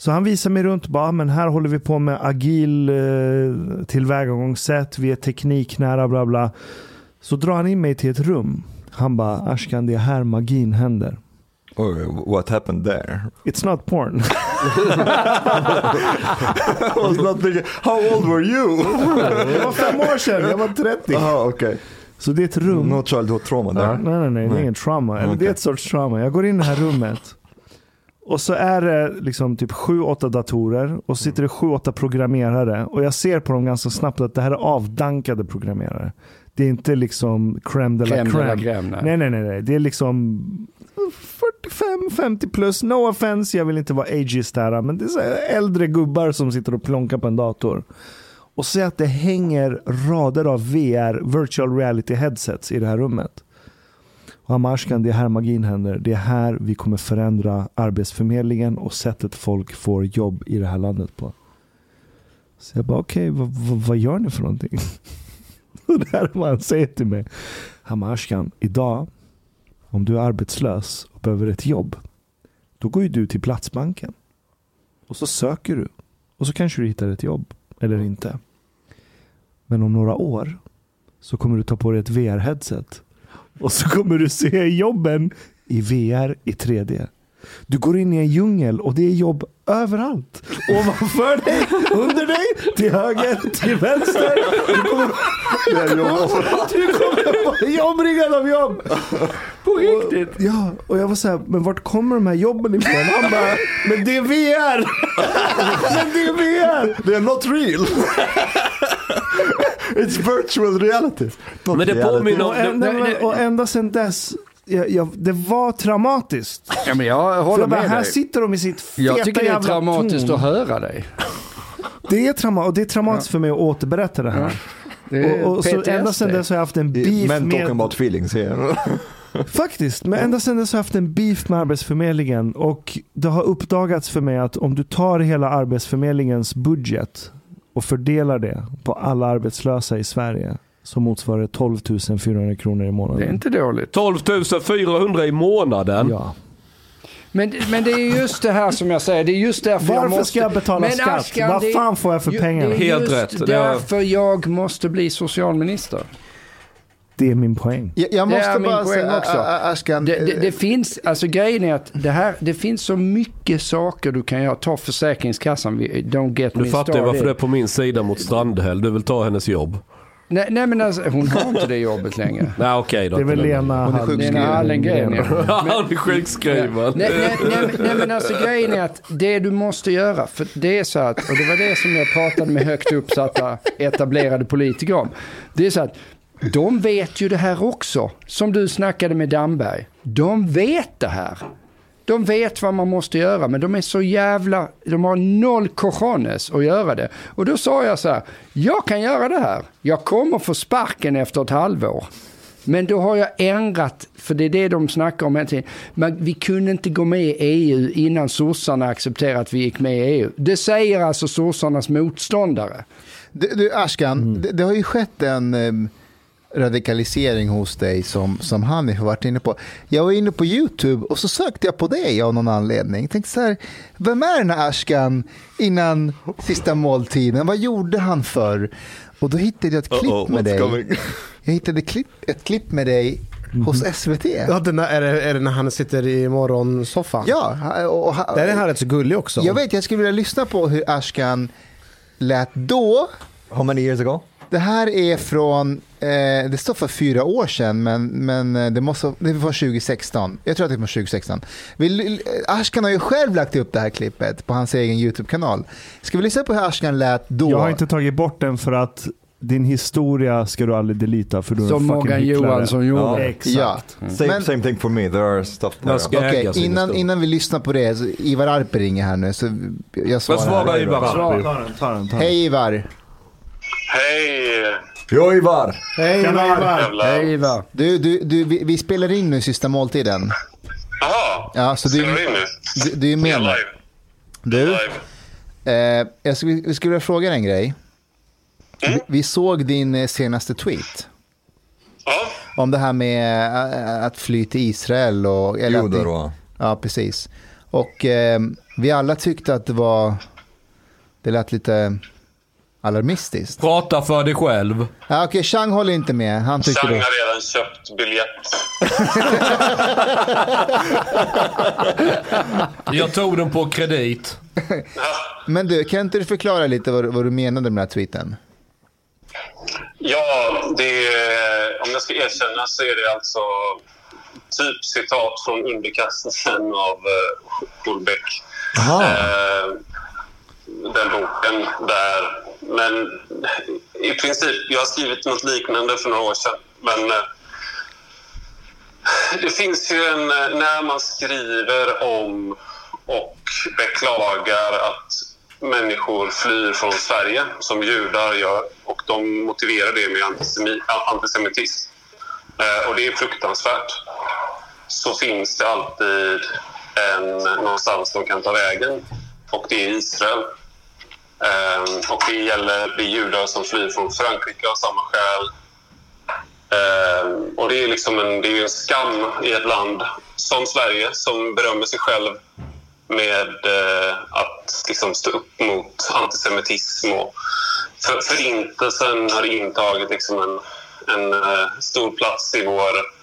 Så han visar mig runt bara, "Ah, men här håller vi på med agil eh, tillvägagångssätt, vi är tekniknära, bla bla. Så drar han in mig till ett rum. Han bara, Ashkan det är här magin händer. Oh, what happened there? It's not porn. I was not thinking, how old were you? Det var fem år sedan, jag var 30. Aha, okay. Så det är ett rum. No childhood trauma there. Nej, nej, nej, det är Nej. ingen trauma. Eller det är ett sorts trauma. Jag går in i det här rummet. Och så är det liksom typ sju, åtta datorer och så sitter det sju, åtta programmerare. Och jag ser på dem ganska snabbt att det här är avdankade programmerare. Det är inte liksom crème de la Crème nej. Nej, nej, nej. Det är liksom 45-50 plus. No offense, jag vill inte vara ageist här. Men det är äldre gubbar som sitter och plonkar på en dator. Och se att det hänger rader av VR, virtual reality headsets i det här rummet. Och Amarskan, det är här magin händer. Det är här vi kommer förändra arbetsförmedlingen och sättet folk får jobb i det här landet på. Så jag bara, okej, vad, vad, vad gör ni för någonting? Och det här är vad han säger till mig. Hamarskan, idag, om du är arbetslös och behöver ett jobb, då går ju du till Platsbanken. Och så söker du. Och så kanske du hittar ett jobb, eller inte. Men om några år så kommer du ta på dig ett VR-headset. Och så kommer du se jobben i VR i 3D. Du går in i en djungel och det är jobb överallt. Ovanför dig, under dig, till höger, till vänster. Du kommer, du kommer vara jobbringad av jobb. På riktigt? Ja, och jag var så här, men vart kommer de här jobben ifrån? Han bara, men det är VR! men det är VR! They're not real. It's virtual reality. Not Men det reality. påminner Och, om... en, nej, nej, nej. men, och ända sedan dess, jag, jag, det var traumatiskt. Ja, men jag För håller jag bara, med här dig. sitter de i sitt feta Jag tycker det är jävla traumatiskt torn. att höra dig. Det är trauma, och det är traumatiskt för mig att återberätta det här. Det är Och, och så ända sedan dess har jag haft en beef Men talking med... about feelings here. Faktiskt, men ända sedan dess har jag haft en beef med Arbetsförmedlingen. Och det har uppdagats för mig att om du tar hela Arbetsförmedlingens budget och fördelar det på alla arbetslösa i Sverige så motsvarar det 12 400 kronor i månaden. Det är inte dåligt. 12 400 i månaden. Ja. Men, men det är just det här som jag säger, det är just därför jag Varför måste... ska jag betala Men skatt? Ashkan, Vad det är- fan får jag för ju- pengarna? Det är Helt just rätt. Det är- därför jag måste bli socialminister. Det är min poäng. Jag, jag Det måste är min bara poäng säga, också. Ä- Ashkan, Det, det, eh, det finns, alltså grejen är att det här, det finns så mycket saker du kan göra. Ta Försäkringskassan, don't get Nu me fattar jag varför det är på min sida mot Strandhäll. Du vill ta hennes jobb. Nej, nej men alltså, hon har inte det jobbet längre. Nej okej då. Det är väl Lena Hon är Hall- sjukskriven. Lena Hallengren, ja. Han är sjukskriven. Nej, nej, nej, nej men alltså grejen är att det du måste göra, för det är så att, och det var det som jag pratade med högt uppsatta etablerade politiker om. Det är så att de vet ju det här också, som du snackade med Damberg. De vet det här. De vet vad man måste göra, men de är så jävla, de har noll cojones att göra det. Och då sa jag så här, jag kan göra det här. Jag kommer få sparken efter ett halvår. Men då har jag ändrat, för det är det de snackar om hela tiden. Men vi kunde inte gå med i EU innan sossarna accepterade att vi gick med i EU. Det säger alltså sossarnas motståndare. Du, du Ashkan, det, det har ju skett en em, radikalisering hos dig som, som Hanif har varit inne på. Jag var inne på YouTube och så sökte jag på dig av någon anledning. Tänkte så här, vem är den här Ashkan innan sista måltiden? Vad gjorde han för? Och då hittade jag ett klipp med what's dig. coming? Jag hittade klipp, ett klipp med dig hos SVT. Ja, den där, är, det, är det när han sitter i morgonsoffan? Ja, och, och, Där är han rätt så gullig också. jag vet, jag skulle vilja lyssna på hur Ashkan lät då. How many years ago? Det här är från, eh, det står för fyra år sedan, men, men eh, det, måste, det från 2016. Jag tror att det är från 2016. Vi, Ashkan har ju själv lagt upp det här klippet på hans egen YouTube-kanal. Ska vi lyssna på hur Ashkan lät då? Jag har inte tagit bort den för att din historia ska du aldrig delita för du är Som en fucking Morgan hycklare. Johansson gjorde. Exakt. Ja. Same, Men- same thing for me. There are stuff there. Sin innan, innan vi lyssnar på det, så Ivar Arpe ringer här nu. Så jag svarar. Vad svarar. Ivar? Ta den, ta den, ta den. Hej Ivar. Hej! Jo, Ivar! Hej Ivar! Hej Ivar. Du, du, du, vi, vi spelar in nu sista måltiden. Jaha, Ja, så du, spelar vi in nu? du, du är med nu. live. Du, live. eh, jag skulle, jag skulle vilja fråga dig en grej. Mm. Vi, vi såg din eh, senaste tweet. Ja, Om det här med eh, att fly till Israel. Och, eller att Judar det- och... Ja, precis. Och eh, vi alla tyckte att det var... Det lät lite alarmistiskt. Prata för dig själv. Ja, Okej, Chang håller inte med. Han tycker Chang det. har redan köpt biljett. Jag tog den på kredit. Men du, kan inte du förklara lite vad, vad du menade med den här tweeten? Ja, det är, om jag ska erkänna så är det alltså typ citat från underkastelsen av uh, Houellebecq. Eh, den boken där. Men i princip, jag har skrivit något liknande för några år sedan. Men eh, det finns ju en, eh, när man skriver om och beklagar att människor flyr från Sverige, som judar gör, och de motiverar det med antisemitism. Eh, och det är fruktansvärt. Så finns det alltid en, någonstans de kan ta vägen, och det är Israel. Eh, och det gäller de judar som flyr från Frankrike av samma skäl. Eh, och det är liksom en, det är en skam i ett land som Sverige som berömmer sig själv med eh, att liksom stå upp mot antisemitism. Och för, förintelsen har intagit liksom en, en eh, stor plats i vår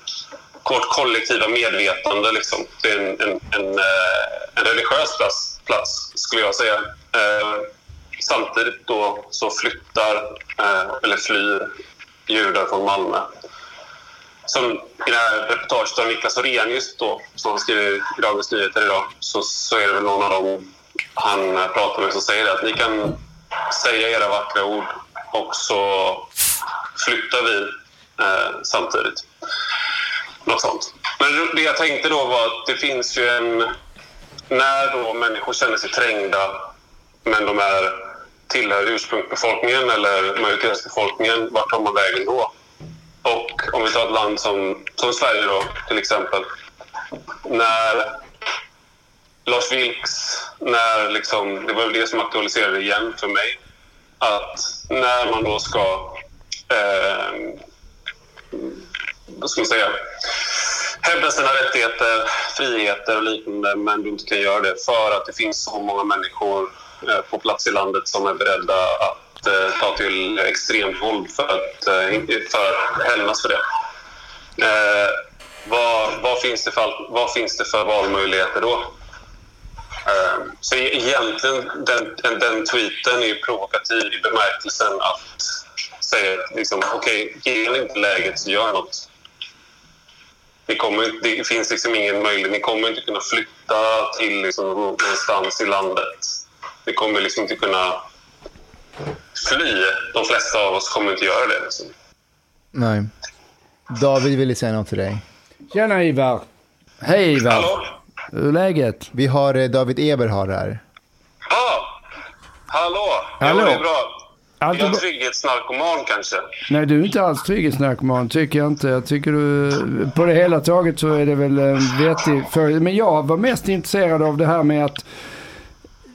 vårt kollektiva medvetande. Liksom. Det är en, en, en, eh, en religiös plats, plats, skulle jag säga. Ehm, Samtidigt då så flyttar, eh, eller flyr, judar från Malmö. Som i det här reportaget av Niklas Orenius då, som han skriver i Dagens Nyheter idag, så, så är det väl någon av dem han pratar med som säger det, att ni kan säga era vackra ord och så flyttar vi eh, samtidigt. Något sånt. Men det jag tänkte då var att det finns ju en... När då människor känner sig trängda men de är, tillhör ursprungsbefolkningen eller majoritetsbefolkningen, vart tar man vägen då? Och om vi tar ett land som, som Sverige då, till exempel. När Lars Vilks, när liksom, det var det som aktualiserade det igen för mig. Att när man då ska eh, vad ska man säga, hävda sina rättigheter, friheter och liknande men du inte kan göra det för att det finns så många människor Eh, på plats i landet som är beredda att eh, ta till extremt våld för att, eh, för att hämnas för det. Vad, vad, finns det för, vad finns det för valmöjligheter då? Så e-, egentligen, den, den tweeten är ju provokativ i bemärkelsen att säga liksom, okej, okay, ger ni inte läget så gör något. Ni kommer, det finns liksom ingen möjlighet. Ni kommer inte kunna flytta till liksom någonstans i landet. Ni kommer liksom inte kunna fly. De flesta av oss kommer inte göra det. Liksom. Nej. David ville säga något till dig. Tjena Ivar. Hej Ivar. Hallå? Hur är läget? Vi har eh, David Eberhard här. Ah, hallå! Hallå. Jo, det är bra. Allt Är är jag bra. trygghetsnarkoman kanske? Nej, du är inte alls trygghetsnarkoman tycker jag inte. Jag tycker du, på det hela taget så är det väl en vettig för Men jag var mest intresserad av det här med att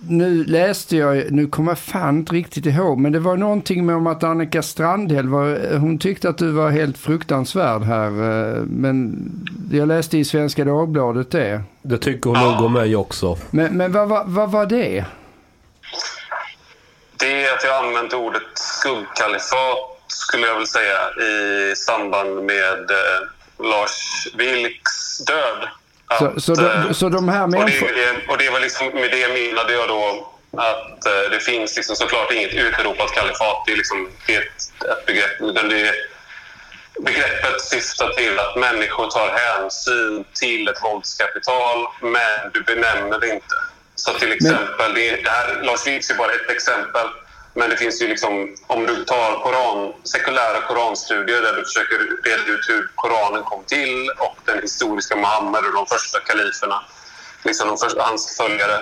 nu läste jag, nu kommer jag fan inte riktigt ihåg, men det var någonting med om att Annika Strandhäll var, hon tyckte att du var helt fruktansvärd här. eh, Men jag läste i Svenska Dagbladet det. Det tycker hon nog om mig också. Men, men vad, vad, vad var det? Det är att jag använt ordet skuggkalifat skulle jag väl säga i samband med eh, Lars Vilks död. Så, Att, så, de, eh, så de här och, människorna... det, och det var liksom, med det menade jag då att eh, det finns liksom såklart inget utropat kalifat. Det är, liksom, ett, ett begrepp. Utan det, begreppet syftar till att människor tar hänsyn till ett våldskapital, men du benämner det inte. Så till exempel, det, det här, Lars Vilks är bara ett exempel. Men det finns ju liksom, om du tar koran, sekulära koranstudier där du försöker reda ut hur Koranen kom till och den historiska Muhammed och de första kaliferna, liksom de första, hans följare.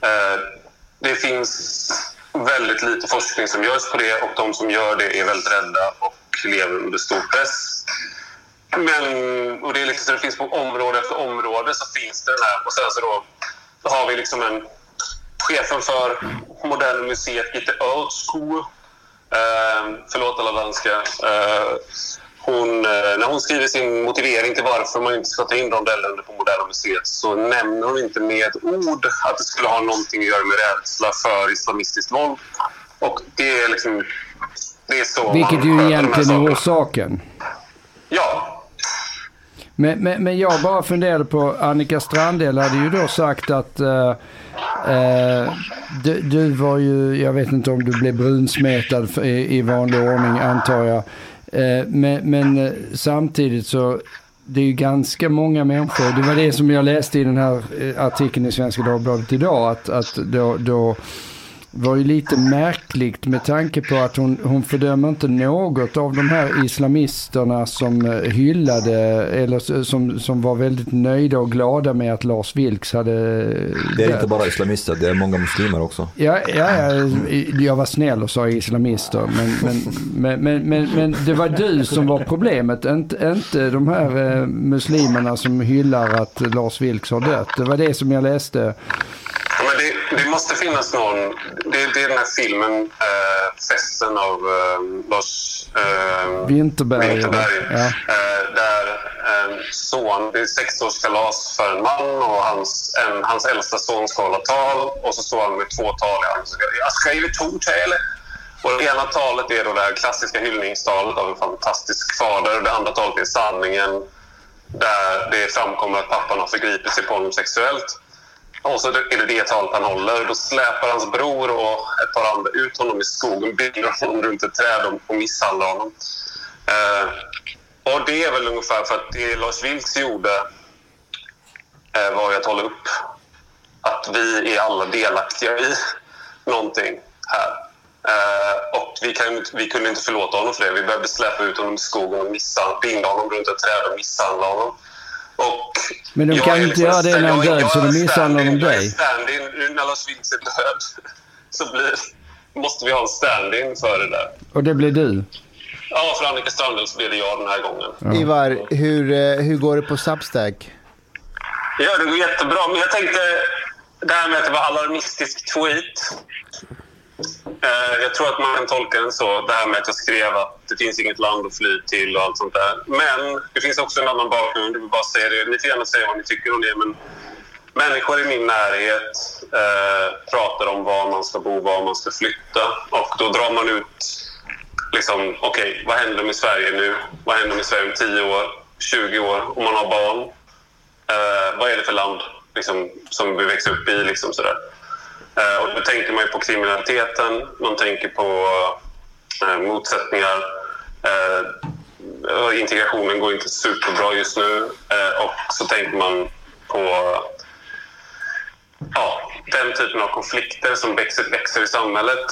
Eh, det finns väldigt lite forskning som görs på det och de som gör det är väldigt rädda och lever under stor press. Men, och det, är liksom, så det finns på område efter område så finns det den här. Och sen så då har vi liksom en chefen för Moderna Museet, Gitte Örskou. Eh, förlåt alla danska. Eh, hon, när hon skriver sin motivering till varför man inte ska ta in rondeller på Moderna Museet så nämner hon inte med ett ord att det skulle ha någonting att göra med rädsla för islamistiskt våld. Och det är liksom... Det är så Vilket ju egentligen är orsaken. Ja, Men, men, men jag bara funderade på, Annika Strandhäll hade ju då sagt att eh, eh, du, du var ju, jag vet inte om du blev brunsmetad i, i vanlig ordning antar jag. Eh, men, men eh, samtidigt så, det är ju ganska många människor, det var det som jag läste i den här eh, artikeln i Svenska Dagbladet idag, att, att då, då var ju lite märkligt med tanke på att hon, hon fördömer inte något av de här islamisterna som eh, hyllade eller som, som var väldigt nöjda och glada med att Lars Vilks hade Det är dött. inte bara islamister, det är många muslimer också. Ja, ja, ja, jag var snäll och sa islamister. Men, men, men, men, men, men det var du som var problemet. Inte, inte de här eh, muslimerna som hyllar att Lars Vilks har dött. Det var det som jag läste. Det, måste finnas någon... Det, det är den här filmen, eh, Festen av eh, Lars eh, Vinterberg. Vinterberg. Ja. Eh, där en son, det är sexårskalas för en man och hans, en, hans äldsta son ska hålla tal och så står han med två tal i handen. Så ska- Jag skriver två tal. Och det ena talet är då det här klassiska hyllningstalet av en fantastisk fader. Det andra talet är sanningen där det framkommer att pappan har förgripit sig på honom sexuellt. Och så är det det talet han håller. Då släpar hans bror och ett par andra ut honom i skogen, binder honom runt ett träd och- misshandlar honom. Eh, och det är väl ungefär för att det Lars Vilks gjorde eh, var ju att hålla upp att vi är alla delaktiga i någonting här. Eh, och vi, kan, vi kunde inte förlåta honom för det. Vi behövde släppa ut honom i skogen och binda honom runt ett träd och misshandla honom. Och Men de kan inte göra det när han död, så är de misshandlar de dig. stand-in. När Lars Vilks är död så blir, måste vi ha en stand-in för det där. Och det blev du. Ja, för Annika Strandhäll så blir det jag den här gången. Ivar, hur, eh, hur går det på Substack? Ja, det går jättebra. Men jag tänkte det här med att det var alarmistisk tweet. Eh, jag tror att man kan tolka den så. Det här med att jag skrev att det finns inget land att fly till och allt sånt där. Men det finns också en annan bakgrund. Jag vill bara säga det. Ni får gärna säga vad ni tycker om det. Men människor i min närhet eh, pratar om var man ska bo, var man ska flytta. Och då drar man ut liksom, okej, vad händer med Sverige nu? Vad händer med Sverige om 10 år, 20 år, om man har barn? Eh, vad är det för land liksom, som vi växer upp i? Liksom, sådär. Eh, och då tänker man ju på kriminaliteten, man tänker på eh, motsättningar. Eh, integrationen går inte superbra just nu. Och så tänker man på ja, den typen av konflikter som växer, växer i samhället.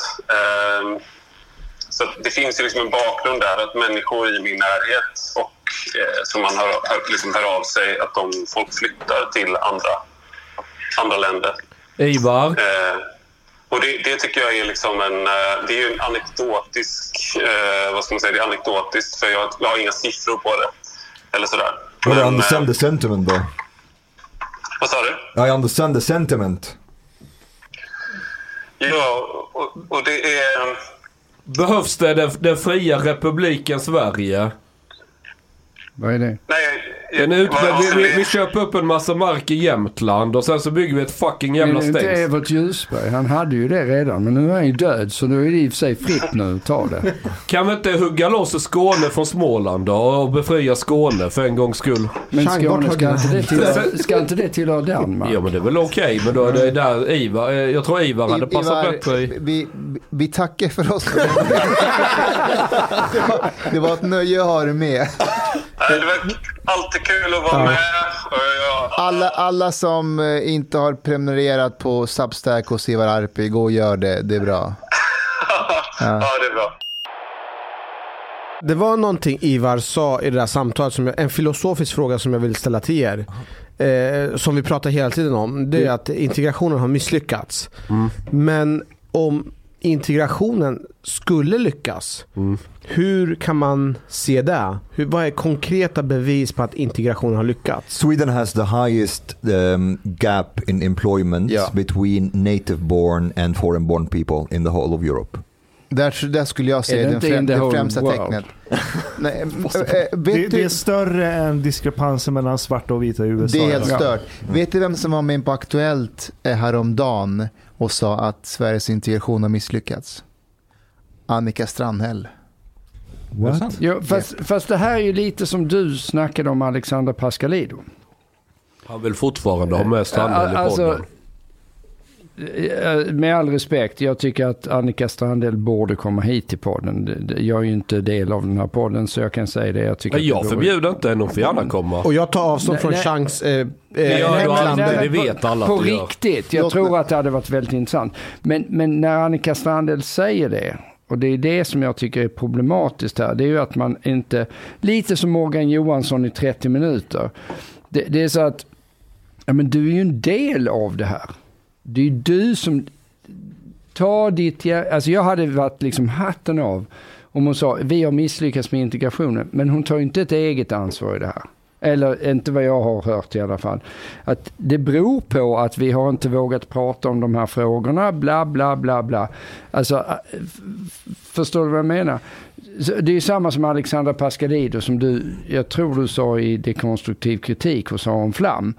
Så det finns ju liksom en bakgrund där att människor i min närhet och som man hör, hör, liksom hör av sig att de, folk flyttar till andra, andra länder. Ivar, Eh, Och det, det tycker jag är liksom en, eh, det är ju en anekdotisk, eh, vad ska man säga, det är anekdotiskt för jag, jag har inga siffror på det. Eller sådär. I Men, understand eh, the sentiment though. vad sa du? I understand the sentiment. Ja, och, och det är... Behövs det den, den fria republiken Sverige? Vad är det? Nej, är ut, vi, vi, vi- köper upp en massa mark i Jämtland och sen så bygger vi ett fucking jävla Men det är inte stängsel. Evert Ljusberg. Han hade ju det redan. Men nu är han ju död. Så nu är det i och för sig fritt nu ta det. Kan vi inte hugga loss Skåne från Småland då och befria Skåne för en gångs skull? Men Skåne, ska inte det tillhöra, ska inte det tillhöra Danmark? Ja men det är väl okej men då är det där Ivar, eh, jag tror Ivar hade passat Ivar, bättre i... vi, vi tackar för oss. det, var, det var ett nöje att ha dig med. Det var alltid kul att vara med. Och jag, Alla, alla som eh, inte har prenumererat på Substack och Ivar Arpi, gå och gör det. Det är bra. ja, det är bra. Det var någonting Ivar sa i det där samtalet, som jag, en filosofisk fråga som jag vill ställa till er. Eh, som vi pratar hela tiden om. Det är att integrationen har misslyckats. Men om integrationen skulle lyckas, hur kan man se det? Hur, vad är konkreta bevis på att integrationen har lyckats? Sweden has the highest um, gap in employment Ja. between native born and foreign born people in the whole of Europe. Där, där skulle jag säga det den inte frä, in the det främsta world? tecknet. Nej, eh, Det, det är större än diskrepansen mellan svarta och vita i USA. det är helt stört. Vet du vem som var med på Aktuellt eh, häromdagen och sa att Sveriges integration har misslyckats? Annika Strandhäll. What? Ja, fast, fast det här är ju lite som du snackade om Alexander Pascalido. Han vill fortfarande ha med Strandhäll i Alltså, podden. eh, Med all respekt, jag tycker att Annika Strandhäll borde komma hit till podden. Jag är ju inte del av den här podden så jag kan säga det. Jag, tycker Nej, att jag förbjuder inte henne, hon får gärna komma. Och jag tar avstånd från nej. Changs eh, Det eh, gör du det vet alla På riktigt, jag Låt tror att det hade varit väldigt intressant. Men, men när Annika Strandhäll säger det, och det är det som jag tycker är problematiskt här, det är ju att man inte, lite som Morgan Johansson i 30 minuter, det, det är så att, ja men du är ju en del av det här. Det är ju du som, tar ditt, alltså jag hade varit liksom hatten av om hon sa, vi har misslyckats med integrationen, men hon tar ju inte ett eget ansvar i det här. Eller inte vad jag har hört i alla fall. Att det beror på att vi har inte vågat prata om de här frågorna, bla bla bla bla. Alltså, äh, förstår du vad jag menar? Det är samma som Alexandra Pascalido som du, jag tror du sa i dekonstruktiv kritik och sa om Flam.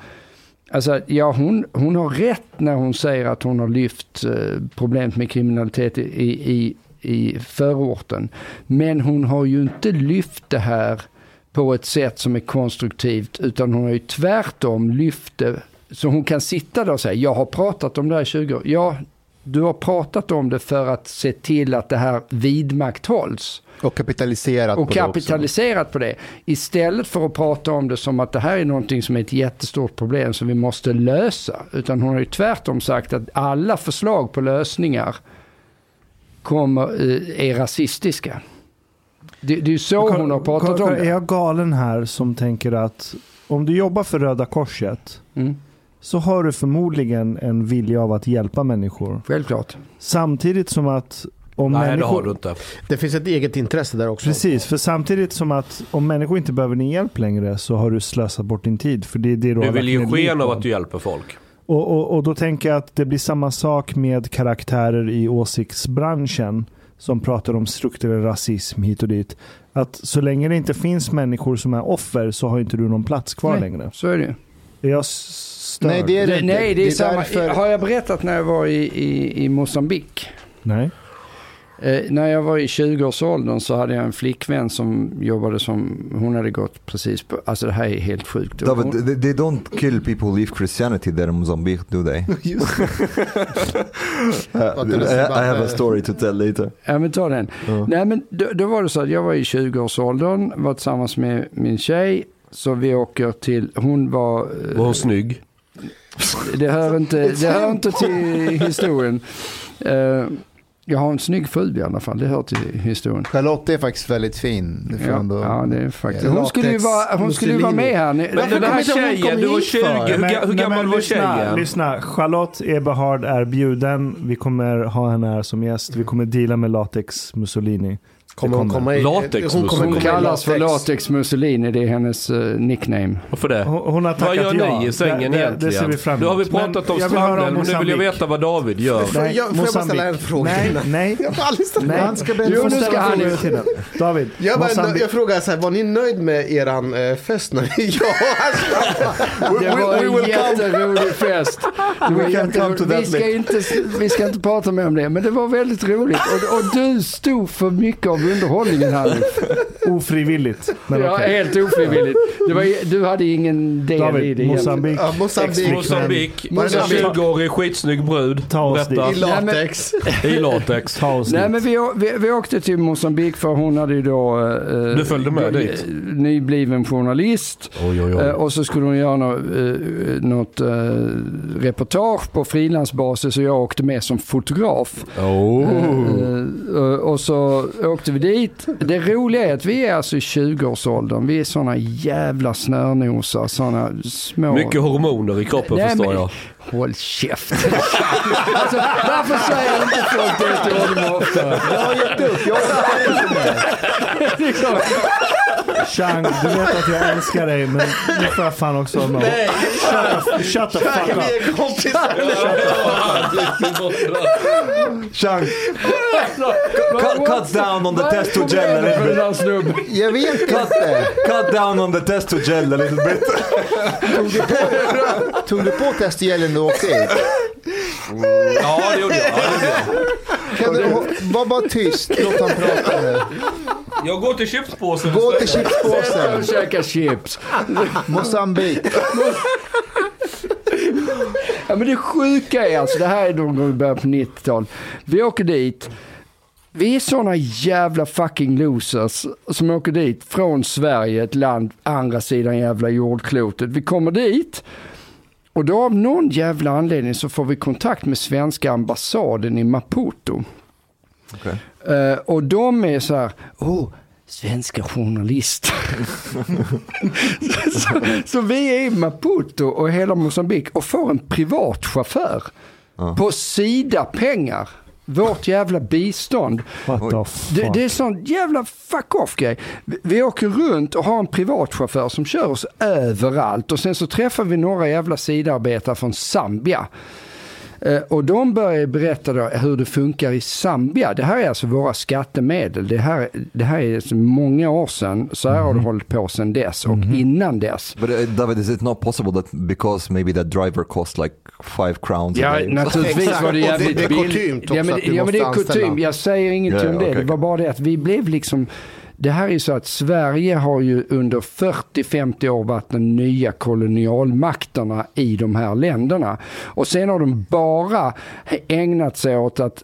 Alltså, ja, hon, hon har rätt när hon säger att hon har lyft eh, problemet med kriminalitet i, i, i förorten. Men hon har ju inte lyft det här på ett sätt som är konstruktivt, utan hon har ju tvärtom lyft det. Så hon kan sitta där och säga, jag har pratat om det här i 20 år. Ja, du har pratat om det för att se till att det här vidmakthålls Och kapitaliserat och på det kapitaliserat på det. Istället för att prata om det som att det här är någonting som är ett jättestort problem som vi måste lösa. Utan hon har ju tvärtom sagt att alla förslag på lösningar kommer, eh, är rasistiska. Det, det är ju så hon har pratat om Är det. jag galen här som tänker att om du jobbar för Röda Korset Mm, så har du förmodligen en vilja av att hjälpa människor. självklart. Samtidigt som att om Nej det människor... har du inte. Det finns ett eget intresse där också. Precis, för samtidigt som att om människor inte behöver din hjälp längre så har du slösat bort din tid. För det är det du, Du har vill ge sken av att du hjälper folk. Och, och, och då tänker jag att det blir samma sak med karaktärer i åsiktsbranschen som pratar om strukturell rasism hit och dit. Att så länge det inte finns människor som är offer så har inte du någon plats kvar Nej. längre. Så är det ju. Jag störd? Nej, det är det Det, inte. nej, det är, samma. därför- Har jag berättat när jag var i, i, i Mosambik? Nej. Eh, när jag var i 20-årsåldern så hade jag en flickvän som jobbade som, hon hade gått precis på, alltså det här är helt sjukt. David, Hon, they, they don't kill people who leave Christianity there in Mozambique, do they? Uh, I, have a story to tell later. ja men ta den. Ja. Nej men då, då var det så att jag var i 20-årsåldern, var tillsammans med min tjej. Så vi åker till, hon var... eh, Var hon snygg? Det hör inte, det hör inte till historien. Eh, Jag har en snygg fru i alla fall, det hör till historien. Charlotte är faktiskt väldigt fin. Det Ja, ändå... ja, det är faktiskt. Hon skulle ju vara, hon skulle vara med här. Ni- Varför Den här tjejen, kom du var hit 20. för? Hur, ga- hur gammal men var lyssna, tjejen? Lyssna, Charlotte Eberhard är bjuden. Vi kommer ha henne här som gäst. Vi kommer deala med Latex Mussolini. Kommer hon kommer. komma i? Latex hon kommer kallas för Latex Mussolini, det är hennes eh, nickname. Varför det? Hon, hon har tackat Vad gör ja. ni i sängen det, egentligen? det ser vi fram Nu har vi emot. pratat Men om jag stranden, men nu vill jag veta vad David gör. Får jag- får jag bara ställa en fråga Nej, nej. Jag får aldrig ställa nej. Han ska börja- Du Jo, får nu ska han- den. David, Jag, bara, Mozambique. jag frågar så här, var ni nöjd med eran eh, fest när ni... ja, alltså, Det var en jätterolig fest. Det var We can come to jätteroligt. that vi, ska inte, vi ska inte prata mer om det, men det var väldigt roligt. Och, och du stod för mycket av underhållningen här nu. Ofrivilligt. Men Ja, okej. helt ofrivilligt. Det var, du hade ingen del i det David. Moçambique. ja, Var det där- 20-årig skitsnygg brud. Ta oss Berätta. I latex. I latex. Ta oss Nej dit. men vi, vi, vi åkte till Mosambik för hon hade ju då... Eh, Du följde med dit? Nybliven journalist. Oj, oj, Eh, och så skulle hon göra något, eh, något eh, reportage på frilansbasis och jag åkte med som fotograf. Oh. Eh, eh, och så åkte vi dit. Det roliga är att vi är alltså i 20-årsåldern. Vi är sådana jävla snörnosar, sådana små... Mycket hormoner i kroppen Nej, förstår men- jag. Håll käften. alltså, varför säger inte folk det till honom oftare? Jag har gett upp. Jag orkar inte mer. Chang, du vet att jag älskar dig men nu får jag fan också. Nej, Shut shut the fuck vi up. är kompisar. Chang, cut, cut down on the test to gel a little bit. Jag vet inte. Cut down on the test to gel a little bit. Tog du på testgelen du åkte hit? Ja, det gjorde jag. Ja, det gjorde jag. Kan du var bara tyst? Låt han prata nu. Jag går till chipspåsen Gå till chipspåsen. Och käka chips. Mosambik. Ja, men det sjuka är alltså, det här är någon gång i början på 90-talet. Vi åker dit. Vi är såna jävla fucking losers som åker dit från Sverige, ett land andra sidan jävla jordklotet. Vi kommer dit och då av någon jävla anledning så får vi kontakt med svenska ambassaden i Maputo. Okej. Eh, och de är så här, oh, svenska journalister. så, så vi är i Maputo och hela Mosambik och får en privat chaufför på Sida-pengar. Vårt jävla bistånd. Det, det är sån jävla fuck off grej. Vi, vi åker runt och har en privatchaufför som kör oss överallt och sen så träffar vi några jävla sidarbetare från Zambia. Eh, Och de börjar berätta då hur det funkar i Zambia. Det här är alltså våra skattemedel. Det här, det här är så många år sedan. Så här har det hållit på sedan dess och innan dess. But uh, David, is it not possible that because maybe that driver cost like five crowns a Ja, day? naturligtvis var det jävligt det är billigt. också ja, men, ja, men det är kutym. Jag säger ingenting Ja, om det. okej, Det var bara det att vi blev liksom det här är så att Sverige har ju under 40-50 år varit den nya kolonialmakterna i de här länderna. Och sen har de bara ägnat sig åt att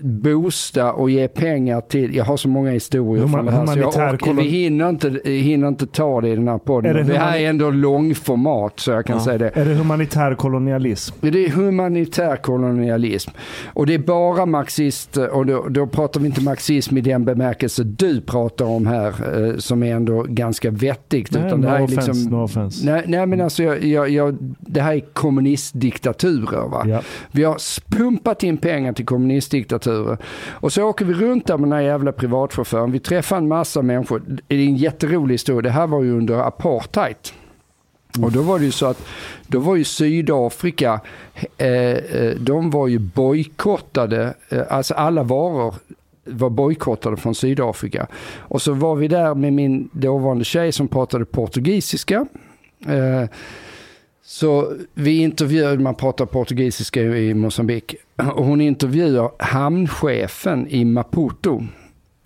boosta och ge pengar till, jag har så många historier Human- från det här så jag orkar, kolon- vi hinner inte, hinner inte ta det i den här podden. Är det det, här är ändå långformat så jag kan Ja. säga det. Är det humanitär kolonialism? Det är humanitär kolonialism. Och det är bara marxist, och då, då pratar vi inte marxism i den bemärkelse du pratar om här, eh, som är ändå ganska vettigt. Nej, utan no det här är offense, liksom, no offense. Nej, nej men alltså, jag, jag, jag, det här är kommunistdiktaturer. Va? Ja. Vi har pumpat in pengar till kommunistdiktaturer. Och så åker vi runt där med den här jävla privatchauffören. Vi träffar en massa människor. Det är en jätterolig historia. Det här var ju under apartheid. Och då var det ju så att då var ju Sydafrika, eh, eh, de var ju bojkottade, eh, alltså alla varor var bojkottade från Sydafrika. Och så var vi där med min dåvarande tjej som pratade portugisiska. Eh, så vi intervjuade, man pratar portugisiska i Mosambik, och hon intervjuar hamnchefen i Maputo.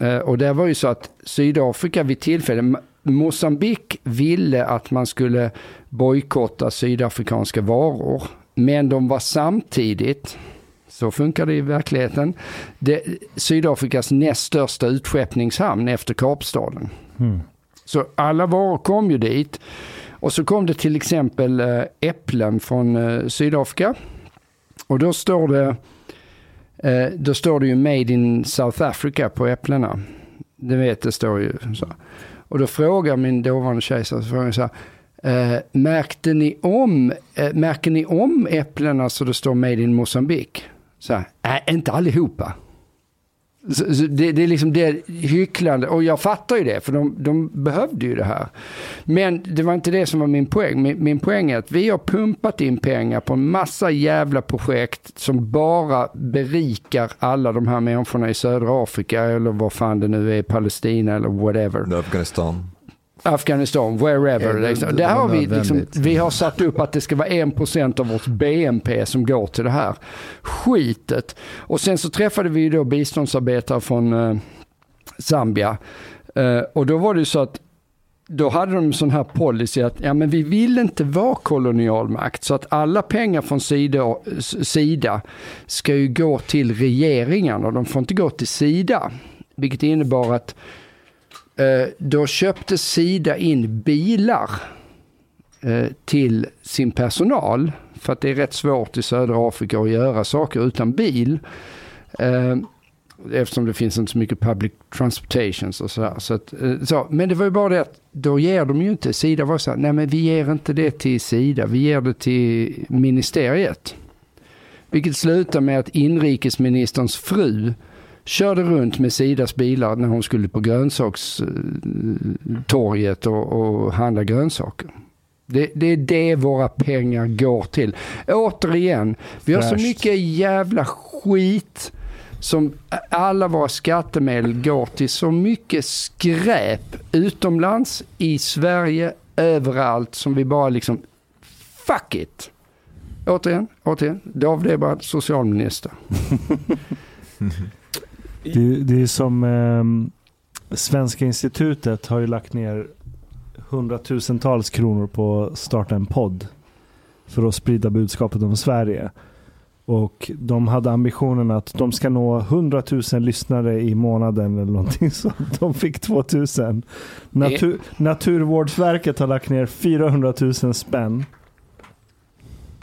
Eh, Och det var ju så att Sydafrika vid tillfället, Mosambik ville att man skulle bojkotta sydafrikanska varor. Men de var samtidigt, så funkar det i verkligheten, det, Sydafrikas näst största utskeppningshamn efter Kapstaden. Mm. Så alla varor kom ju dit. Och så kom det till exempel eh, äpplen från eh, Sydafrika. Och då står det eh, då står det ju Made in South Africa på äpplena. Det vet det står ju så. Och då frågar min dåvarande kejsare, så frågar jag så här, eh, märkte ni om, eh, märker ni om äpplena så det står Made in Mozambique? Så här, nej, inte allihopa. Så, så det, det är liksom det hycklande, och jag fattar ju det, för de, de behövde ju det här. Men det var inte det som var min poäng. Min, min poäng är att vi har pumpat in pengar på en massa jävla projekt som bara berikar alla de här människorna i södra Afrika, eller vad fan det nu är, Palestina eller whatever. Afghanistan. Afghanistan, wherever. Liksom. det- Där har vi, liksom, vi har satt upp att det ska vara 1% av vårt BNP som går till det här skitet. Och sen så träffade vi då biståndsarbetare från eh, Zambia. Eh, och då var det så att då hade de en sån här policy att ja, men vi vill inte vara kolonialmakt så att alla pengar från Sida, Sida ska ju gå till regeringarna och de får inte gå till Sida. Vilket innebar att Eh, då köpte Sida in bilar eh, till sin personal. För att det är rätt svårt i södra Afrika att göra saker utan bil. Eh, eftersom det finns inte så mycket public transportations och sådär. Så att, så. Men det var ju bara det att då ger de ju inte, Sida var så här, nej men vi ger inte det till Sida, vi ger det till ministeriet. Vilket slutar med att inrikesministerns fru körde runt med Sidas bilar när hon skulle på grönsakstorget och, och handla grönsaker. Det, det är det våra pengar går till. Återigen, vi har så mycket jävla skit som alla våra skattemedel går till så mycket skräp utomlands, i Sverige, överallt som vi bara liksom, fuck it. Återigen, återigen, David Ebrard, socialminister. Det, det är som eh, Svenska institutet har ju lagt ner hundratusentals kronor på att starta en podd för att sprida budskapet om Sverige. Och de hade ambitionen att de ska nå 100 000 lyssnare i månaden eller någonting så de fick 2000. Natur, Naturvårdsverket har lagt ner 400 000 spänn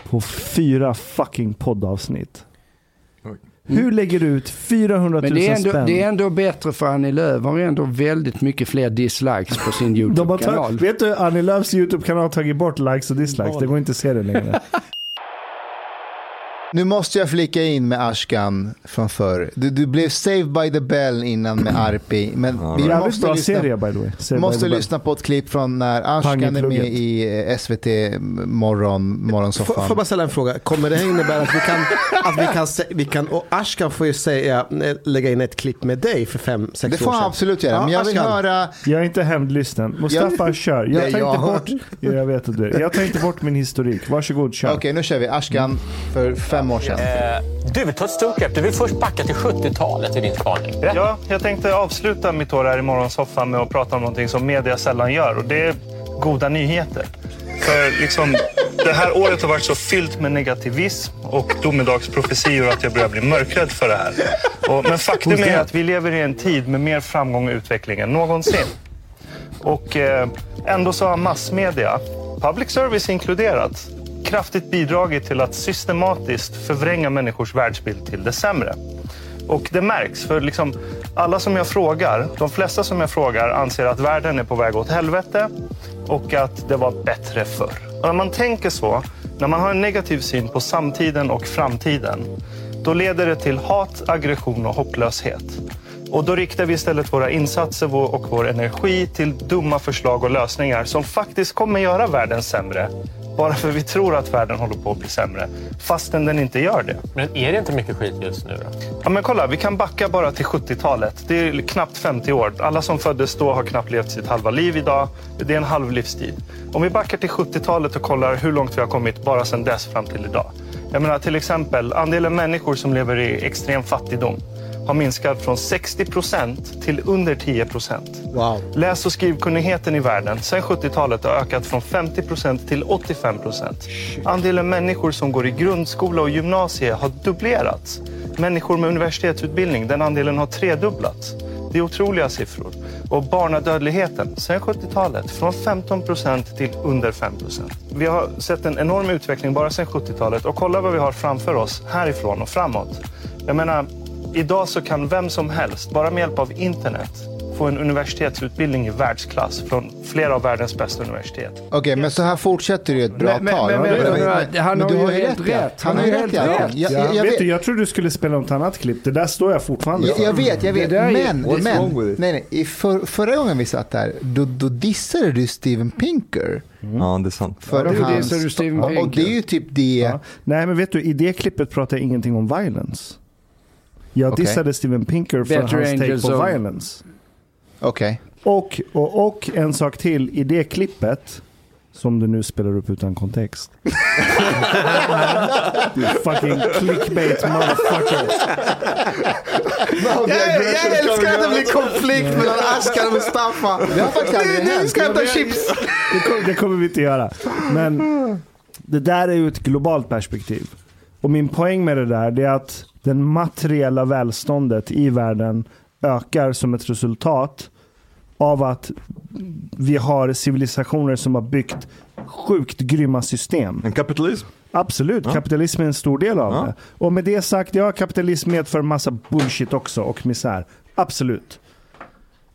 på fyra fucking poddavsnitt. Hur lägger du ut 400 000 Men det är, ändå, spänn? det är ändå bättre för Annie Lööf. Hon har ändå väldigt mycket fler dislikes på sin De har YouTube-kanal. tagit, vet du, Annie Lööfs YouTube-kanal har tagit bort likes och dislikes. Det går inte att se det längre. Nu måste jag flika in med Ashkan från förr. Du, du blev saved by the bell innan med Arpi. Men vi Jävligt måste, bra lyssna, serie by the way. Saved måste lyssna på ett klipp från när Ashkan är med i eh, SVT morgon, Får, får morgonsoffan. jag bara ställa en fråga? Kommer det här innebära att vi kan, att vi kan, se- vi kan och Ashkan får ju säga, eh, lägga in ett klipp med dig för fem, sex Det år får han sedan. absolut göra. Ja, Men jag vill Ashkan. höra, Jag är inte hämndlysten. Mustafa, kör. Jag Ja, tar ja. inte bort... Ja, jag vet att du är. Jag tar inte bort min historik. Varsågod, kör. okej nu kör vi. Ashkan för fem år sedan. Eh, du vill ta ett stort grepp. Du vill först backa till 70-talet i din spaning. Berätta. Ja, jag tänkte avsluta mitt år här i morgonsoffan med att prata om någonting som media sällan gör och det är goda nyheter. För liksom, det här året har varit så fyllt med negativism och domedagsprofetior att jag börjar bli mörkrädd för det här. Och, men faktum är att vi lever i en tid med mer framgång och utveckling än någonsin. Och eh, ändå så har massmedia, public service inkluderat, kraftigt bidragit till att systematiskt förvränga människors världsbild till det sämre. Och det märks, för liksom alla som jag frågar, de flesta som jag frågar anser att världen är på väg åt helvete och att det var bättre förr. Och när man tänker så, när man har en negativ syn på samtiden och framtiden, då leder det till hat, aggression och hopplöshet. Och då riktar vi istället våra insatser och vår energi till dumma förslag och lösningar som faktiskt kommer göra världen sämre. Bara för vi tror att världen håller på att bli sämre, fastän den inte gör det. Men är det inte mycket skit just nu då? Ja, men kolla, vi kan backa bara till 70-talet. Det är knappt 50 år. Alla som föddes då har knappt levt sitt halva liv idag. Det är en halv livstid. Om vi backar till 70-talet och kollar hur långt vi har kommit bara sedan dess fram till idag. Jag menar till exempel andelen människor som lever i extrem fattigdom har minskat från 60 procent till under 10 procent. Wow. Läs och skrivkunnigheten i världen sedan 70-talet har ökat från 50 procent till 85 procent. Andelen människor som går i grundskola och gymnasie har dubblerats. Människor med universitetsutbildning, den andelen har tredubblats. Det är otroliga siffror. Och barnadödligheten sedan 70-talet från 15 procent till under 5 procent. Vi har sett en enorm utveckling bara sedan 70-talet och kolla vad vi har framför oss härifrån och framåt. Jag menar, idag så kan vem som helst, bara med hjälp av internet, få en universitetsutbildning i världsklass från flera av världens bästa universitet. Okej, men så här fortsätter det ju ett bra Men- men- tag. men- men- men- han har du ju har helt rätt. Han har ju rätt i allt. Jag, Ja, jag, jag, vet vet, du, jag tror du skulle spela något annat klipp. Det där står jag fortfarande jag, jag vet, jag vet. Det Men, men nej, nej, i för, förra gången vi satt där, då, då dissade du Steven Pinker. Ja, det är sant. För då hans, dissade du Steven och, det är ju typ det. Ja. Nej, men vet du, i det klippet pratar jag ingenting om violence. Jag Okej. dissade Steven Pinker för Better hans Angels take på of- violence. Okej. Och, och, och en sak till, i det klippet, som du nu spelar upp utan kontext. du fucking clickbait motherfucker. Jag, jag älskar att det blir konflikt mellan Ashkan och Mustafa. Nu, ska jag hämta chips. Det kommer, det kommer vi inte göra. Men det där är ju ett globalt perspektiv. Och min poäng med det där är att den materiella välståndet i världen ökar som ett resultat av att vi har civilisationer som har byggt sjukt grymma system. En kapitalism? Absolut, Ja. kapitalism är en stor del av Ja. det. Och med det sagt, ja kapitalism medför massa bullshit också och misär. Absolut.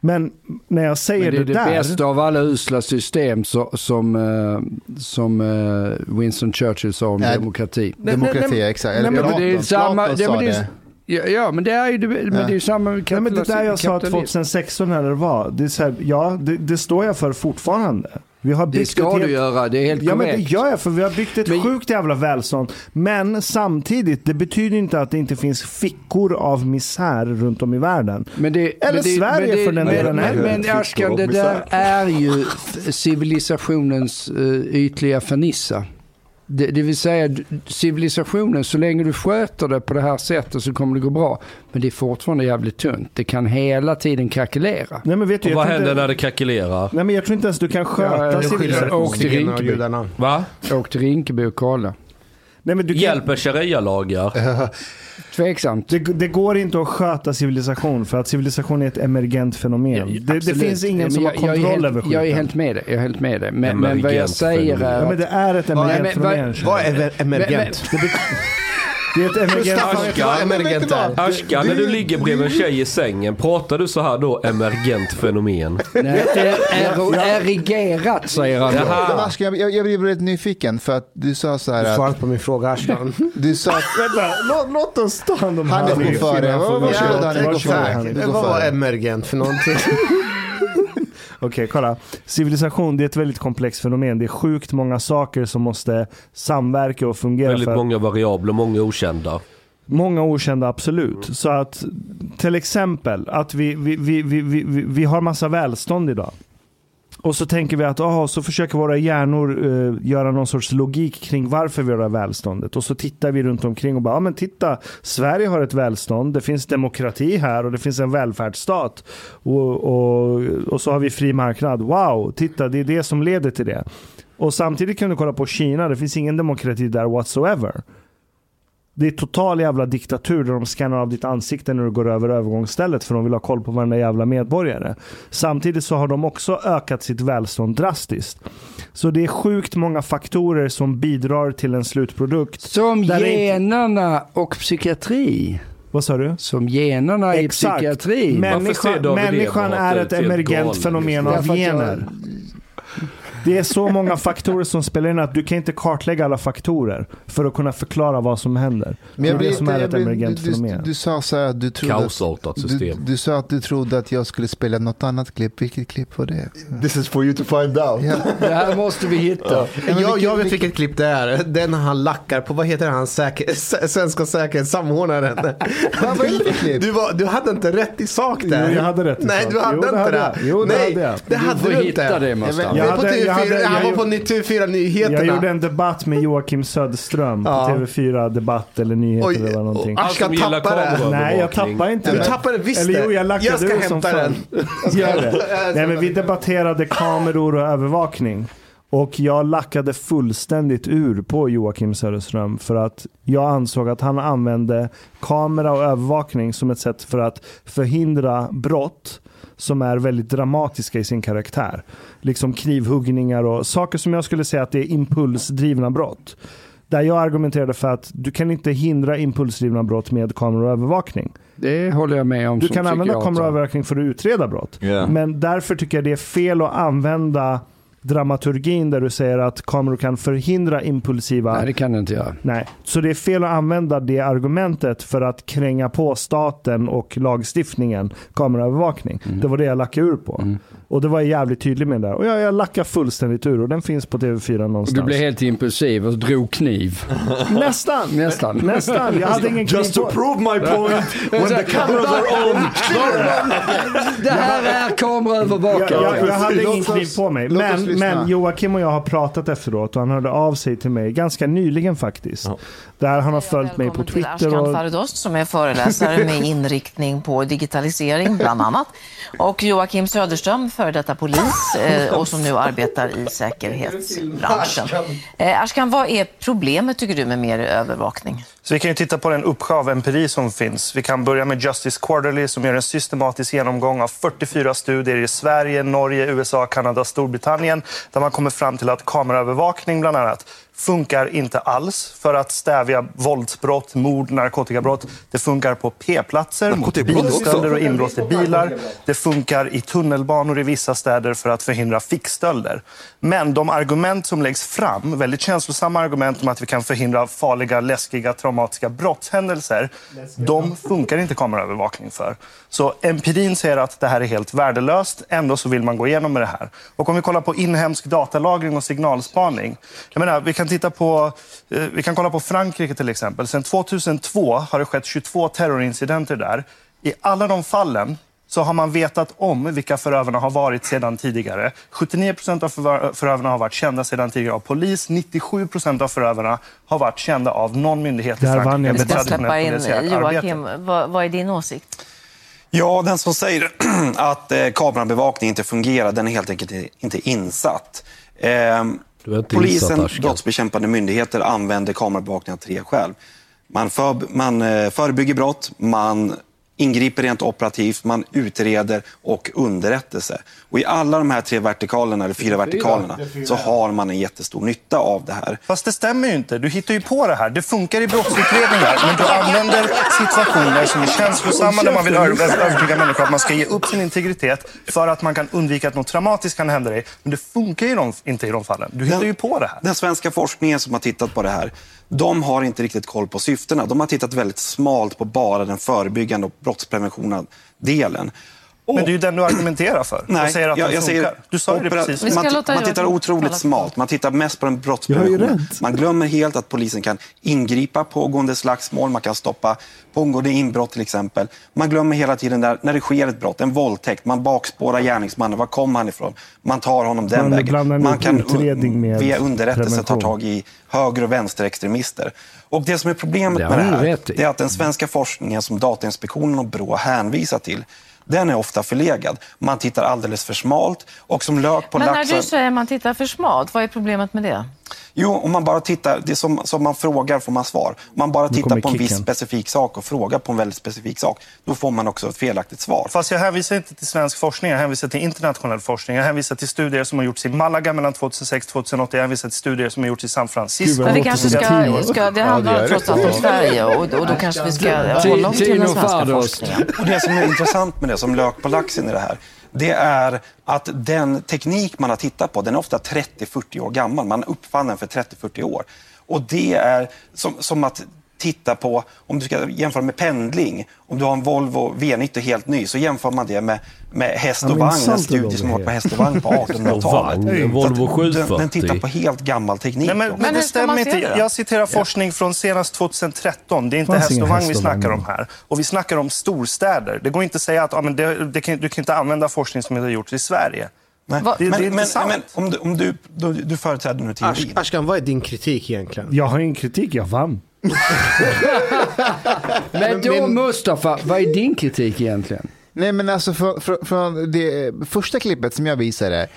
Men när jag säger Men det är det, det där. bästa av alla usla system så, som, eh, som eh, Winston Churchill sa om Nej, demokrati. Demokrati, exakt. Eller nej, men men det är Platon, samma, Platon ja, sa men det, det. är, ja, ja, men det är ju det, men det är ju samma Nej, men det där jag sa kapitalism. 2016 när det var. Det är så här, ja, det, det står jag för fortfarande. Vi har byggt Det ska ett du helt- göra, det är helt Ja men korrekt. det gör jag för vi har byggt ett Men- sjukt jävla välstånd. Men samtidigt, det betyder inte att det inte finns fickor av misär runt om i världen. Men det, Eller men det, Sverige men det, för den men, delen Men, men, Ashkan, det där är ju civilisationens uh, ytliga fernissa. Det, det vill säga civilisationen, så länge du sköter det på det här sättet så kommer det gå bra. Men det är fortfarande jävligt tunt. Det kan hela tiden krackelera. Nej men vet du, Och vad händer inte, när det krackelerar? Nej men jag tror inte ens du kan sköta Ja, civilisationen. åk till Rinkeby. Va? Åk till Rinkeby och kolla. Nej, men du kan, Hjälper sharia-lagar? Tveksamt. det, det går inte att sköta civilisation för att civilisation är ett emergent fenomen. det, det Absolut. finns ingen Men som har jag- jag är kontroll helt, över skiten. Jag är helt med dig. Jag är helt med dig. Men, men vad jag säger fenomen. är Ja, men att... det är ett emergent men- vad- fenomen. Vad är emergent? Det är ett emergent emergent är? Ashka, när du ligger bredvid en tjej i sängen, pratar du så här då emergent fenomen? Nej, det är erigerat säger han. då. Ashkan, jag, jag, blir väldigt nyfiken för att du sa så Du här att inte på min fråga Ashkan. du sa att Vänta, låt, låt oss ta hand om Hanif Hanif går före. Varsågod, Hanif, gå. Du Vad var emergent för någonting? Okej, kolla. Civilisation det är ett väldigt komplext fenomen. Det är sjukt många saker som måste samverka och fungera. Väldigt för många variabler, många okända. Många okända, absolut. Så att till exempel att vi, vi, vi, vi, vi, vi, vi har massa välstånd idag. Och så tänker vi att aha, så försöker våra hjärnor eh, göra någon sorts logik kring varför vi har välståndet. Och så tittar vi runt omkring och bara, ja men titta, Sverige har ett välstånd, det finns demokrati här och det finns en välfärdsstat. Och, och, och så har vi fri marknad. Wow, titta, det är det som leder till det. Och samtidigt kan du kolla på Kina, det finns ingen demokrati där whatsoever. Det är total jävla diktatur där de scannar av ditt ansikte när du går över övergångsstället för de vill ha koll på varenda jävla medborgare. Samtidigt så har de också ökat sitt välstånd drastiskt. Så det är sjukt många faktorer som bidrar till en slutprodukt. Som är inte- generna och psykiatri. Vad sa du? Som generna i psykiatri. Ser Människan, är ett emergent fenomen av att jag- gener. Det är så många faktorer som spelar in att du kan inte kartlägga alla faktorer för att kunna förklara vad som händer. Men jag det är blir det som är jag ett emergent du, du, fenomen. du sa så här att du trodde att, Kaosartat du, system. du sa att du trodde att jag skulle spela något annat klipp. Vilket klipp var det? This is for you to find out. Ja. Det här måste vi hitta. jag, jag vet vilket klipp det är. Den när han lackar på, vad heter han, säker, svenska säkerhetssamordnaren. Det? Du, var, du hade inte rätt i sak där. Jo, jag hade rätt i Nej, sak. du hade Jo, det inte hade det. jag. Jo, det Nej, hade jag. det Du hade du hitta inte. det Mustafa. Jag Jag på hade- TV4, jag hade- han jag var på TV4 Nyheterna. Jag gjorde en debatt med Joakim Söderström på Ja. TV4 Debatt eller Nyheter Oj, eller någonting. gillar tappade. kameraövervakning. Nej, jag tappar inte. Du men- tappade visst Eller jo, det. jag lackade Jag ska hämta den. Gör det. Nej, men vi debatterade kameror och övervakning. Och jag lackade fullständigt ur på Joakim Söderström för att jag ansåg att han använde kamera och övervakning som ett sätt för att förhindra brott som är väldigt dramatiska i sin karaktär. Liksom knivhuggningar och saker som jag skulle säga att det är impulsdrivna brott. Där jag argumenterade för att du kan inte hindra impulsdrivna brott med kameraövervakning. Det håller jag med om Du som kan använda kameraövervakning för att utreda brott. Ja. Men därför tycker jag det är fel att använda dramaturgin där du säger att kameror kan förhindra impulsiva... Nej, det kan du inte göra. Nej, så det är fel att använda det argumentet för att kränga på staten och lagstiftningen kameraövervakning. Mm. Det var det jag lackade ur på. Och det var jag jävligt tydlig med där. Och jag, jag lackade fullständigt ur och den finns på TV4 någonstans. Du blev helt impulsiv och drog kniv. Nästan! Nästan. Nästan! Jag hade ingen kniv Just to prove my point, when the cameras are on. Det här är Jag, kameraövervakare. jag, jag hade ingen kniv på mig. Men, lyssna. men Joakim och jag har pratat efteråt och han hörde av sig till mig ganska nyligen faktiskt. Där han har följt mig på Välkommen till Twitter. Ashkan Och, som är föreläsare med inriktning på digitalisering bland annat. Och Joakim Söderström, före detta polis eh, och som nu arbetar i säkerhetsbranschen. Eh, Ashkan, vad är problemet tycker du med mer övervakning? Så vi kan ju titta på den uppsjö av empiri som finns. Vi kan börja med Justice Quarterly som gör en systematisk genomgång av 44 studier i Sverige, Norge, USA, Kanada, Storbritannien där man kommer fram till att kameraövervakning bland annat funkar inte alls för att stävja våldsbrott, mord, narkotikabrott. Det funkar på P-platser mot bilstölder och inbrott i bilar. Det funkar i tunnelbanor i vissa städer för att förhindra fickstölder. Men de argument som läggs fram, väldigt känslosamma argument om att vi kan förhindra farliga, läskiga, traumatiska brottshändelser, de funkar inte kameraövervakning för. Så empirin säger att det här är helt värdelöst, ändå så vill man gå igenom med det här. Och om vi kollar på inhemsk datalagring och signalspaning. Jag menar, vi kan titta på, eh, vi kan kolla på Frankrike till exempel. Sedan 2002 har det skett 22 terrorincidenter där. I alla de fallen så har man vetat om vilka förövarna har varit sedan tidigare. 79 procent av förö- förövarna har varit kända sedan tidigare av polis. 97 procent av förövarna har varit kända av någon myndighet i Där Frankrike jag. ska släppa in. Joakim, vad, vad är din åsikt? Ja, den som säger att eh, kamerabevakning inte fungerar, den är helt enkelt inte insatt. Eh, Polisen, brottsbekämpande myndigheter använder kamerabevakning av tre skäl. Man, för, man eh, förebygger brott, man ingriper rent operativt, man utreder och underrättelse. Och I alla de här tre vertikalerna, eller fyra vertikalerna, så har man en jättestor nytta av det här. Fast det stämmer ju inte. Du hittar ju på det här. Det funkar i brottsutredningar, men du använder situationer som är känslosamma där man vill över- övertyga människor att man ska ge upp sin integritet för att man kan undvika att något traumatiskt kan hända dig. Men det funkar ju inte i de fallen. Du hittar ju på det här. Den svenska forskningen som har tittat på det här, de har inte riktigt koll på syftena. De har tittat väldigt smalt på bara den förebyggande och brottspreventionen delen. Men det är ju den du argumenterar för. Nej, och säger att jag, den jag funkar. säger du sa ju det precis. Man, man tittar otroligt smalt. Man tittar mest på den brottspreventionen. Man glömmer helt att polisen kan ingripa pågående slagsmål, man kan stoppa pågående inbrott till exempel. Man glömmer hela tiden där, när det sker ett brott, en våldtäkt, man bakspårar gärningsmannen, var kommer han ifrån? Man tar honom den Man vägen. Man kan utredning med via underrättelse ta tag i höger och vänsterextremister. Och det som är problemet Det med det här, det är att den svenska forskningen som Datainspektionen och Brå hänvisar till, den är ofta förlegad. Man tittar alldeles för smalt och som lök på Men när laxen... du säger att man tittar för smalt, vad är problemet med det? Jo, om man bara tittar, det som, som man frågar får man svar. Om man bara tittar på en viss specifik sak och frågar på en väldigt specifik sak, då får man också ett felaktigt svar. Fast jag hänvisar inte till svensk forskning, jag hänvisar till internationell forskning. Jag hänvisar till studier som har gjorts i Malaga mellan 2006 och 2008. Jag hänvisar till studier som har gjorts i San Francisco. Gud, Men vi kanske ska, ska det Ja, handlar det gör trots allt om Sverige och, och då kanske vi ska hålla oss till den svenska forskningen. Och det som är intressant med det som lök på laxen i det här, det är att den teknik man har tittat på, den är ofta 30-40 år gammal. Man uppfann den för 30-40 år. Och det är som, som att titta på, om du ska jämföra med pendling, om du har en Volvo V90 helt ny, så jämför man det med, med häst Ja, och men vagn, en studie som har varit på låg häst och vagn på 1800-talet. vagn, Så att Volvo den, den 740. tittar på helt gammal teknik. Nej, men, men, Men det stämmer inte. det? Jag citerar forskning från senast 2013. Det är inte Fanns häst och vagn vi snackar om här. Och vi snackar om storstäder. Det går inte att säga att ja, men det, det kan, du kan inte använda forskning som inte har gjorts i Sverige. Nej, Va- Det- det är men, men, men om du, om du, du, du företräder nu teorin. Ashkan, vad är din kritik egentligen? Jag har ingen kritik, jag vann. Men då Mustafa, vad är din kritik egentligen? Nej men alltså från, från, från det första klippet som jag visade.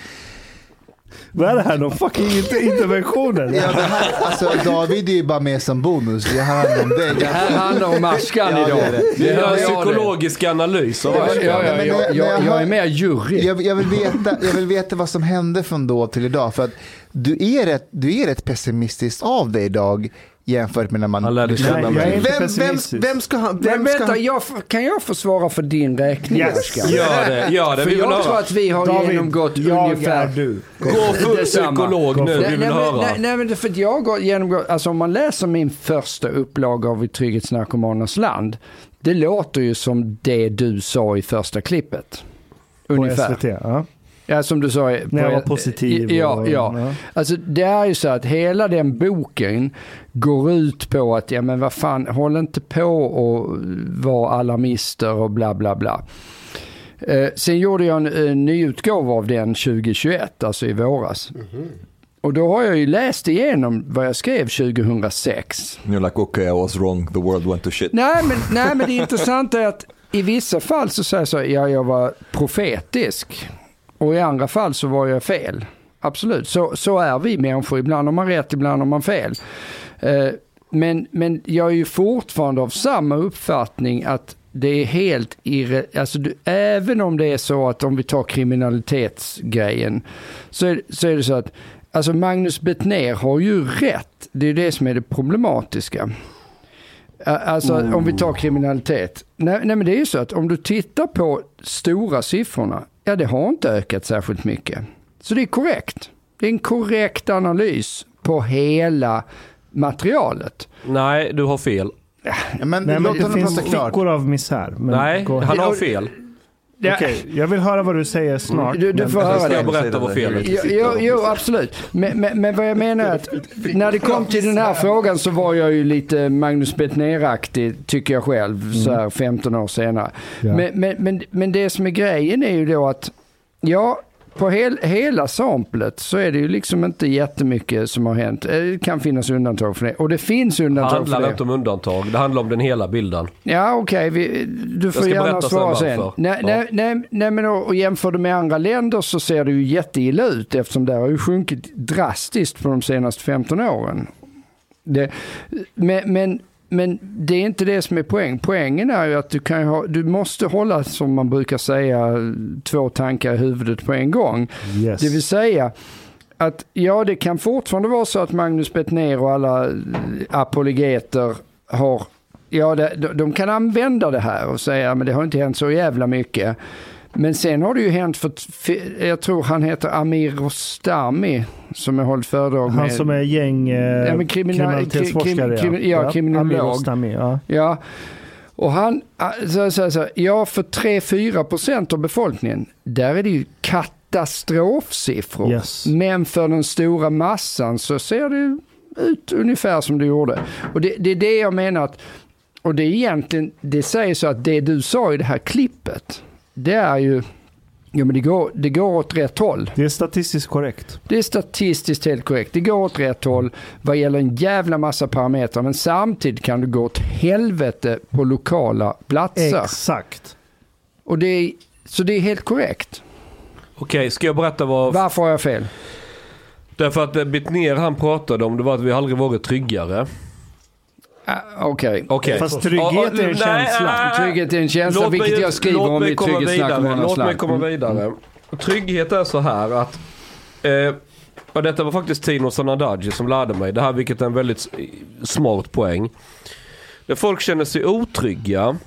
Vad är det här? Någon fucking inter- interventioner? Ja, det här, alltså, David är ju bara med som bonus. Det handlar om dig. Det här handlar om Askan Ja, idag. det är det. En psykologisk analys av Ja, Ashkan. ja, ja, jag, jag, jag jag är mer jury. Jag, jag, vill veta, jag vill veta vad som hände från då till idag. För att du är rätt, du är rätt pessimistisk av dig idag jämfört med när man... Han lärde Nej, känna mig. Vem, vem, vem ska han... Vem ska vänta, han jag, kan jag få svara för din räkning Yes. Ashkan? Gör det, gör det. För Vi vill jag tror höra. att vi har David, genomgått jag ungefär... är du. Gå full psykolog nu, Nej, vi vill nej, höra. Nej, nej, men för att jag har genomgått, alltså om man läser min första upplaga av I trygghetsnarkomanernas land, det låter ju som det du sa i första klippet. På Ungefär. SVT? Ja. Ja, som du sa. När jag var positiv Ja, och- ja. ja. Alltså det är ju så att hela den boken går ut på att, ja men vad fan, håll inte på och vara alarmister och bla bla bla. Eh, sen gjorde jag en, en ny utgåva av den 2021, alltså i våras. Och då har jag ju läst igenom vad jag skrev 2006. You're like, okay, I was wrong, the world went to shit. Nej men, nej, men det intressanta är att i vissa fall så säger jag så, ja jag var profetisk. Och i andra fall så var jag fel. Absolut, så, så är vi människor. Ibland har man rätt, ibland har man fel. Eh, men, men jag är ju fortfarande av samma uppfattning att det är helt irre... Alltså du, även om det är så att om vi tar kriminalitetsgrejen så är, så är det så att alltså Magnus Bettner har ju rätt. Det är det som är det problematiska. Alltså Alltså om vi tar kriminalitet. Nej, nej men det är ju så att om du tittar på stora siffrorna, ja det har inte ökat särskilt mycket. Så det är korrekt. Det är en korrekt analys på hela materialet. Nej, du har fel. Ja, men Nej, men det finns fickor av misär. Men Nej, han har fel. Ja, Okej, jag vill höra vad du säger snart. Du, du men- får höra Ska jag det. berätta vad felet Jo, jo, jo absolut. Men, men, men vad jag menar är att när det kom till den här frågan så var jag ju lite Magnus Bettner-aktig, tycker jag själv, så här 15 år senare. Ja. Men, men, men, men det som är grejen är ju då att, ja, på hel, hela samplet så är det ju liksom inte jättemycket som har hänt. Eh, Det kan finnas undantag för det. Och det finns Det undantag för handlar det. inte om undantag, det handlar om den hela bilden. Ja, okej. vi- Du får gärna sen svara sen. varför. Nej, Ja. nej, nej, nej, men och, och jämför du med andra länder så ser det ju jätteilla ut eftersom det har ju sjunkit drastiskt på de senaste 15 åren. Det, men, men, men det är inte det som är poäng. Poängen är ju att du, kan ha, du måste hålla, som man brukar säga, två tankar i huvudet på en gång. Yes. Det vill säga att ja, det kan fortfarande vara så att Magnus Bettner och alla apologeter har, ja, de, de kan använda det här och säga men det har inte hänt så jävla mycket. Men sen har det ju hänt för, jag tror han heter Amir Rostami som jag hållit föredrag med. Han som är gäng eh, Ja, kriminalitetsforskare. krim- krim- ja, kriminolog. Amir Rostami, ja. Ja, och han, ah, så, så, så, ja för 3-4 procent av befolkningen, där är det ju katastrofsiffror. Yes. Men för den stora massan så ser det ut ungefär som det gjorde. Och det, det är det jag menar att, och det är egentligen, det säger så att det du sa i det här klippet, det är ju, ja men det går, det går åt rätt håll. Det är statistiskt korrekt. Det är statistiskt helt korrekt. Det går åt rätt håll vad gäller en jävla massa parametrar. Men samtidigt kan det gå åt helvete på lokala platser. Exakt. Och det är, så det är helt korrekt. Okej, ska jag berätta vad... Varför har jag fel? Därför att det Bettner han pratade om det var att vi aldrig varit tryggare. Ah, Okej. Okej. Fast trygghet är en nej, känsla. äh, Trygghet är en känsla, låt mig- vilket jag skriver om mig i komma vidare, Trygghetsnarkomanernas Låt mig komma Mm. vidare. Trygghet är så här att eh, och detta var faktiskt Tino Sanadaji som lärde mig det här, vilket är en väldigt smart poäng. När folk känner sig otrygga,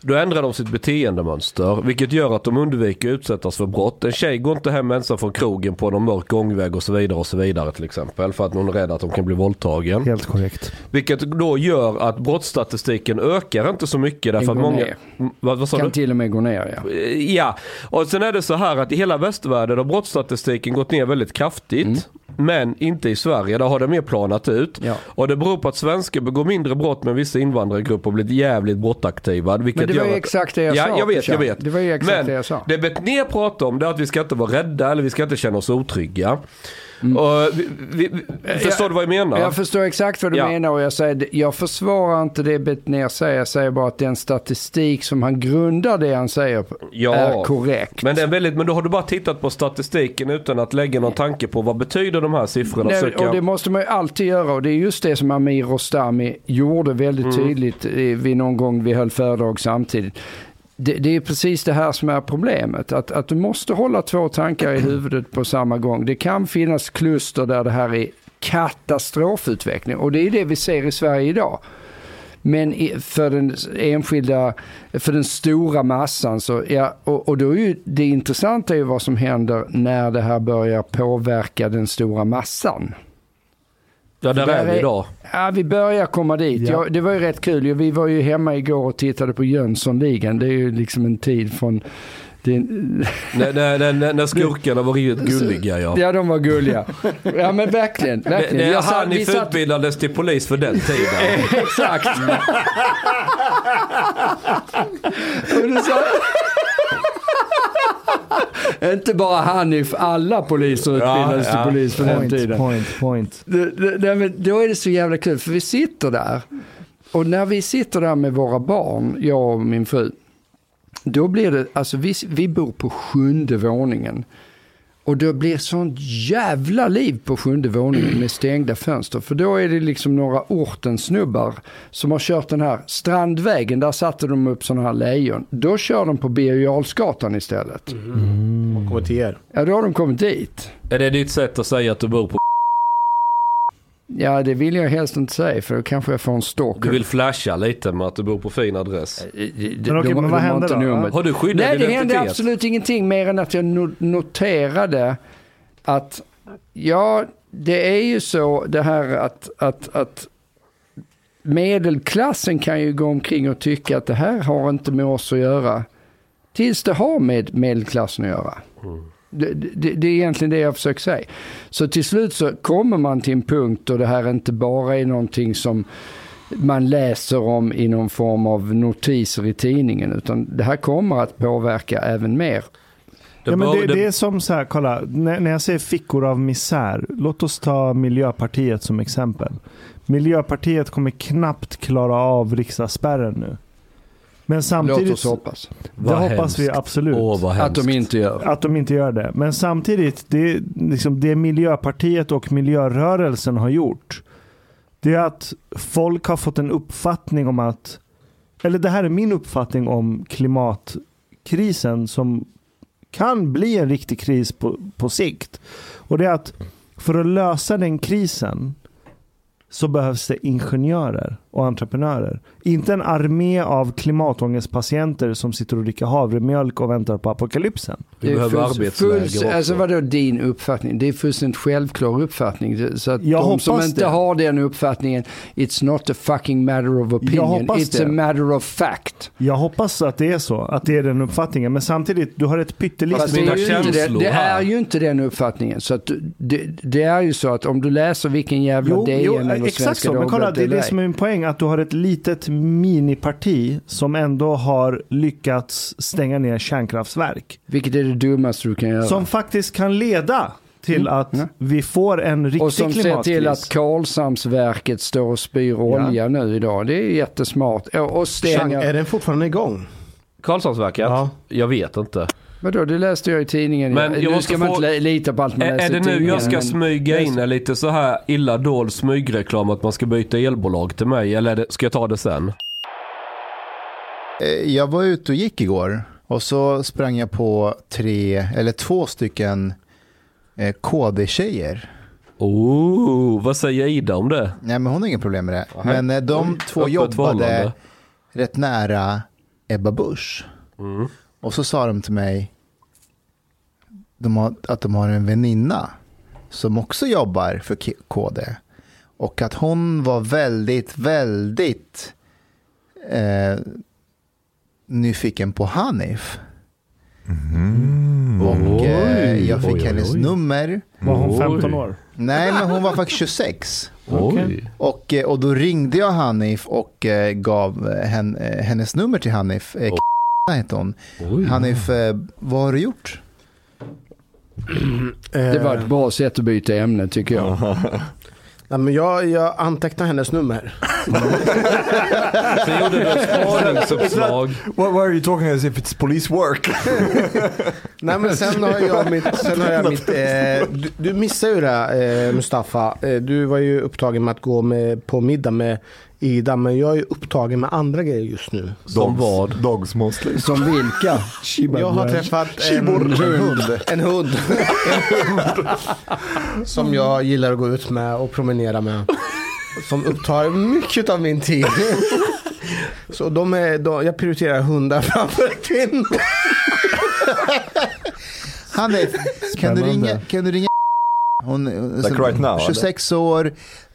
då ändrar de sitt beteendemönster, vilket gör att de undviker att utsättas för brott. En tjej går inte hem ensam från krogen på någon mörk gångväg och så vidare och så vidare till exempel, för att hon är rädd att de kan bli våldtagen. Helt korrekt. Vilket då gör att brottsstatistiken ökar inte så mycket därför att många... Mm, Vad, vad sa Kan du? till och med gå ner ja. Ja, och sen är det så här att i hela västvärlden har brottsstatistiken gått ner väldigt kraftigt. Men inte i Sverige, där har det mer planat ut. Ja. Och det beror på att svenskar begår mindre brott men vissa invandrargrupper har blivit jävligt brottaktiva. Vilket Men det var ju att- exakt det jag ja, sa. jag vet, jag vet. Det var ju exakt men det jag sa. det Bettner pratar om det är att vi ska inte vara rädda eller vi ska inte känna oss otrygga. Och vi, vi, vi, förstår du vad jag menar? Jag förstår exakt vad du Ja. menar och jag, säger, jag försvarar inte det Betnér säger. Jag säger bara att den statistik som han grundar det han säger på Ja. är korrekt. Men, det är väldigt, men då har du bara tittat på statistiken utan att lägga någon tanke på vad betyder de här siffrorna? Nej, Försöka- och det måste man ju alltid göra och det är just det som Amir Rostami gjorde väldigt Mm. tydligt vid någon gång vi höll föredrag samtidigt. Det, det är precis det här som är problemet, att, att du måste hålla två tankar i huvudet på samma gång. Det kan finnas kluster där det här är katastrofutveckling och det är det vi ser i Sverige idag. Men för den enskilda, för den stora massan så, ja, och, och då är ju det intressanta är ju vad som händer när det här börjar påverka den stora massan ja, där är vi idag. Ja, vi börjar komma dit. Ja. Ja, det var ju rätt kul. Vi var ju hemma igår och tittade på Jönssonligan. Det är ju liksom en tid från... När, när, när, när skurkarna var riktigt gulliga ja. ja, de var gulliga. Ja, men verkligen. Verkligen. det är Jag satt- han satt- utbildades till polis för den tiden. Exakt. Inte bara Hanif, alla poliser utbildades Ja, ja. till polis för den Point, tiden. point, point. Det, det, men då är det så jävla kul för vi sitter där och när vi sitter där med våra barn, jag och min fru, då blir det, alltså vi, vi bor på sjunde våningen. Och då blir sånt jävla liv på sjunde våningen med stängda fönster. För då är det liksom några ortensnubbar som har kört den här Strandvägen, där satte de upp sådana här lejon. Då kör de på Birger istället. Och kommer till er. Ja, då har de kommit dit. Är det ditt sätt att säga att du bor på Ja, det vill jag helst inte säga för då kanske jag får en stalker. Du vill flasha lite med att du bor på fin adress. Men okej, men vad hände då? Har du skyddad Nej, det identitet? hände absolut ingenting mer än att jag no- noterade att ja, det är ju så det här att, att, att medelklassen kan ju gå omkring och tycka att det här har inte med oss att göra. Tills det har med medelklassen att göra. Det, det, det är egentligen det jag försöker säga. Så till slut så kommer man till en punkt då det här inte bara är någonting som man läser om i någon form av notiser i tidningen utan det här kommer att påverka även mer. Ja, men det, det är som så här, kolla, när, när jag säger fickor av misär, låt oss ta Miljöpartiet som exempel. Miljöpartiet kommer knappt klara av riksdagsspärren nu. Men samtidigt, Låt oss hoppas. det hoppas vi hemskt. absolut. Åh, vad Att de inte gör. Att de inte gör det. Men samtidigt, det, liksom, det Miljöpartiet och miljörörelsen har gjort, det är att folk har fått en uppfattning om att, eller det här är min uppfattning om klimatkrisen som kan bli en riktig kris på, på sikt. Och det är att för att lösa den krisen så behövs det ingenjörer och entreprenörer. Inte en armé av klimatångestpatienter som sitter och dricker havremjölk och väntar på apokalypsen. Vi behöver arbetsläger. Alltså vadå din uppfattning? Det är fullständigt självklar uppfattning. Så att Jag de som inte det. har den uppfattningen, it's not a fucking matter of opinion, hoppas it's det. a matter of fact. Jag hoppas att det är så, att det är den uppfattningen. Men samtidigt, du har ett pyttelitet... Det, det, känslor det är ju inte den uppfattningen. Så att det, det är ju så att om du läser vilken jävla Jo, DN jo eller exakt Svenska så. Men kolla, det är det som är min poäng. Att du har ett litet miniparti som ändå har lyckats stänga ner kärnkraftverk. Vilket är det dummaste du kan göra. Som faktiskt kan leda till att Mm. vi får en riktig och som ser klimatkris. till att Karlshamnsverket står och spyr olja nu idag. Det är jättesmart. Och, Chang, stänger... är den fortfarande igång? Karlshamnsverket? Ja. Jag vet inte. Vadå, det läste jag i tidningen. Men jag nu ska man få- inte li- lita på allt man Är, läser är det i nu tidningen. jag ska men- smyga in en lite så här illa dold smygreklam att man ska byta elbolag till mig? Eller det, ska jag ta det sen? Eh, Jag var ute och gick igår och så sprang jag på tre, eller två stycken eh, KD-tjejer. Oh, vad säger Ida om det? Nej, men hon har inga problem med det. Nej. Men eh, de två öppet jobbade rätt nära Ebba Busch. Mm. Och så sa de till mig de har, att de har en väninna som också jobbar för KD. Och att hon var väldigt, väldigt eh, nyfiken på Hanif. Och eh, jag fick Oj, hennes oj. nummer. Var hon Oj. 15 år? Nej, men hon var faktiskt 26. Oj. Och, eh, och då ringde jag Hanif och eh, gav eh, hen, hennes nummer till Hanif. Oh. Hette hon. Oj. Hanif, eh, vad har du gjort? Det var ett bra sätt att byta ämne tycker jag. Nej, men jag, jag antecknar hennes nummer. Sen gjorde du ett spaningsuppslag. Why, why are you talking as if it's police work? Nej men sen har jag mitt, sen har jag mitt eh, du, du missade ju det eh, Mustafa. Eh, du var ju upptagen med att gå med, på middag med Ida men jag är upptagen med andra grejer just nu. Som vad? Dogs mostly. Som vilka? Jag har träffat en, en hund. En hund. Som jag gillar att gå ut med och promenera med. Som upptar mycket av min tid. Så de är, de, jag prioriterar hundar framför kvinnor. Hanif, kan du ringa, kan du ringa hon, hon- Like right now, 26 år,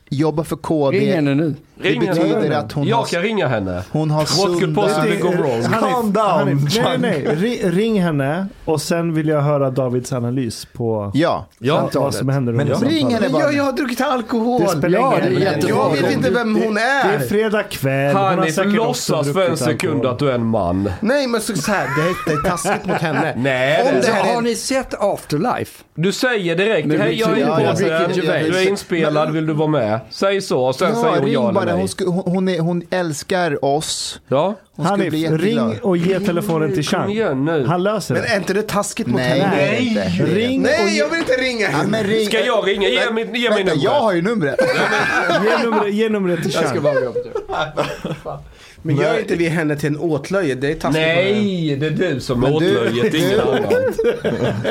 jobbar för KD. Ring henne nu. Det henne. betyder att hon Jag har, kan ringa henne. hon har What could possibly go wrong? Hanif, Hanif, nej, nej, nej. Ring, henne och sen vill jag höra Davids analys på Ja, Ja, vad som händer Men ring henne bara. jag, jag har druckit alkohol. Det spelar Ja, ingen det är jättebra. Jag vet inte vem hon Det är är. fredag kväll. Hanif, låtsas för en sekund alkohol. att du är en man. Nej men så, så här, det, är, det är taskigt mot henne. Nej, Om det- det har är, ni sett Afterlife? Du säger direkt, hej jag är Gervais. du är inspelad, vill du vara med? Säg så, och sen säger hon ja eller. Nej. Hon, sku, hon, hon, är, hon älskar oss. Ja, Hon Hanif, bli ring och ge telefonen till Chang. Han löser men det. är inte det taskigt mot Nej, henne? nej, inte. Ring och Nej ge, jag vill inte ringa Ja, henne. men ring. Ska jag ringa? Ge Vänta, mig- ge mig vänta, numret. Jag har ju numret. ge, numret, ge numret till Chang. Men gör inte vi henne till en åtlöje. Det är taskigt. Nej, det är du som är Men du- åtlöjet, ingen du- annan.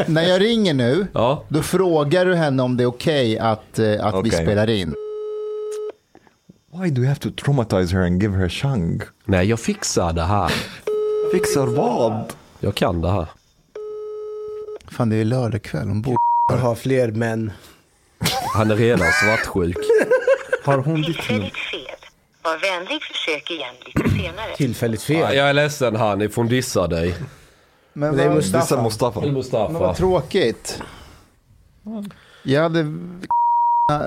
När jag ringer nu, Ja. då frågar du henne om det är okej att, eh, att vi Okej. spelar in. Why do you have to traumatize her and give her chang? Nej, jag fixar det här. Fixar vad? Jag kan det här. Fan, det är lördag kväll. Hon bor... Jag har fler män. Han är redan svartsjuk. Har hon ditt nummer? Tillfälligt fel. Var vänlig försök igen lite senare. Tillfälligt Ja, fel. Jag är ledsen Hanif, hon dissar dig. Men Det är Mustafa. Dissa Mustafa. men Mustafa. vad tråkigt. Jag hade...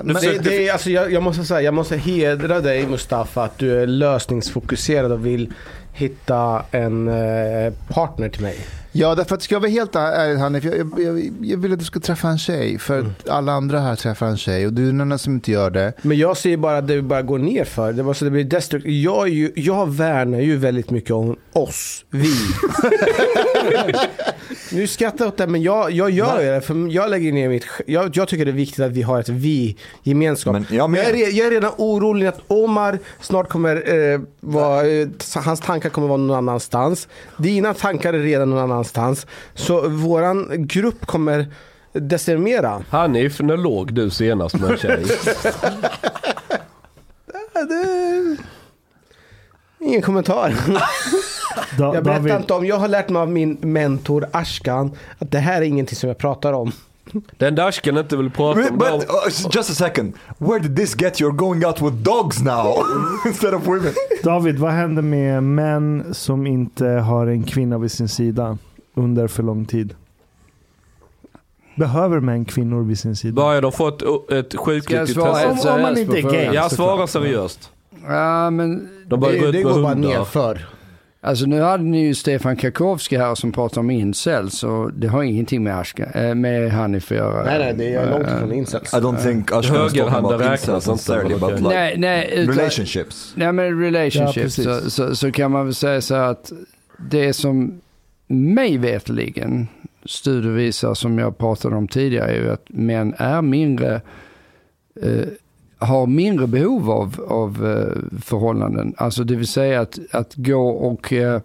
Men, Det, det alltså, jag, jag måste säga, jag måste hedra dig Mustafa att du är lösningsfokuserad och vill hitta en eh, partner till mig. ja, därför att ska jag vara helt ärlig Hanif, jag, jag, jag, jag vill att du ska träffa en tjej. För att alla andra här träffar en tjej och du är den enda som inte gör det. Men jag ser bara att det bara går ner för. Det, var så det blir destruktivt. Jag, ju, jag värnar ju väldigt mycket om oss, vi. nu skrattar jag åt det, men jag, jag gör ju det. För jag lägger ner mitt... Jag, jag tycker det är viktigt att vi har ett vi-gemenskap. Men jag Men jag, är, jag är redan orolig att Omar snart kommer eh, vara... Eh, hans tankar kommer vara någon annanstans. Dina tankar är redan någon annanstans. Så våran grupp kommer decimera. Hanif, när låg du senast med en tjej? Det... Ingen kommentar. Jag berättar inte om, jag har lärt mig av min mentor Ashkan att det här är ingenting som jag pratar om. Den darsken inte vill prata But, om. but uh, just a second. Where did this get you going out with dogs now instead of women? David, vad händer med män som inte har en kvinna vid sin sida under för lång tid? Behöver män kvinnor vid sin sida? Bara de får ett, jag sjukligt helt Om- om man seriöst inte är gay. frågan? Ja, svara såklart. seriöst. Ja, men De Det, det går bara nerför. Alltså nu hade ni ju Stefan Kakowski här som pratar om incels och det har ingenting med, Ashka, äh, med Hanif att göra. Nej, nej, det är långt Eh, ifrån incels. I don't think Ashkan was talking about incels necessarily, but like Nej, nej, utan, relationships. nej men Ja, relationships precis. så, så, så kan man väl säga så att det som mig veteligen studier visar som jag pratade om tidigare är ju att män är mindre eh, har mindre behov av, av eh, förhållanden. Alltså det vill säga att, att gå och eh,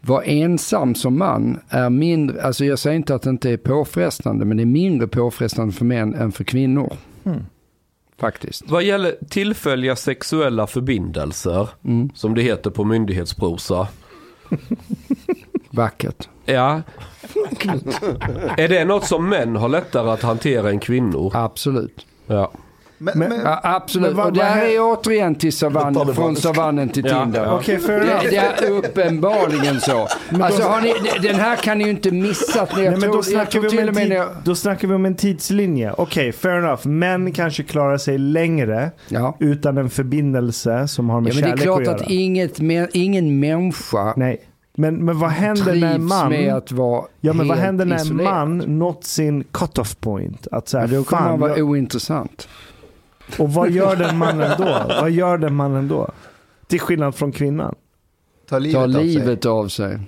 vara ensam som man är mindre, alltså jag säger inte att det inte är påfrestande, men det är mindre påfrestande för män än för kvinnor. Mm. Faktiskt. Vad gäller tillfälliga sexuella förbindelser, Mm. som det heter på myndighetsprosa. Vackert. Ja. är det något som män har lättare att hantera än kvinnor? Absolut. Ja. Men, Men- Ja, absolut. Men vad- och det här hä- är återigen till savannen, från savannen till Tinder. ja. Fair Det, enough. det är uppenbarligen så. Alltså, har ni, den här kan ni ju inte Nej, men tror, då snackar, vi om en och med tid, när jag, då snackar vi om en tidslinje. Okej, fair enough. Män kanske klarar sig längre ja. utan en förbindelse som har med Ja, men det är kärlek klart att göra. att inget, ingen människa Nej. Men, men vad händer när en man... med att vara Ja men vad händer när en isolerad. man nått sin cut-off point? Att så här, Men då kommer fan, han vara jag- ointressant. Och vad gör den mannen då? Vad gör den mannen då? Till skillnad från kvinnan. Ta livet, Ta av sig. livet av sig.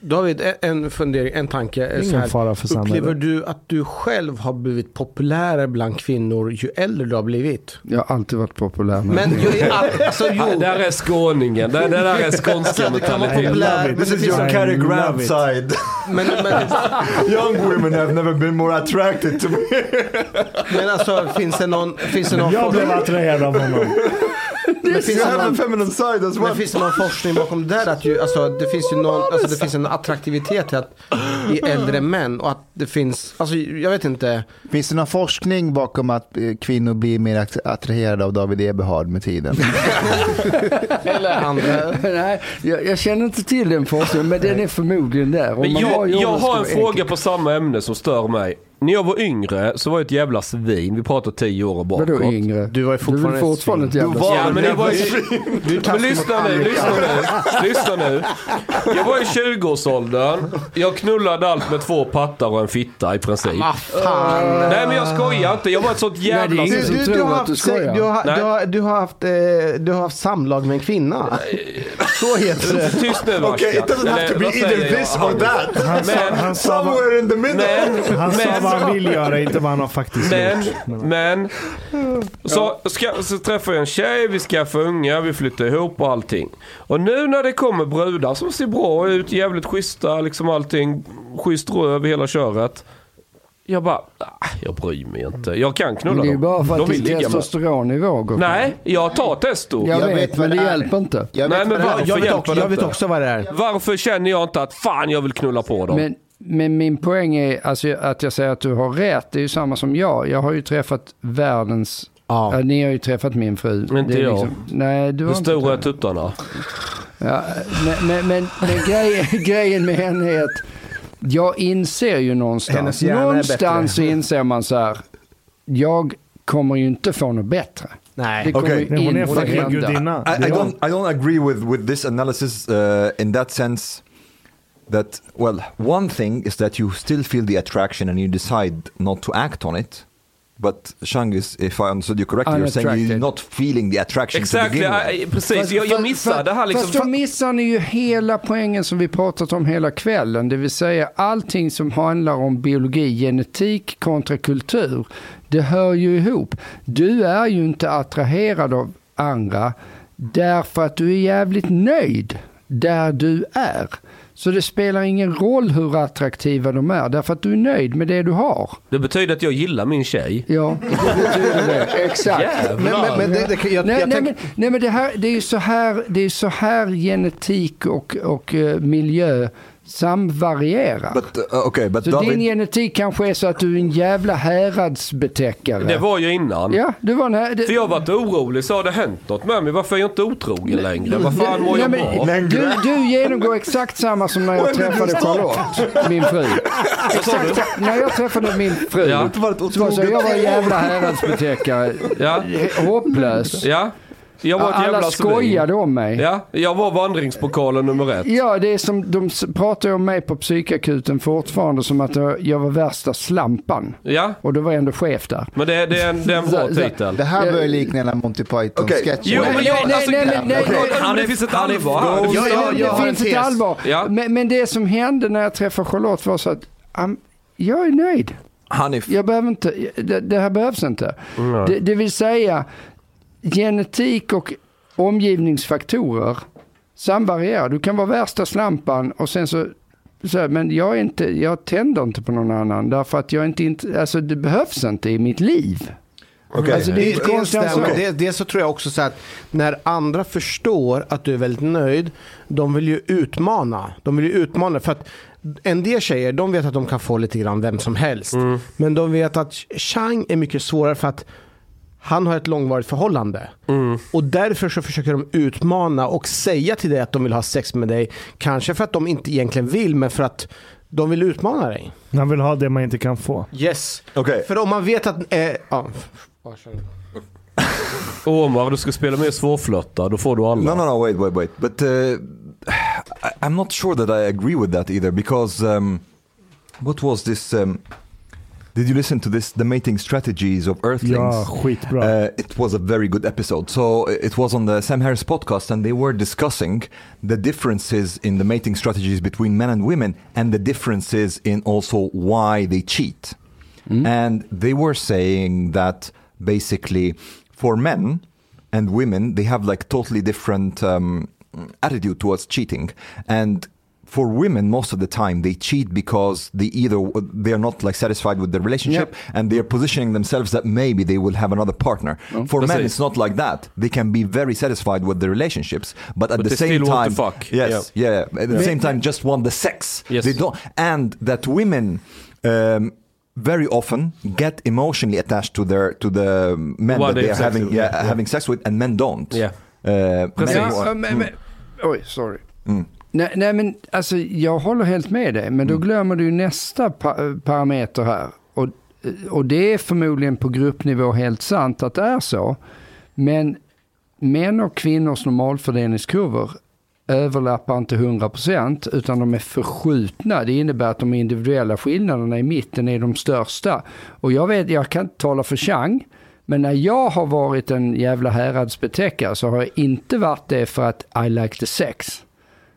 David, en- fundering, en tanke. så Ingen här. fara för samhället. Upplever du att du själv har blivit populärare bland kvinnor ju äldre du har blivit? Jag har alltid varit populär. Men jag, alltså, jo, där är skåningen. Det, det där är skånska det kan vara mentalitet. populär. it. Men, det I finns, Cary Grant side. men, men, Young women have never been more attracted to me. men alltså, finns det någon, finns det någon, Jag blev attraherad av honom. Finns det have någon feminine side as Men well. finns det någon forskning bakom det där? Att ju, alltså, det finns ju någon, alltså, det finns en attraktivitet i, att, i äldre män och att det finns, alltså jag vet inte. Finns det någon forskning bakom att eh, kvinnor blir mer att- attraherade av David Eberhard med tiden? Eller andra. Nej, jag, jag känner inte till den forskningen, men den är förmodligen där. Jag, jag har en fråga enkelt. på samma ämne som stör mig. När jag var yngre så var jag ett jävla svin. Vi pratar tio år bakåt. Vadå yngre? Du var ju Du är fortfarande fortfarande ett ett jävla Ja, men det var ju... Du Men lyssna nu, lyssna nu, lyssna nu. Jag var i 20-årsåldern. Jag knullade allt med två pattar och en fitta i princip. Ah, fan. Nej men jag skojar inte. Jag var ett sånt jävla... Nej, det är ingen som tror att du du, har, Nej. du, har, du, har haft, eh, du har haft samlag med en kvinna. Så heter det. Tyst nu Okay, it doesn't have to be either jag? this or that. Men- Somewhere in the middle. Men, men, vad han vill göra, inte vad han har faktiskt Men, gjort. men. Så, ska, så träffar jag en tjej, vi skaffar unga, vi flyttar ihop och allting. Och nu när det kommer brudar som ser bra ut, jävligt schyssta, liksom allting. Schysst röv i hela köret. Jag bara, ah, jag bryr mig inte. Jag kan knulla det är ju dem. bara för att din testosteronnivå går Nej, jag tar testo. Jag, Jag vet, men det hjälper inte. Jag Nej, vet men. Jag också, jag vet också vad det är. Varför känner jag inte att fan jag vill knulla på dem? Men, men min poäng är alltså, att jag säger att du har rätt. Det är ju samma som jag. Jag har ju träffat världens... Ja. Ja, ni har ju träffat min fru. Inte Det är jag. nej, du har Hur inte stora är tuttarna? Ja, men men, men, men grejen, grejen med henne är att jag inser ju någonstans. Någonstans så inser man så här. Jag kommer ju inte få något bättre. Nej. Nej, hon är inte fucking gudinna. I, I don't I don't agree with with this analysis uh, in that sense that well one thing is that you still feel the attraction and you decide not to act on it but Shangis if I understood you correctly you're saying you're not feeling the attraction to Exakt, begin with. precis. Jag, jag missade det här liksom. Fast då missar ni ju hela poängen som vi pratat om hela kvällen. Det vill säga allting som handlar om biologi, genetik kontra kultur. Det hör ju ihop. Du är ju inte attraherad av andra därför att du är jävligt nöjd där du är. Så det spelar ingen roll hur attraktiva de är därför att du är nöjd med det du har. Det betyder att jag gillar min tjej. Ja, det betyder det. Exakt. Jävlar. Men, men, men det, det, jag, Nej, jag nej, tänk, men, nej men det, här, det är ju så här, det är så här genetik och, och eh, miljö samvarierar. But uh, okay, but så David, din genetik kanske är så att du är en jävla häradsbetäckare. Det var jag innan. Ja, du var en här, det, För jag har varit orolig, så har det hänt något med mig? Varför är jag inte otrogen längre? Vad fan mår jag bra? du, du genomgår exakt samma som när jag träffade Charlotte, min fru. Exakt, när jag träffade min fru, Ja. så var så, jag var en jävla häradsbetäckare, Ja, hopplös. ja. Jag var ett Alla jävla svin. skojade om mig. Ja, jag var vandringspokalen nummer ett. Ja, det är som de pratar om mig på psykakuten fortfarande som att jag- var värsta slampan. Ja, Och då var jag ändå chef där. men det, det, är, en, det är en bra titel. Det här börjar likna en Monty. Python-sketch. Jo, men jag, Nej, alltså, nej, nej, nej, Okej, nej. men det finns ett allvar. Det Ja, finns- ja, det jag har finns ett allvar. Ja. Men, men det som hände när jag träffade Charlotte var så att am, jag är nöjd. Hanif, Jag behöver inte, det, det här behövs inte. Det, det vill säga genetik och omgivningsfaktorer samvarierar. Du kan vara värsta slampan och sen så, så här, men jag är inte, jag tänder inte på någon annan därför att jag inte, int- alltså det behövs inte i mitt liv. okej. Alltså, det är Det, det, stämmer. det, det så tror jag också så att när andra förstår att du är väldigt nöjd, de vill ju utmana. De vill ju utmana för att en del tjejer, de vet att de kan få lite grann vem som helst. Men de vet att Chang är mycket svårare för att han har ett långvarigt förhållande. Och därför så försöker de utmana och säga till dig att de vill ha sex med dig. Kanske för att de inte egentligen vill, men för att de vill utmana dig. Han vill ha det man inte kan få. Yes. Okej. För om man vet att... Eh, ja. Omar, du ska spela mer svårflörtad, då får du alla. No, no, no, wait, wait, wait. But uh, I'm not sure that I agree with that either because um, what was this? Um, did you listen to this? The mating strategies of Earthlings. Ja, skitbra. Uh, it was a very good episode. So it was on the Sam Harris podcast, and they were discussing the differences in the mating strategies between men and women, and the differences in also why they cheat. And they were saying that basically for men and women, they have like totally different um, attitude towards cheating. And for women, most of the time, they cheat because they either they are not like satisfied with their relationship, and they are positioning themselves that maybe they will have another partner. For men, Precis. it's not like that. They can be very satisfied with their relationships, but at But the they same still time, want to fuck. yes, yeah. At the same time, just want the sex. Yes. They don't, and that women. Um, very often get emotionally attached to their to the men One that they they are have having yeah, yeah. having sex with, and men don't. Yeah. Uh, men- Ja, men, men, oj, sorry. Nej, nej, men alltså jag håller helt med dig, men då glömmer du nästa pa- parameter här. Och, och det är förmodligen på gruppnivå helt sant att det är så. Men män och kvinnors normalfördelningskurvor överlappar inte 100% utan de är förskjutna. Det innebär att de individuella skillnaderna i mitten är de största. Och jag vet, jag kan inte tala för Chang, men när jag har varit en jävla häradsbetäckare så har jag inte varit det för att I like the sex.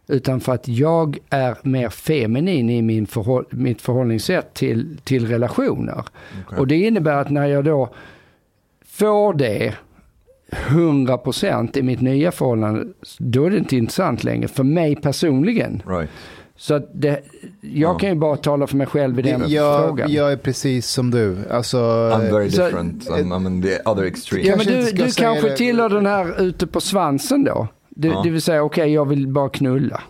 Utan för att jag är mer feminin i min förhåll, mitt förhållningssätt till, till relationer. Och det innebär att när jag då får det 100% i mitt nya förhållande, då är det inte intressant längre för mig personligen. Right. Så att det, jag kan ju bara tala för mig själv i den jag, frågan. jag är precis som du. Alltså, I'm very Så- different. I'm, I'm in the other extreme. Ja, men kanske du, du kanske det. tillhör den här ute på svansen då? Det, Ja. det vill säga, okej, jag vill bara knulla.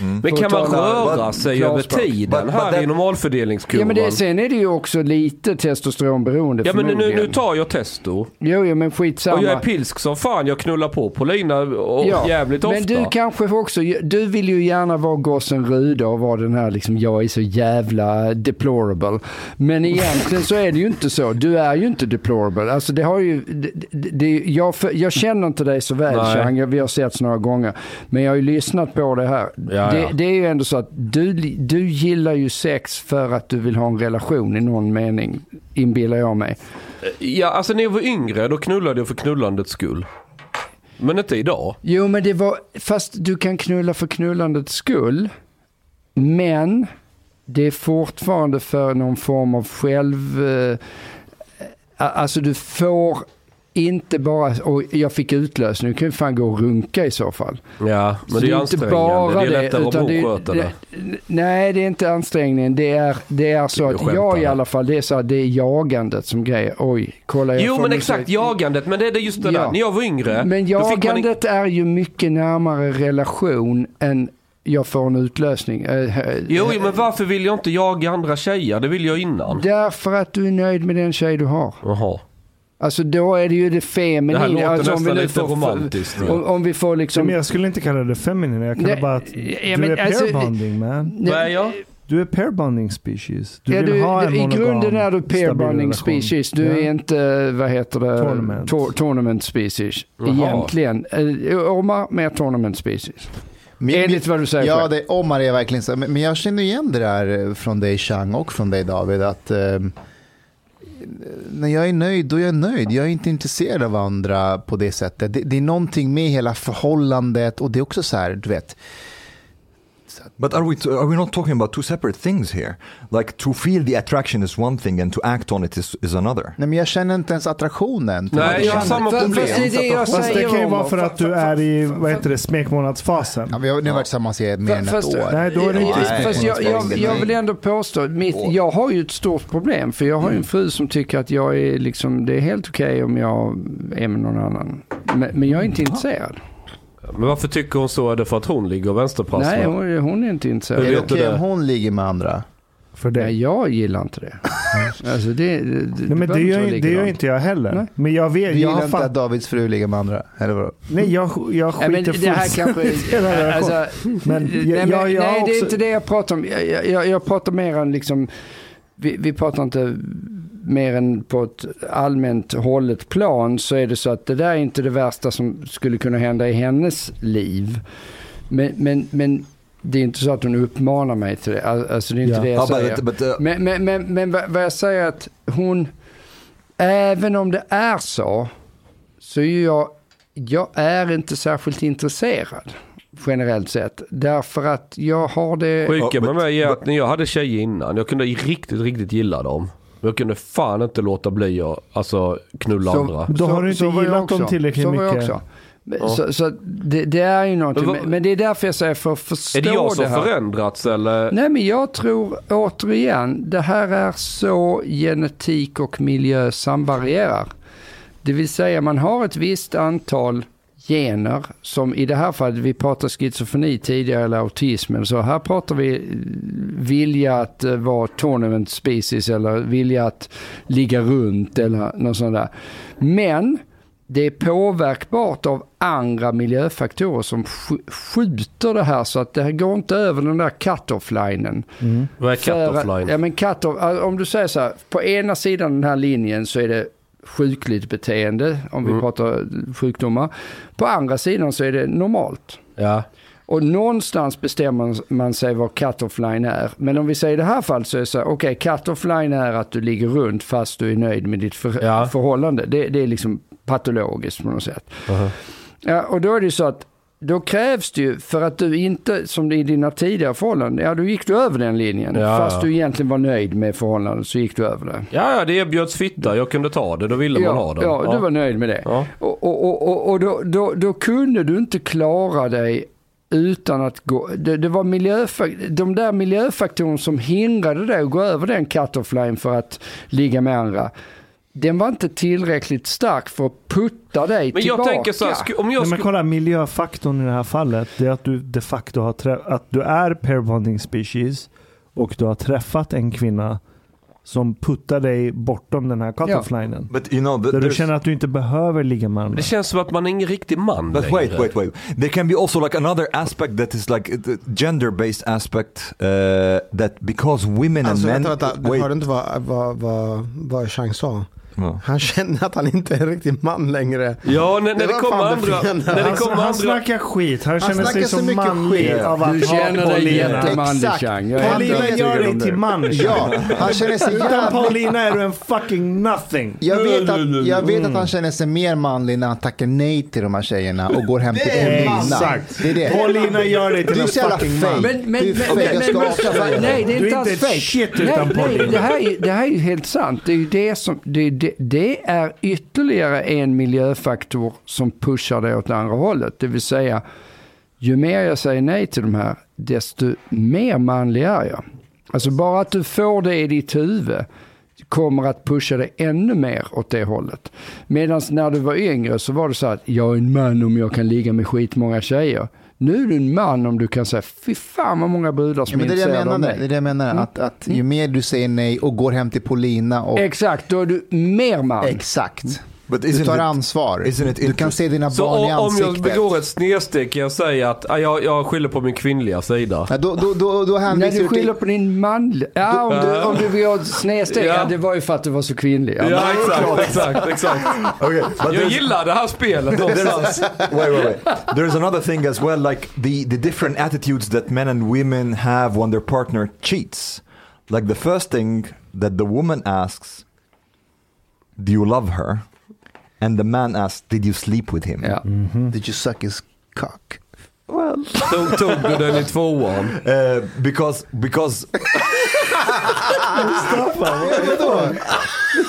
Men För kan man röra sig över tiden här i normalfördelningskurvan? Ja, men det, sen är det ju också lite testosteronberoende Ja men nu, nu tar jag testo. Jo, jo, men skitsamma. Och jag är pilsk som fan. Jag knullar på på Lina och jävligt ofta. Men du kanske också, du vill ju gärna vara gossen Rude och vara den här liksom, jag är så jävla deplorable. Men egentligen så är det ju inte så. Du är ju inte deplorable. Alltså det har ju, det, det, jag, för, jag känner inte dig så väl. Chang, vi har setts några gånger. Men jag har ju lyssnat på det här. Ja, det, ja. det är ju ändå så att du, du gillar ju sex för att du vill ha en relation i någon mening, inbillar jag mig. Ja, alltså när jag var yngre då knullade jag för knullandets skull. Men inte idag. Jo, men det var, fast du kan knulla för knullandets skull. Men det är fortfarande för någon form av själv... Eh, alltså du får inte bara, och jag fick utlösning, du kan ju fan gå och runka i så fall. Ja, men Så det är inte ansträngande. bara det är lättare att utan det- sköta det. Nej, det är inte ansträngningen. Det är, det är så att jag i alla fall, det är så att det är jagandet som grej. Oj, kolla jag Jo men exakt, jagandet. Men det är det just det Ja. där. När jag var yngre. Men fick man jagandet är ju mycket närmare relation än jag får en utlösning. Eh, eh, Jo, jo, men varför vill jag inte jaga andra tjejer? Det vill jag innan. Därför att du är nöjd med den tjej du har. Jaha. Alltså då är det ju det feminina. Det här låter alltså, om vi nästan lite får- romantiskt. Om, om vi får liksom... Men jag skulle inte kalla det feminin, jag kallar Nej, bara att ja, du är alltså- pair bonding man. Vad är jag? Du är pair bonding species. Du ja, vill du, ha en I grunden är du pair stabil bonding relation. species. Du Ja. är inte, vad heter det, Tournament. Tor- tournament species. Jaha. Egentligen. Eh, Omar, mer tournament species. Men- Enligt vad du säger Ja, själv. det, Omar är verkligen så. Men men jag känner igen det där från dig Chang och från dig David. Att eh, när jag är nöjd, då är jag nöjd. Jag är inte intresserad av andra på det sättet. Det, det är någonting med hela förhållandet och det är också så här, du vet. But are we t- are we not talking about two separate things here? Like to feel the attraction is one thing and to act on it is, is another. Nej, men jag känner inte ens attraktionen. Nej, jag har samma problem. fast det är det jag Fast det säger, kan ju vara för att du är i, vad heter det, smekmånadsfasen. Ja, vi har nu varit tillsammans i mer än ett Fast- år. Nej, då är det inte Ja, Fast jag, jag, jag vill Nej. ändå påstå, mitt, jag har ju ett stort problem. För jag har ju en fru som tycker att jag är liksom, det är helt okej om jag är med någon annan. Men, men jag är inte intresserad. Men varför tycker hon så? Är det för att hon ligger och vänsterprasslar? Nej, hon, hon är inte intresserad. Är det okej det? om hon ligger med andra? För dig. Nej, jag gillar inte det. alltså det, det, Nej, men det gör, det gör inte jag heller. Nej. Men jag vet, Du jag gillar inte att Davids fru ligger med andra? Eller vadå? Nej, jag, jag Ja, men skiter det här kanske... alltså. Men jag- nej, men, jag- jag nej det är också- inte det jag pratar om. Jag, jag, jag pratar mer än liksom... Vi, vi pratar inte mer än på ett allmänt hållet plan så är det så att det där är inte det värsta som skulle kunna hända i hennes liv. Men, men, men det är inte så att hon uppmanar mig till det. Al- Alltså det är inte Ja. det jag Ja, säger. but, but, uh, Men, men, men, men vad jag säger är att hon, även om det är så, så är jag, jag är inte särskilt intresserad generellt sett. Därför att jag har det... Sjuka med mig är att när jag hade tjejer innan, jag kunde riktigt, riktigt gilla dem. Jag kunde fan inte låta bli att alltså, knulla Så- andra. Då har du inte gillat dem tillräckligt så var jag mycket. Också. Så, så det, det är ju någonting. Men Men, det är därför jag säger för att förstå Är det jag som här. förändrats eller? Nej men jag tror återigen, det här är så genetik och miljö samvarierar. Det vill säga man har ett visst antal gener som i det här fallet, vi pratade schizofreni tidigare eller autism så. Här pratar vi eh, vilja att eh, vara tournament species eller vilja att ligga runt eller något sånt där. Men det är påverkbart av andra miljöfaktorer som sk- skjuter det här så att det här går inte över den där cut-off-linen. Vad är För- cut-off line? Ja, men cut om du säger så här, på ena sidan den här linjen så är det sjukligt beteende, om vi Mm. pratar sjukdomar. På andra sidan så är det normalt. Ja. Och någonstans bestämmer man sig vad cut-off line är. Men om vi säger i det här fallet så är det så här, okej, cut-off line är att du ligger runt fast du är nöjd med ditt för- Ja. förhållande. Det, det är liksom patologiskt på något sätt. Ja, och då är det ju så att då krävs det ju för att du inte, som i dina tidigare förhållanden, ja då gick du över den linjen. Ja, fast ja. du egentligen var nöjd med förhållandet så gick du över det. Ja, ja, det erbjöds fitta. Jag kunde ta det. Då ville ja, man ha det. Ja, du var nöjd med det. Ja. Och, och, och, och, och då, då, då kunde du inte klara dig utan att gå... Det, det var miljöfak, de där miljöfaktorerna som hindrade dig att gå över den cut-off line för att ligga med andra. Den var inte tillräckligt stark för att putta dig Men tillbaka. jag tänker så här, sku- om jag Nej, men kolla, miljöfaktorn i det här fallet, det är att du de facto har trä- att du är pair bonding species och du har träffat en kvinna som puttar dig bortom den här cut-off linen. But you know, Där du känner att du inte behöver ligga med andra. Det känns som att man är ingen riktig man But wait, längre. wait, wait. There can be also like another aspect that is like the gender-based aspect uh, that because women Alltså and men. vänta, vänta. Du wait. hörde inte vad, vad, vad, vad Chang sa? Ja. Han känner att han inte är en riktig man längre. Ja, när, när det, var kommer andra... När det Han, kommer han andra... snackar skit. Han känner sig så så mycket manlig skit. av att Du ha känner dig Paulina. Exakt. Är Paulina gör dig det. till man. Ja, han känner sig Utan. Paulina är du en fucking nothing. Jag vet, att, jag vet att han känner sig mer manlig när han tackar nej till de här tjejerna och går hem till Paulina. Exakt. Det är det. Paulina gör dig till Du är en fucking man. Men, men, Du är men, jag ska avslöja nej det är Du inte är alls inte ett fake. shit nej, utan Paulina. det, här är, det här är ju helt sant. Det är ju det som, det, det, är ytterligare en miljöfaktor som pushar det åt andra hållet. Det vill säga, ju mer jag säger nej till de här, desto mer manlig är jag. Alltså bara att du får det i ditt huvud kommer att pusha dig ännu mer åt det hållet. Medan när du var yngre så var det så att jag är en man om jag kan ligga med skitmånga tjejer. Nu är du en man om du kan säga fy fan vad många brudar Ja, som men är det är det jag intresserade av menade. Det är mig. det jag menar. Att, att ju mer du säger nej och går hem till Paulina och... Exakt, då är du mer man. Exakt. But Du tar it- ansvar. isn't it Du kan se dina Så barn i om, om jag ansiktet. begår ett snedsteg kan jag säga att ah, jag, jag skyller på min kvinnliga sida. Ja, då, då, då, då hänvisar du skyller på din man. Ja, om du, om du gör ett snedsteg. Ja. Ja. det var ju för att du var så kvinnlig. Ja, Ja, exakt, exakt, exakt. Okay, but Jag there's- gillar det här spelet någonstans. There's, wait, wait, wait. There's another thing as well, like the, the different attitudes that men and women have when their partner cheats. Like the first thing that the woman asks, do you love her? And the man asks, did you sleep with him? Ja. Did you suck his cock? Well, Tog, tog du den i tvåan? uh, because because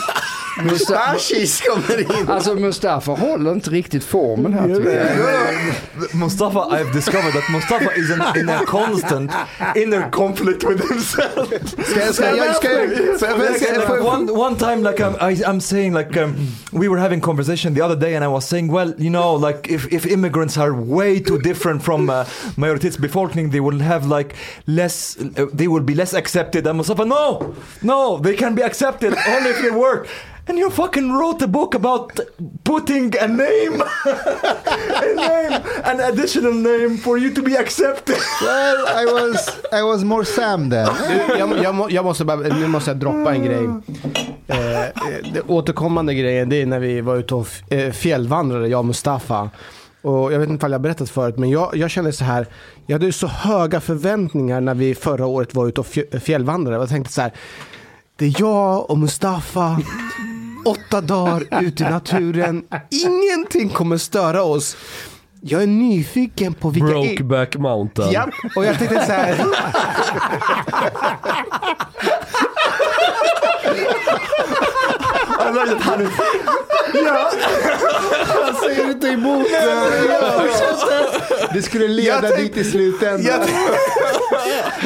Mustaschis kommer in. Alltså Mustafa håller inte riktigt formen här tycker jag. Mustafa, I've discovered that Mustafa is in, in a constant inner conflict with himself. Ska jag, ska jag, ska jag, ska jag, ska jag, one one time, like I'm, I, I'm saying, like um, we were having conversation the other day, and I was saying, well, you know, like if, if immigrants are way too different from uh, majoritetsbefolkning, they will have like less, uh, they will be less accepted. And Mustafa, no, no, they can be accepted only if they work. And you fucking wrote a book about putting a name, a name, an additional name for you to be accepted. well, I was, I was more Sam then. Jag, jag, jag måste bara, nu måste jag droppa en grej. Eh, det återkommande grejen det är när vi var ute och eh, fjällvandrade, jag och Mustafa. Och jag vet inte om jag har berättat förut, men jag, jag kände så här. Jag hade ju så höga förväntningar när vi förra året var ute och fjällvandrade. Jag tänkte så här. Det är jag och Mustafa, åtta dagar ute i naturen. Ingenting kommer störa oss. Jag är nyfiken på vilka... Brokeback Mountain. Ja, och jag tänkte så här. Ja, jag säger inte emot Det skulle leda Jag dit i slutändan. Jag,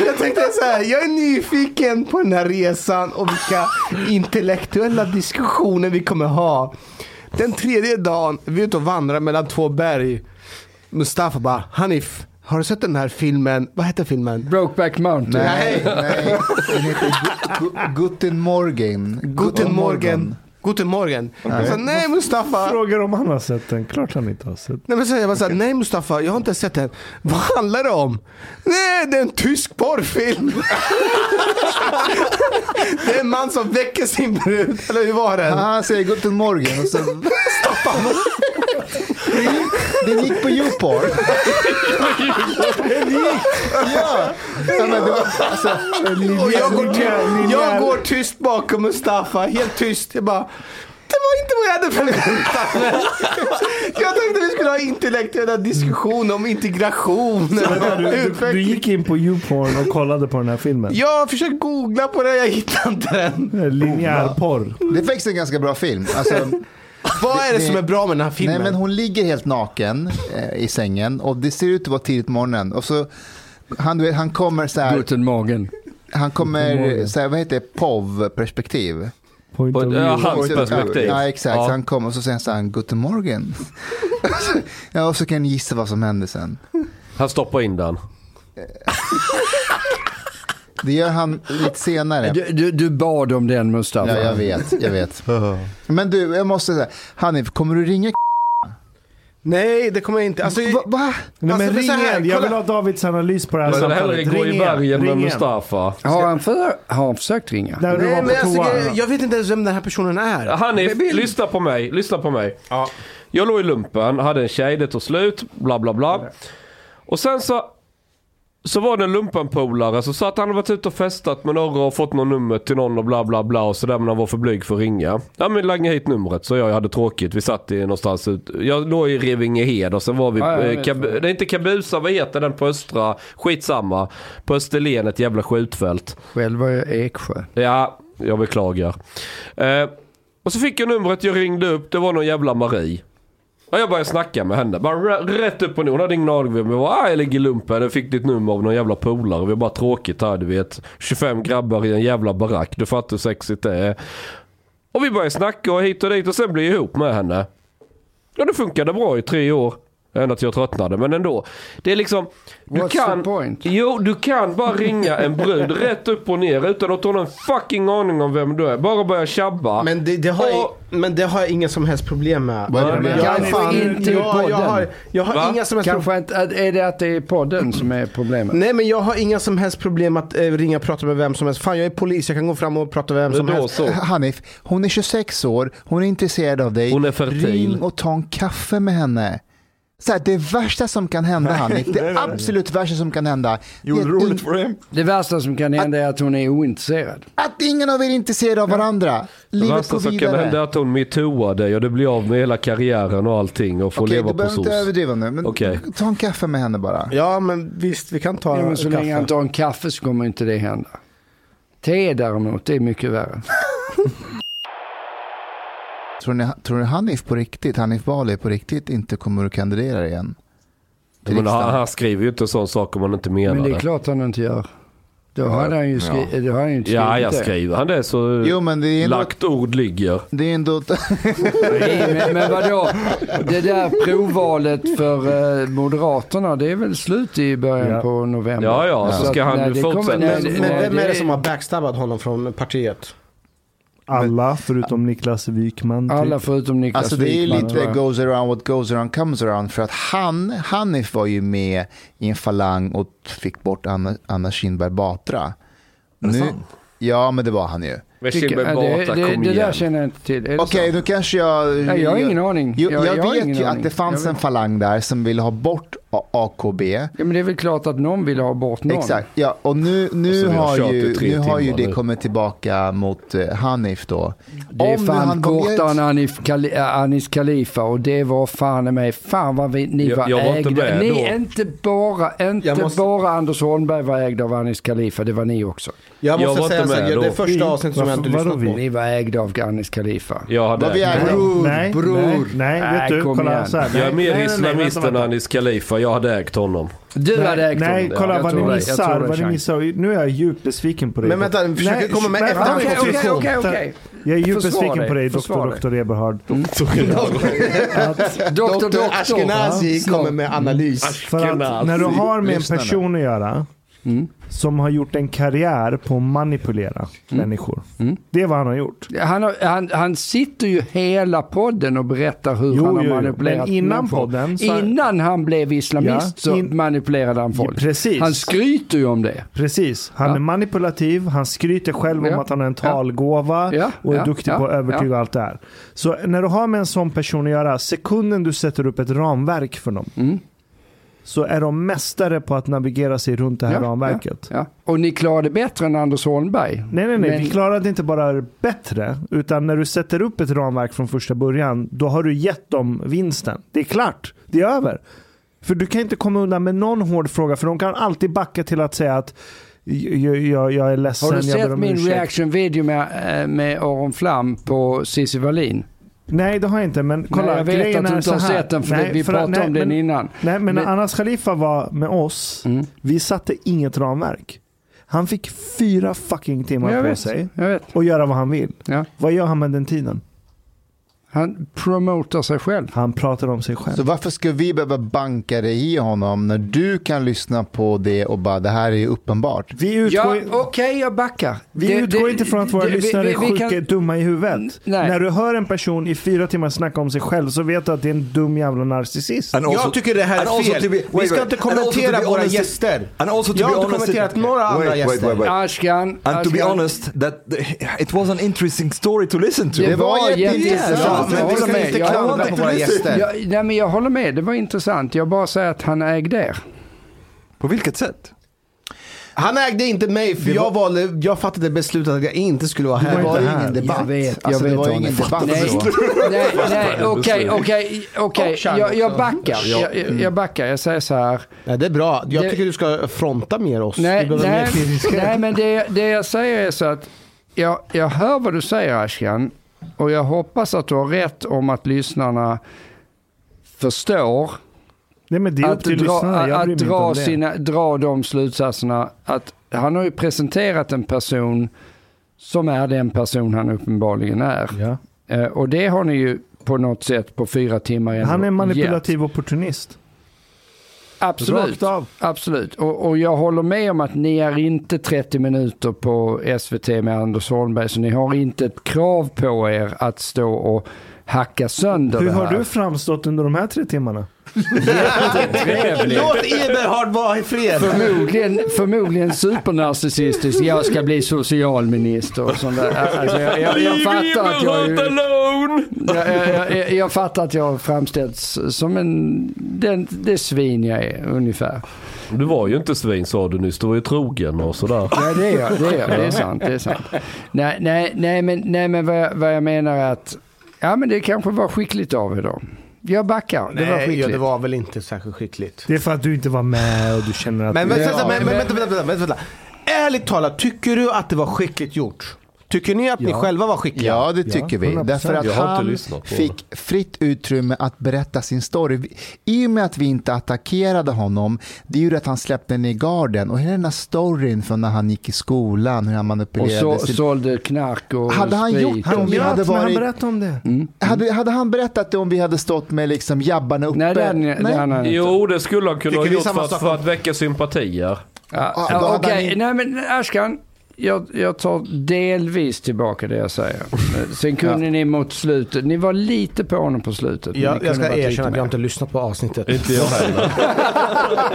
jag tänkte så här, jag är nyfiken på den här resan och vilka intellektuella diskussioner vi kommer ha. Den tredje dagen, vi är ute och vandrar mellan två berg. Mustafa bara, Hanif, har du sett den här filmen? Vad heter filmen? Brokeback Mountain. Nej, nej. Den heter Gu- Gu- Guten Morgen. Guten Morgen. Guten Morgen. Jag sa, nej Mustafa. Frågar om han har sett den. Klart han inte har sett. Nej men så jag bara såhär, nej Mustafa, jag har inte sett den. Vad handlar det om? Nej, det är en tysk porrfilm. det är en man som väcker sin brud, eller hur var den? Han säger Guten Morgen och så... Den gick på Youporn. Ja. ja men det var, alltså, Och jag går, ty- jag går tyst bakom Mustafa, helt tyst. Jag bara, det var inte vad jag hade förväntat mig. Jag tänkte vi skulle ha intellektuella diskussioner om integration. Du, du, du gick in på YouPorn och kollade på den här filmen. Jag försökte googla på det, jag hittade inte den. Linjärporr. det är faktiskt en ganska bra film. Alltså, Vad är det som är bra med den här filmen? Nej, men hon ligger helt naken eh, i sängen och det ser ut att vara tidigt på morgonen. Och så, han, han kommer så här, Guten Morgen. han kommer så här, vad heter det, POV-perspektiv. Point På of ett- view. ja, hans perspektiv. Ja, exakt. Ja. Han kommer och så säger han så här, Guten Morgen. ja, och så kan ni gissa vad som händer sen. Han stoppar in den. Det gör han lite senare. Du, du, du bad om den Mustafa. Ja, jag vet, jag vet. Men du, jag måste säga, Hanif, kommer du ringa Nej, det kommer jag inte. Alltså, Va? va? Nej, Alltså, men är ring här, igen. Jag vill ha Davids analys på det här vill samtalet. hellre gå Ring i igen. bergen med. Mustafa. Har, han för, har han försökt ringa? Nej, på men alltså, jag vet inte ens vem den här personen är. Hanif, lyssna på mig. Lyssna på mig. Ja. Jag låg i lumpen, hade en tjej, det tog slut, bla bla bla. Och sen så, så var det en lumpenpolare som sa att han hade varit ute och festat med några och fått något nummer till någon och bla bla bla och sådär men han var för blyg för att ringa. Ja men langa hit numret så jag, jag hade tråkigt. Vi satt i någonstans ut. Jag låg i Revingehed och sen var vi, Ja, eh, det är inte Kabusa, vad heter den på Östra? Skitsamma. På Österlen, ett jävla skjutfält. Själv var jag Eksjö. Ja, jag beklagar. Eh, och så fick jag numret, jag ringde upp, det var någon jävla Marie. Ja, jag började snacka med henne, bara rätt upp och ner. Hon hade ingen aning vem jag var. Ah, jag ligger i lumpen, jag fick ditt nummer av någon jävla polare. Vi har bara tråkigt här, du vet. 25 grabbar i en jävla barack, du fattar hur sexigt det är. Och vi började snacka och hit och dit och sen blev jag ihop med henne. Ja, det funkade bra i tre år. Ända till jag tröttnade, men ändå. Det är liksom... Du What's kan, the point? Jo, du kan bara ringa en brud rätt upp och ner utan att hon har en fucking aning om vem du är. Bara börja tjabba. Men det, det har jag, Och- men det har jag inga som helst problem med. Vad är problemet? Jag, fan, inte jag, jag har, jag har Va? inga som helst problem. Kanske inte, är det att det är podden som är problemet? Nej men jag har inga som helst problem att eh, ringa och prata med vem som helst. Fan jag är polis, jag kan gå fram och prata med vem Men som då helst. så. Hanif, hon är 26 år, hon är intresserad av dig. Hon är fertil. Ring och ta en kaffe med henne. Så här, det värsta som kan hända Hanif, det absolut värsta som kan hända, Gjorde det det roligt för dig? Det värsta som kan hända är att hon är ointresserad. att ingen av er är intresserad av varandra. Det Livet värsta går som kan hända är att hon metooar dig och du blir av med hela karriären och allting och får Okej, leva du på behöver sås. inte överdriva nu, men Okej. ta en kaffe med henne bara. Ja men visst, vi kan ta Ja, men så en länge han kaffe. tar en kaffe så kommer inte det hända. Te däremot, det är mycket värre. Tror ni, tror ni Hanif på riktigt, Hanif Bali på riktigt inte kommer att kandidera igen? Men han, han skriver ju inte sån sak om han inte menar Men det är det. klart han inte gör. Då hade han ju, skri- då hade han ju inte skrivit Ja, jag det. skriver han det så Jo, men det är ändå, lagt ord ligger. det är ändå Nej, men, men vadå? Det där provvalet för eh, Moderaterna, det är väl slut i början Ja. på november? Ja, ja, så att ska han det kommer- fortsätta. när- Men, men vem är det som har backstabbat honom från partiet? Alla förutom Niklas Wykman. typ. Alla förutom Niklas Alltså det är Wikman, lite goes around what goes around comes around. För att han, Hanif var ju med i en falang och fick bort Anna, Anna Kinberg Batra. Det Nu, ja, men det var han ju. Men Kinberg det, Batra, det, kom det där känner jag inte till. Det Okej, så? nu kanske jag... Nej, jag har ingen aning. Jo, Jag- jag, jag vet ju aning. att det fanns en falang där som ville ha bort AKB. Ja, men det är väl klart att någon vill ha bort någon. Exakt, ja, och nu, Och nu vi har har, ju, tre nu har ju det nu. kommit tillbaka mot eh, Hanif då. Det är Om fan han kom kortare än Anis, Kali, Anis Khalifa och det var fan mig, fan vad vi, ni Jag- var jag var inte ägda. med ni, då. inte bara, inte Jag måste- bara Anders Holmberg var ägd av Anis Khalifa, det var ni också. Jag Jag måste var säga inte så med här, det är första avsnittet som jag inte lyssnat på. Ni var ägda av Anis Khalifa. Jag hade Vad vi den. bror, nej, bror. nej, nej, Nej, vet du, kom kolla så här. Jag är nej, mer nej, nej, nej, islamist än. Anis Khalifa. Jag hade ägt honom. Du Nej, hade ägt nej, honom. kolla Jag vad ni missar. Vad ni missar. Nu är jag djupt besviken på dig. Men vänta, vi försöker Nej, komma med efter Okej, okej, okej, okej. Jag är djupt besviken på dig, försvara doktor, doktor Eberhard. Doktor. Ashkenazi kommer med analys. För att när du har med en person att göra Mm. som har gjort en karriär på att manipulera människor. Mm. Det är vad han har gjort. Han, har, han, han sitter ju hela podden och berättar hur Jo, han har jo, manipulerat Men innan människor. podden så- Innan han blev islamist Ja, så in- manipulerade han folk. Precis. Han skryter ju om det. Precis. Han Ja. är manipulativ, han skryter själv om att han har en talgåva och är duktig på att övertyga allt det här. Så när du har med en sån person att göra, sekunden du sätter upp ett ramverk för dem, Mm. Så är de mästare på att navigera sig runt det här Ja, ramverket. Ja. Och ni klarade bättre än Anders Holmberg. Nej, nej, nej. Men- Vi klarade inte bara bättre, utan när du sätter upp ett ramverk från första början, då har du gett dem vinsten. Det är klart. Det är över. För du kan inte komma undan med någon hård fråga, för de kan alltid backa till att säga att jag, jag, jag är ledsen, Har du sett min ursäkt. reaction video med, eh, med Aron Flam på Cissi Wallin? Nej, det har jag inte. Men kolla, Nej, jag vet att du inte har sett den, för det- vi pratade om den men, innan. Nej, men, när Men- Anas Khalifa var med oss, Mm. vi satte inget ramverk. Han fick fyra fucking timmar Jag på vet, sig jag vet. och göra vad han vill. Ja. Vad gör han med den tiden? Han promotar sig själv. Han pratar om sig själv. Så varför ska vi behöva banka dig i honom när du kan lyssna på det och bara det här är ju uppenbart? Vi utgår, Ja, okej, jag backar. vi Det- utgår det- inte från att våra det- vi- lyssnare vi- är vi sjuka, kan- dumma i huvudet. Nej. När du hör en person i fyra timmar snacka om sig själv så vet du att det är en dum jävla narcissist. Also- Jag tycker det här är fel. be- Vi wait, ska wait. inte kommentera våra honest- gäster. Jag har inte kommenterat några andra wait, gäster. Wait, wait. Ashkan, And to be honest, that it was an interesting story to listen to. Det var jätteintressant. Men Jag vi håller ska med. inte klandra på våra gäster. Jag, nej, men jag håller med, det var intressant. Jag bara säger att han ägde er. På vilket sätt? Han ägde inte mig för jag, valde, jag fattade beslutet att jag inte skulle vara Det här. var ju ingen debatt. Jag vet, jag alltså, det vet var ju Arne. ingen debatt. Nej, så. nej, nej, okej, okej, okej. Jag, backar. Jag, backar. Jag säger så här. Nej, det är bra. Jag Det- tycker du ska fronta mer oss. Nej, nej, nej men det, det jag säger är så att jag, jag hör vad du säger Ashkan och jag hoppas att du har rätt om att lyssnarna förstår Nej, att, dra, att dra, sina, dra de slutsatserna. Att han har ju presenterat en person som är den person han uppenbarligen är. Ja. Eh, och det har ni ju på något sätt på fyra timmar ändå Han är en gett. manipulativ opportunist. Absolut. Absolut. Och, och jag håller med om att ni är inte 30 minuter på SVT med Anders Holmberg. Så ni har inte ett krav på er att stå och hacka sönder Hur det har här. du framstått under de här tre timmarna? Jättetrevligt. Låt Eber vara i fred. Förmodligen, förmodligen supernarcissistisk. Jag ska bli socialminister och sånt där. Alltså, jag, jag, jag fattar att jag, jag, jag, jag, jag fattar att jag har framställts som en, den, det svin jag är ungefär. Du var ju inte svin sa du nyss, du var ju trogen och sådär. Ja, det är jag. Det är, jag. Det är sant. Det är sant. Nej, nej, nej, men, nej, men vad, jag, vad jag menar är att ja, men det kanske var skickligt av er då. Jag backar. Det var Nej, ja, skickligt. det var väl inte särskilt skickligt. Det är för att du inte var med och du känner att... Men, men, men, men- vänta, vänta, vänta, vänta. Ärligt talat, tycker du att det var skickligt gjort? Tycker ni att ni Ja. själva var skickliga? Ja, det tycker vi. 100%. Därför att han fick fritt utrymme att berätta sin story. I och med att vi inte attackerade honom, det gjorde att han släppte ner garden. Och hela den här storyn från när han gick i skolan, hur han Och manipulerade så, sin... sålde knark och Hade han sprit. gjort Han om vi hade när han varit- berättade om det. Mm. Hade, hade han berättat det om vi hade stått med liksom jabbarna uppe? Nej, det ni- det hade han inte. Jo, det skulle han kunna Tycker ha gjort för att, för att väcka sympatier. Ja, Ja, Okej, han nej men Ashkan. Jag, jag tar delvis tillbaka det jag säger. Sen kunde ni mot slutet, ni var lite på honom på slutet. ni Jag, ska erkänna att jag inte lyssnat på avsnittet. Inte jag heller.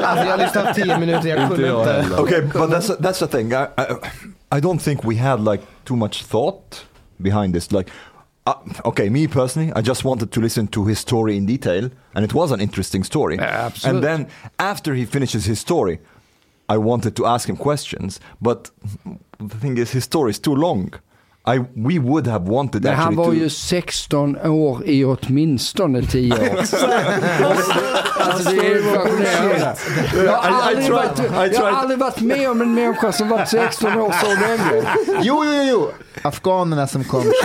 Alltså, jag har lyssnat tio minuter, jag Inte kunde jag inte. heller. Okay, but that's that's the thing. I, I, I don't think we had like too much thought behind this. Like, uh, okay, me personally, I just wanted to listen to his story in detail, and it was an interesting story. absolutely. And then after he finishes his story, I wanted to ask him questions, but the thing is, his story is too long. I we would have wanted Men han var to. ju 16 år i åtminstone 10 år. alltså det är fascinerande. Jag har, I- I aldrig tried- varit, I jag har tried- aldrig varit med om en människa som varit 16 år så länge. Jo, jo, jo. Afghanerna som kom 20.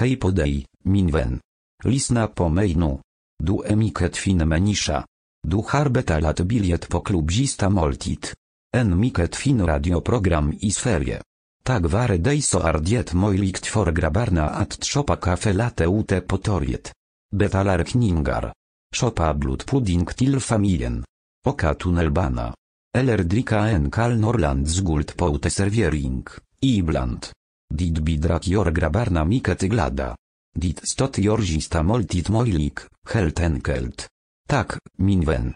Hej podej, minwen. Lisna po mejnu. Du emiket fin menisza. Du harbet alat biliet po klubzista moltit. En miket fin radioprogram i sferie. Tak ware deiso ardiet mojlikt for grabarna at tropa kafe late ute potoriet. Betalar kningar. Chopa blut pudding til familien. Oka tunnelbana. Elerdrika en kal norland z guld poute serviering. Ibland. Dit bidrak jor grabarna miket glada. Dit stot jorzista moltit mojlik, helt enkelt. Tak, minwen.